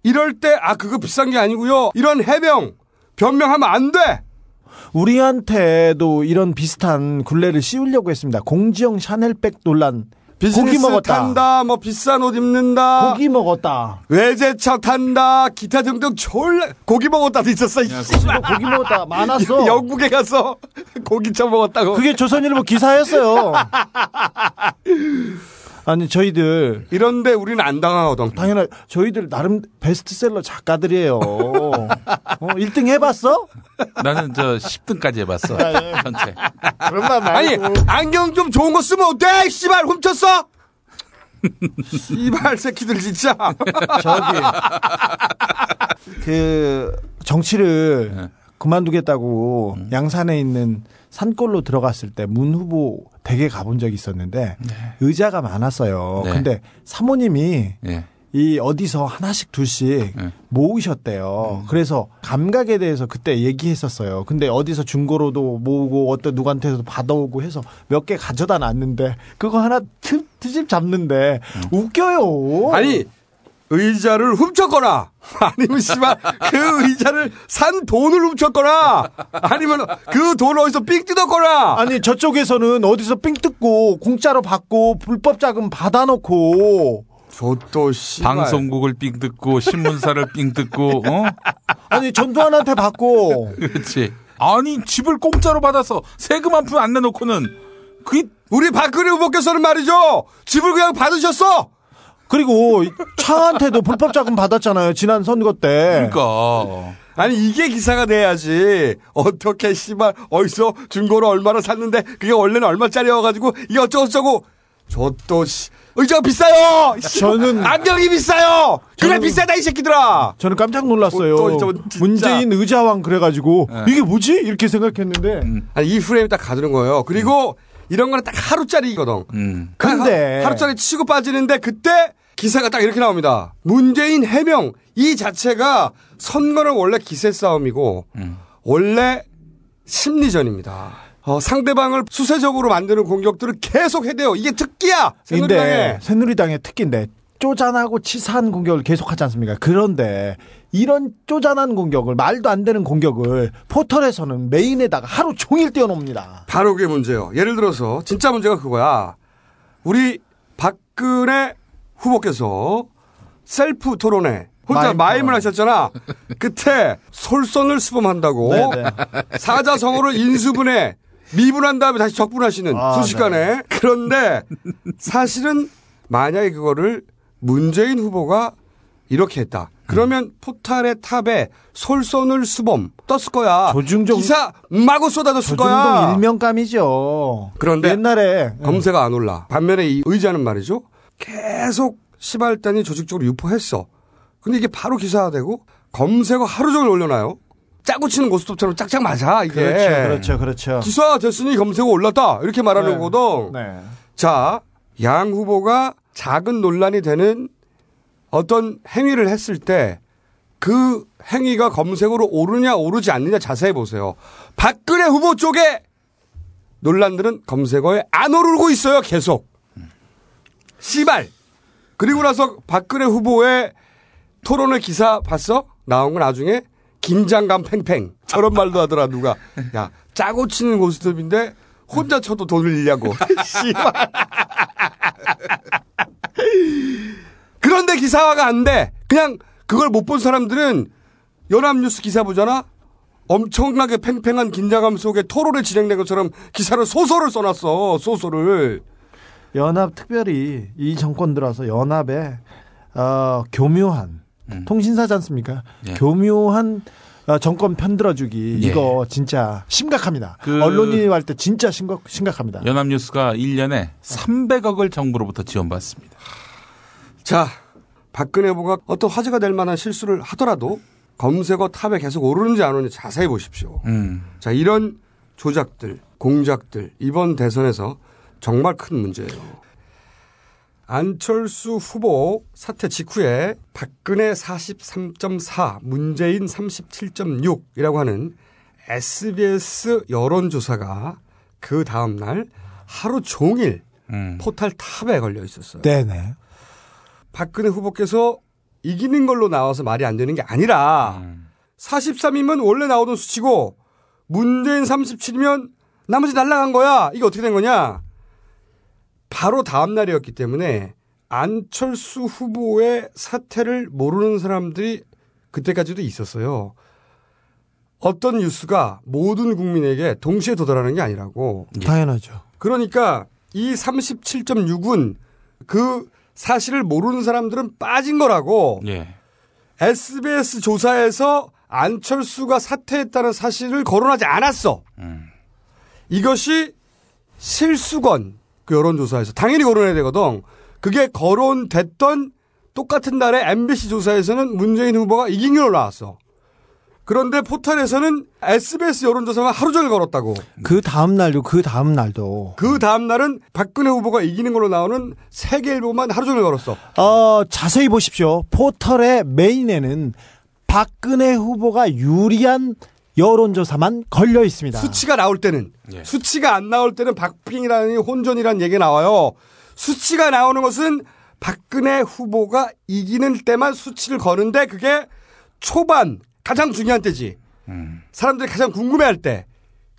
이럴 때 아 그거 비싼 게 아니고요. 이런 해명 변명하면 안 돼. 우리한테도 이런 비슷한 굴레를 씌우려고 했습니다. 공지영 샤넬백 논란. 비즈니스 고기 먹었다. 탄다, 뭐 비싼 옷 입는다, 고기 먹었다. 외제차 탄다, 기타 등등 졸라 고기 먹었다도 있었어. 이 씨발. 고기 먹었다 많았어. 영국에 가서 고기차 먹었다고. 그게 조선일보 기사였어요. 아니 저희들 이런데 우리는 안 당하거든. 당연히 저희들 나름 베스트셀러 작가들이에요. 어, 1등 해봤어? 나는 저 10등까지 해봤어. 전체. 그런 말 아니. 안경 좀 좋은 거 쓰면 어때? 씨발 훔쳤어? 씨발 새끼들 진짜. 저기 그 정치를 네. 그만두겠다고 양산에 있는 산골로 들어갔을 때 문 후보 댁에 가본 적이 있었는데 의자가 많았어요. 네. 근데 사모님이 예. 이 어디서 하나씩 둘씩 네. 모으셨대요. 그래서 감각에 대해서 그때 얘기했었어요. 근데 어디서 중고로도 모으고 어떤 누구한테도 받아오고 해서 몇 개 가져다 놨는데 그거 하나 트, 트집 잡는데 웃겨요. 아니 의자를 훔쳤거나 아니면 씨발 그 의자를 산 돈을 훔쳤거나 아니면 그 돈을 어디서 삥 뜯었거나. 아니 저쪽에서는 어디서 삥 뜯고 공짜로 받고 불법 자금 받아놓고. 저또 씨발. 방송국을 삥 뜯고 신문사를 삥 뜯고 어? 아니 전두환한테 받고. 그렇지. 아니 집을 공짜로 받아서 세금 한 푼 안 내놓고는 그 우리 박근혜 후보께서는 말이죠. 집을 그냥 받으셨어 그리고 차한테도 불법 자금 받았잖아요 지난 선거 때. 그러니까. 아니 이게 기사가 돼야지. 어떻게 씨발 어디서 중고로 얼마나 샀는데 그게 원래는 얼마짜리여가지고 이게 어쩌고저쩌고. 저또 의자가 비싸요! 씨, 저는- 안경이 비싸요! 그래 저는- 비싸다 이 새끼들아! 저는 깜짝 놀랐어요. 또, 또. 문재인 의자왕 그래가지고 네. 이게 뭐지? 이렇게 생각했는데. 아니, 이 프레임이 딱 가두는 거예요. 그리고 이런 거는 딱 하루짜리거든. 음. 근데- 하- 하루짜리 치고 빠지는데 그때 기사가 딱 이렇게 나옵니다 문재인 해명 이 자체가 선거는 원래 기세 싸움이고 음. 원래 심리전입니다. 어, 상대방을 수세적으로 만드는 공격들을 계속 해대요. 이게 특기야. 근데 새누리당에. 새누리당의 특기인데 쪼잔하고 치사한 공격을 계속하지 않습니까? 그런데 이런 쪼잔한 공격을 말도 안 되는 공격을 포털에서는 메인에다가 하루 종일 띄워놓습니다. 바로 그게 문제예요. 예를 들어서 진짜 문제가 그거야. 우리 박근혜 후보께서 셀프 토론회 혼자 마임 토론. 하셨잖아. 그때 솔선을 수범한다고 네네. 사자성어를 인수분해 미분한 다음에 다시 적분하시는 아, 순식간에 그런데 사실은 만약에 그거를 문재인 후보가 이렇게 했다. 그러면 포탈의 탑에 솔선을 수범 떴을 거야. 조중동- 기사 마구 쏟아졌을 조중동 거야. 일면감이죠. 그런데 옛날에 검색에 안 올라. 반면에 이 의자는 말이죠. 계속 시발단이 조직적으로 유포했어. 근데 이게 바로 기사화되고 검색어 하루 종일 올려놔요. 짜고 치는 고스톱처럼 짝짝 맞아 이게. 그렇죠, 그렇죠, 그렇죠. 기사 됐으니 검색어 올랐다 이렇게 말하는 네. 거거든. 네. 자, 양 후보가 작은 논란이 되는 어떤 행위를 했을 때 그 행위가 검색어로 오르냐 오르지 않느냐 자세히 보세요. 박근혜 후보 쪽에 논란들은 검색어에 안 오르고 있어요, 계속. 씨발. 그리고 나서 박근혜 후보의 토론회 기사 봤어? 나온 건 나중에 긴장감 팽팽. 저런 말도 하더라, 누가. 야, 짜고 치는 고스톱인데 혼자 쳐도 돈을 잃냐고. 씨발. 그런데 기사화가 안 돼. 그냥 그걸 못 본 사람들은 연합뉴스 기사 보잖아? 엄청나게 팽팽한 긴장감 속에 토론이 진행된 것처럼 기사를 소설을 써놨어, 소설을. 연합 특별히 이 정권 들어서 연합에 어, 교묘한 통신사지 않습니까? 예. 교묘한 어, 정권 편들어주기 예. 이거 진짜 심각합니다. 그- 언론인이 할 때 진짜 심각, 심각합니다. 연합뉴스가 1년에 300억을 정부로부터 지원받습니다. 자, 박근혜 후보가 어떤 화제가 될 만한 실수를 하더라도 검색어 탑에 계속 오르는지 안 오르는지 자세히 보십시오. 음. 자, 이런 조작들, 공작들, 이번 대선에서 정말 큰 문제예요. 안철수 후보 사퇴 직후에 박근혜 43.4, 문재인 37.6이라고 하는 SBS 여론조사가 그 다음날 하루 종일 포탈 탑에 걸려 있었어요. 네네. 박근혜 후보께서 이기는 걸로 나와서 말이 안 되는 게 아니라 43이면 원래 나오던 수치고 문재인 37이면 나머지 날라간 거야. 이게 어떻게 된 거냐? 바로 다음 날이었기 때문에 안철수 후보의 사태를 모르는 사람들이 그때까지도 있었어요. 어떤 뉴스가 모든 국민에게 동시에 도달하는 게 아니라고. 당연하죠. 그러니까 이 37.6은 그 사실을 모르는 사람들은 빠진 거라고. 예. SBS 조사에서 안철수가 사퇴했다는 사실을 거론하지 않았어. 이것이 실수건 그 여론조사에서 당연히 거론해야 되거든. 그게 거론됐던 똑같은 날에 MBC 조사에서는 문재인 후보가 이긴 걸로 나왔어. 그런데 포털에서는 SBS 여론조사만 하루 종일 걸었다고. 그 다음 날도 그 다음 날도 그 다음 날은 박근혜 후보가 이기는 걸로 나오는 세계일보만 하루 종일 걸었어. 어, 자세히 보십시오. 포털의 메인에는 박근혜 후보가 유리한 여론조사만 걸려 있습니다. 수치가 나올 때는 수치가 안 나올 때는 박빙이라는 혼전이라는 얘기가 나와요. 수치가 나오는 것은 박근혜 후보가 이기는 때만 수치를 거는데 그게 초반 가장 중요한 때지. 사람들이 가장 궁금해할 때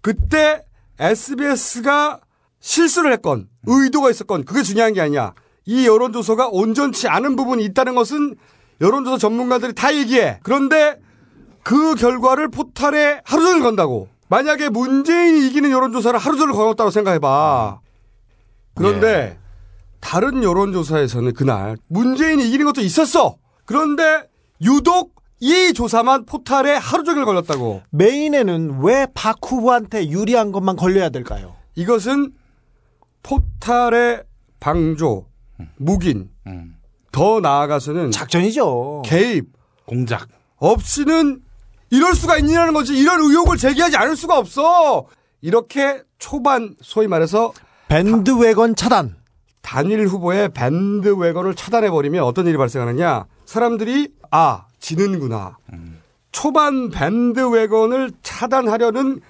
그때 SBS가 실수를 했건 의도가 있었건 그게 중요한 게 아니야. 이 여론조사가 온전치 않은 부분이 있다는 것은 여론조사 전문가들이 다 얘기해. 그런데 그 결과를 포탈에 하루 종일 건다고. 만약에 문재인이 이기는 여론조사를 하루 종일 걸었다고 생각해봐. 그런데 다른 여론조사에서는 그날 문재인이 이기는 것도 있었어. 그런데 유독 이 조사만 포탈에 하루 종일 걸렸다고. 메인에는 왜 박 후보한테 유리한 것만 걸려야 될까요? 이것은 포탈의 방조, 묵인, 더 나아가서는 작전이죠. 개입, 공작 없이는 이럴 수가 있냐는 거지. 이런 의혹을 제기하지 않을 수가 없어. 이렇게 초반 소위 말해서 밴드웨건 차단. 단일 후보의 밴드웨건을 차단해 버리면 어떤 일이 발생하느냐? 사람들이 아 지는구나. 초반 밴드웨건을 차단하려는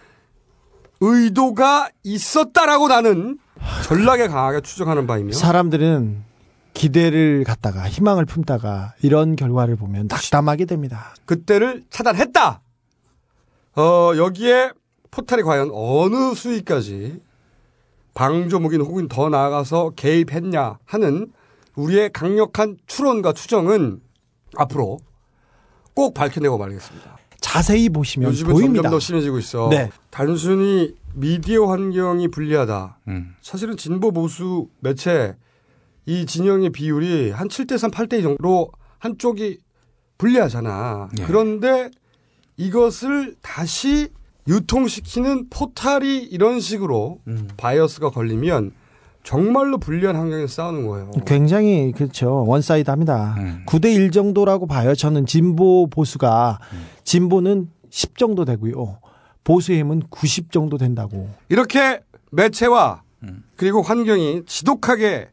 의도가 있었다라고 나는 전락에 강하게 추정하는 바이며 사람들은 기대를 갖다가 희망을 품다가 이런 결과를 보면 낙담하게 됩니다. 그때를 차단했다. 어, 여기에 포탈이 과연 어느 수위까지 방조무긴 혹은 더 나아가서 개입했냐 하는 우리의 강력한 추론과 추정은 앞으로 꼭 밝혀내고 말겠습니다. 자세히 보시면 요즘은 보입니다. 점점 더 심해지고 있어. 네. 단순히 미디어 환경이 불리하다. 음. 사실은 진보 보수 매체 이 진영의 비율이 한 7대 3, 8대 2 정도로 한쪽이 불리하잖아. 예. 그런데 이것을 다시 유통시키는 포탈이 이런 식으로 음. bias가 걸리면 정말로 불리한 환경에서 싸우는 거예요. 굉장히 그렇죠. one side합니다. 음. 9대 1 정도라고 봐요. 저는 진보 보수가 음. 진보는 10 정도 되고요. 보수의 힘은 90 정도 된다고. 이렇게 매체와 음. 그리고 환경이 지독하게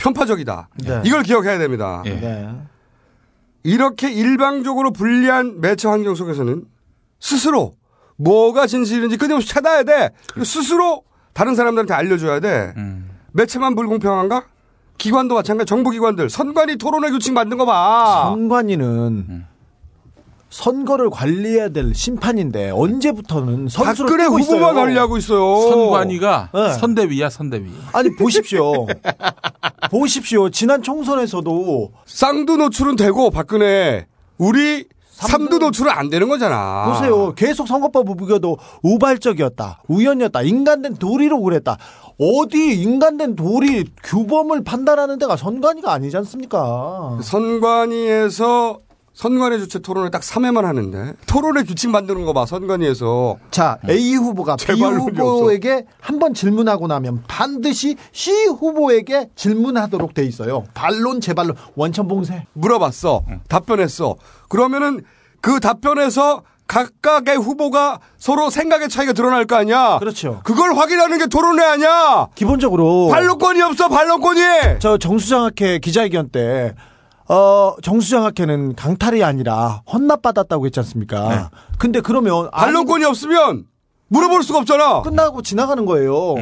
편파적이다. 네. 이걸 기억해야 됩니다. 예. 네. 이렇게 일방적으로 불리한 매체 환경 속에서는 스스로 뭐가 진실인지 끊임없이 찾아야 돼. 그리고 스스로 다른 사람들한테 알려줘야 돼. 음. 매체만 불공평한가? 기관도 마찬가지. 정보기관들 선관위 토론회 규칙 만든 거 봐. 선관위는 음. 선거를 관리해야 될 심판인데 언제부터는 선수를 박근혜 후보만 있어요. 관리하고 있어요. 선관위가 네. 선대위야 선대위. 아니 보십시오. 보십시오. 지난 총선에서도 쌍두 노출은 되고 박근혜 우리 삼두 노출은 안 되는 거잖아. 보세요. 계속 선거법 부부겨도 우발적이었다. 우연이었다. 인간된 도리로 그랬다. 어디 인간된 도리 규범을 판단하는 데가 선관위가 아니지 않습니까? 선관위에서 선관위 주최 토론회 딱 3회만 하는데 토론회 규칙 만드는 거 봐 선관위에서. 자 A 후보가 B 후보에게 한 번 질문하고 나면 반드시 C 후보에게 질문하도록 돼 있어요. 반론 재반론. 원천봉쇄. 물어봤어. 답변했어. 그러면은 그 답변에서 각각의 후보가 서로 생각의 차이가 드러날 거 아니야? 그렇죠. 그걸 확인하는 게 토론회 아니야? 기본적으로 반론권이 없어 반론권이! 저 정수장학회 기자회견 때 어, 정수장학회는 강탈이 아니라 헌납받았다고 했지 않습니까? 근데 그러면 반론권이 없으면 물어볼 수가 없잖아. 끝나고 지나가는 거예요.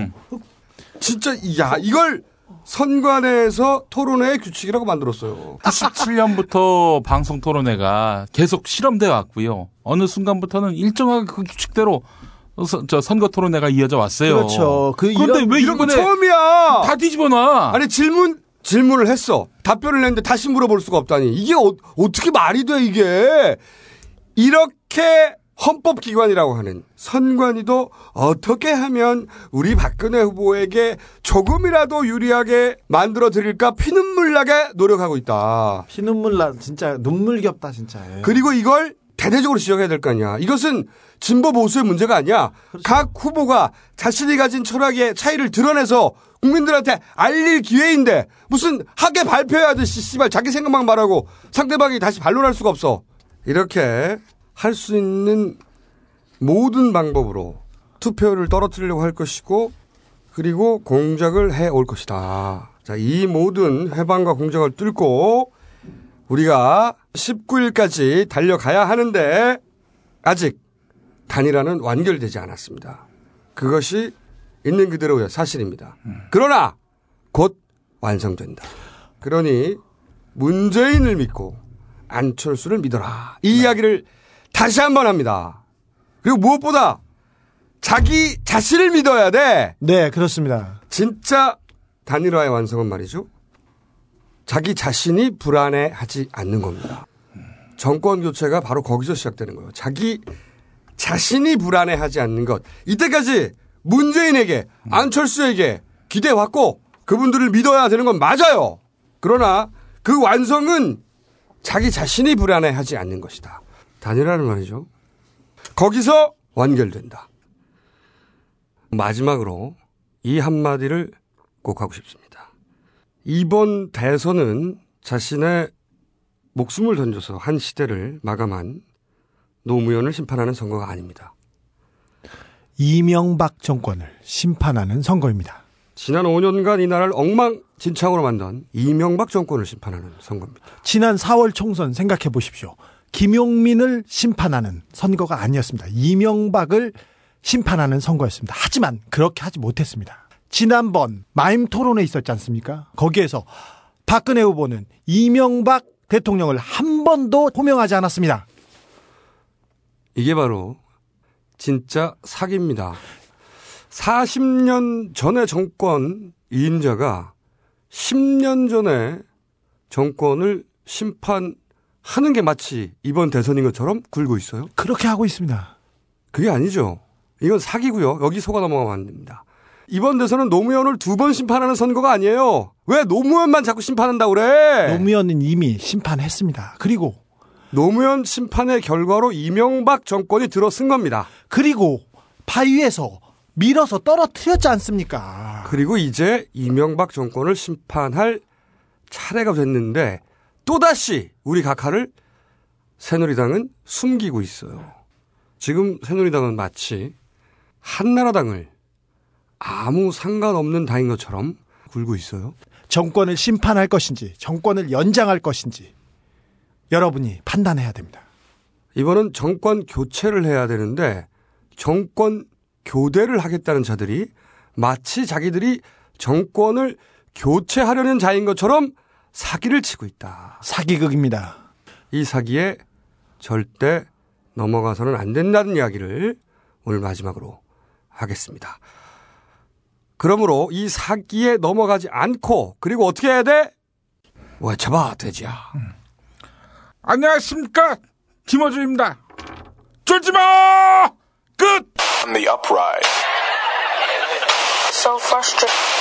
진짜 야 이걸 선관위에서 토론회의 규칙이라고 만들었어요. 97년부터 방송 토론회가 계속 실험돼 왔고요. 어느 순간부터는 일정하게 그 규칙대로 서- 저 선거 토론회가 이어져 왔어요. 그렇죠. 그 그런데 이런- 왜 이런 거 처음이야. 다 뒤집어놔? 아니 질문 질문을 했어. 답변을 했는데 다시 물어볼 수가 없다니. 이게 어, 어떻게 말이 돼 이게. 이렇게 헌법기관이라고 하는 선관위도 어떻게 하면 우리 박근혜 후보에게 조금이라도 유리하게 만들어 드릴까 피눈물 나게 노력하고 있다. 피눈물 나 진짜 눈물겹다 진짜. 예. 그리고 이걸 대대적으로 지적해야 될 거 아니야. 이것은 진보 보수의 문제가 아니야. 각 후보가 자신이 가진 철학의 차이를 드러내서 국민들한테 알릴 기회인데 무슨 학계 발표하듯이 씨발 자기 생각만 말하고 상대방이 다시 반론할 수가 없어. 이렇게 할 수 있는 모든 방법으로 투표를 떨어뜨리려고 할 것이고 그리고 공작을 해 올 것이다. 자, 이 모든 해방과 공작을 뚫고 우리가 19일까지 달려가야 하는데 아직 단일화는 완결되지 않았습니다. 그것이 있는 그대로의 사실입니다. 그러나 곧 완성된다. 그러니 문재인을 믿고 안철수를 믿어라. 이 이야기를 다시 한 번 합니다. 그리고 무엇보다 자기 자신을 믿어야 돼. 네, 그렇습니다. 진짜 단일화의 완성은 말이죠. 자기 자신이 불안해하지 않는 겁니다. 정권 교체가 바로 거기서 시작되는 거예요. 자기 자신이 불안해하지 않는 것. 이때까지 문재인에게 안철수에게 기대왔고 그분들을 믿어야 되는 건 맞아요. 그러나 그 완성은 자기 자신이 불안해하지 않는 것이다. 단일화는 말이죠. 거기서 완결된다. 마지막으로 이 한마디를 꼭 하고 싶습니다. 이번 대선은 자신의 목숨을 던져서 한 시대를 마감한 노무현을 심판하는 선거가 아닙니다. 이명박 정권을 심판하는 선거입니다. 지난 5년간 이 나라를 엉망진창으로 만든 이명박 정권을 심판하는 선거입니다. 지난 4월 총선 생각해 보십시오. 김용민을 심판하는 선거가 아니었습니다. 이명박을 심판하는 선거였습니다. 하지만 그렇게 하지 못했습니다. 지난번 마임 토론회 있었지 않습니까? 거기에서 박근혜 후보는 이명박 대통령을 한 번도 호명하지 않았습니다. 이게 바로 진짜 사기입니다. 40년 전의 정권 이인자가 10년 전에 정권을 심판하는 게 마치 이번 대선인 것처럼 굴고 있어요. 그렇게 하고 있습니다. 그게 아니죠. 이건 사기고요. 여기 속아 넘어가면 안 됩니다. 이번 대선은 노무현을 두 번 심판하는 선거가 아니에요. 왜 노무현만 자꾸 심판한다고 그래? 노무현은 이미 심판했습니다. 그리고 노무현 심판의 결과로 이명박 정권이 들어선 겁니다. 그리고 파위에서 밀어서 떨어뜨렸지 않습니까? 그리고 이제 이명박 정권을 심판할 차례가 됐는데 또다시 우리 각하를 새누리당은 숨기고 있어요. 지금 새누리당은 마치 한나라당을 아무 상관없는 당인 것처럼 굴고 있어요. 정권을 심판할 것인지 정권을 연장할 것인지 여러분이 판단해야 됩니다. 이번은 정권 교체를 해야 되는데 정권 교대를 하겠다는 자들이 마치 자기들이 정권을 교체하려는 자인 것처럼 사기를 치고 있다. 사기극입니다. 이 사기에 절대 넘어가서는 안 된다는 이야기를 오늘 마지막으로 하겠습니다. 그러므로 이 사기에 넘어가지 않고 그리고 어떻게 해야 돼? 외쳐봐 돼지야. 안녕하십니까 김어준입니다. 쫄지 마. 끝. On the upright. So frustrated.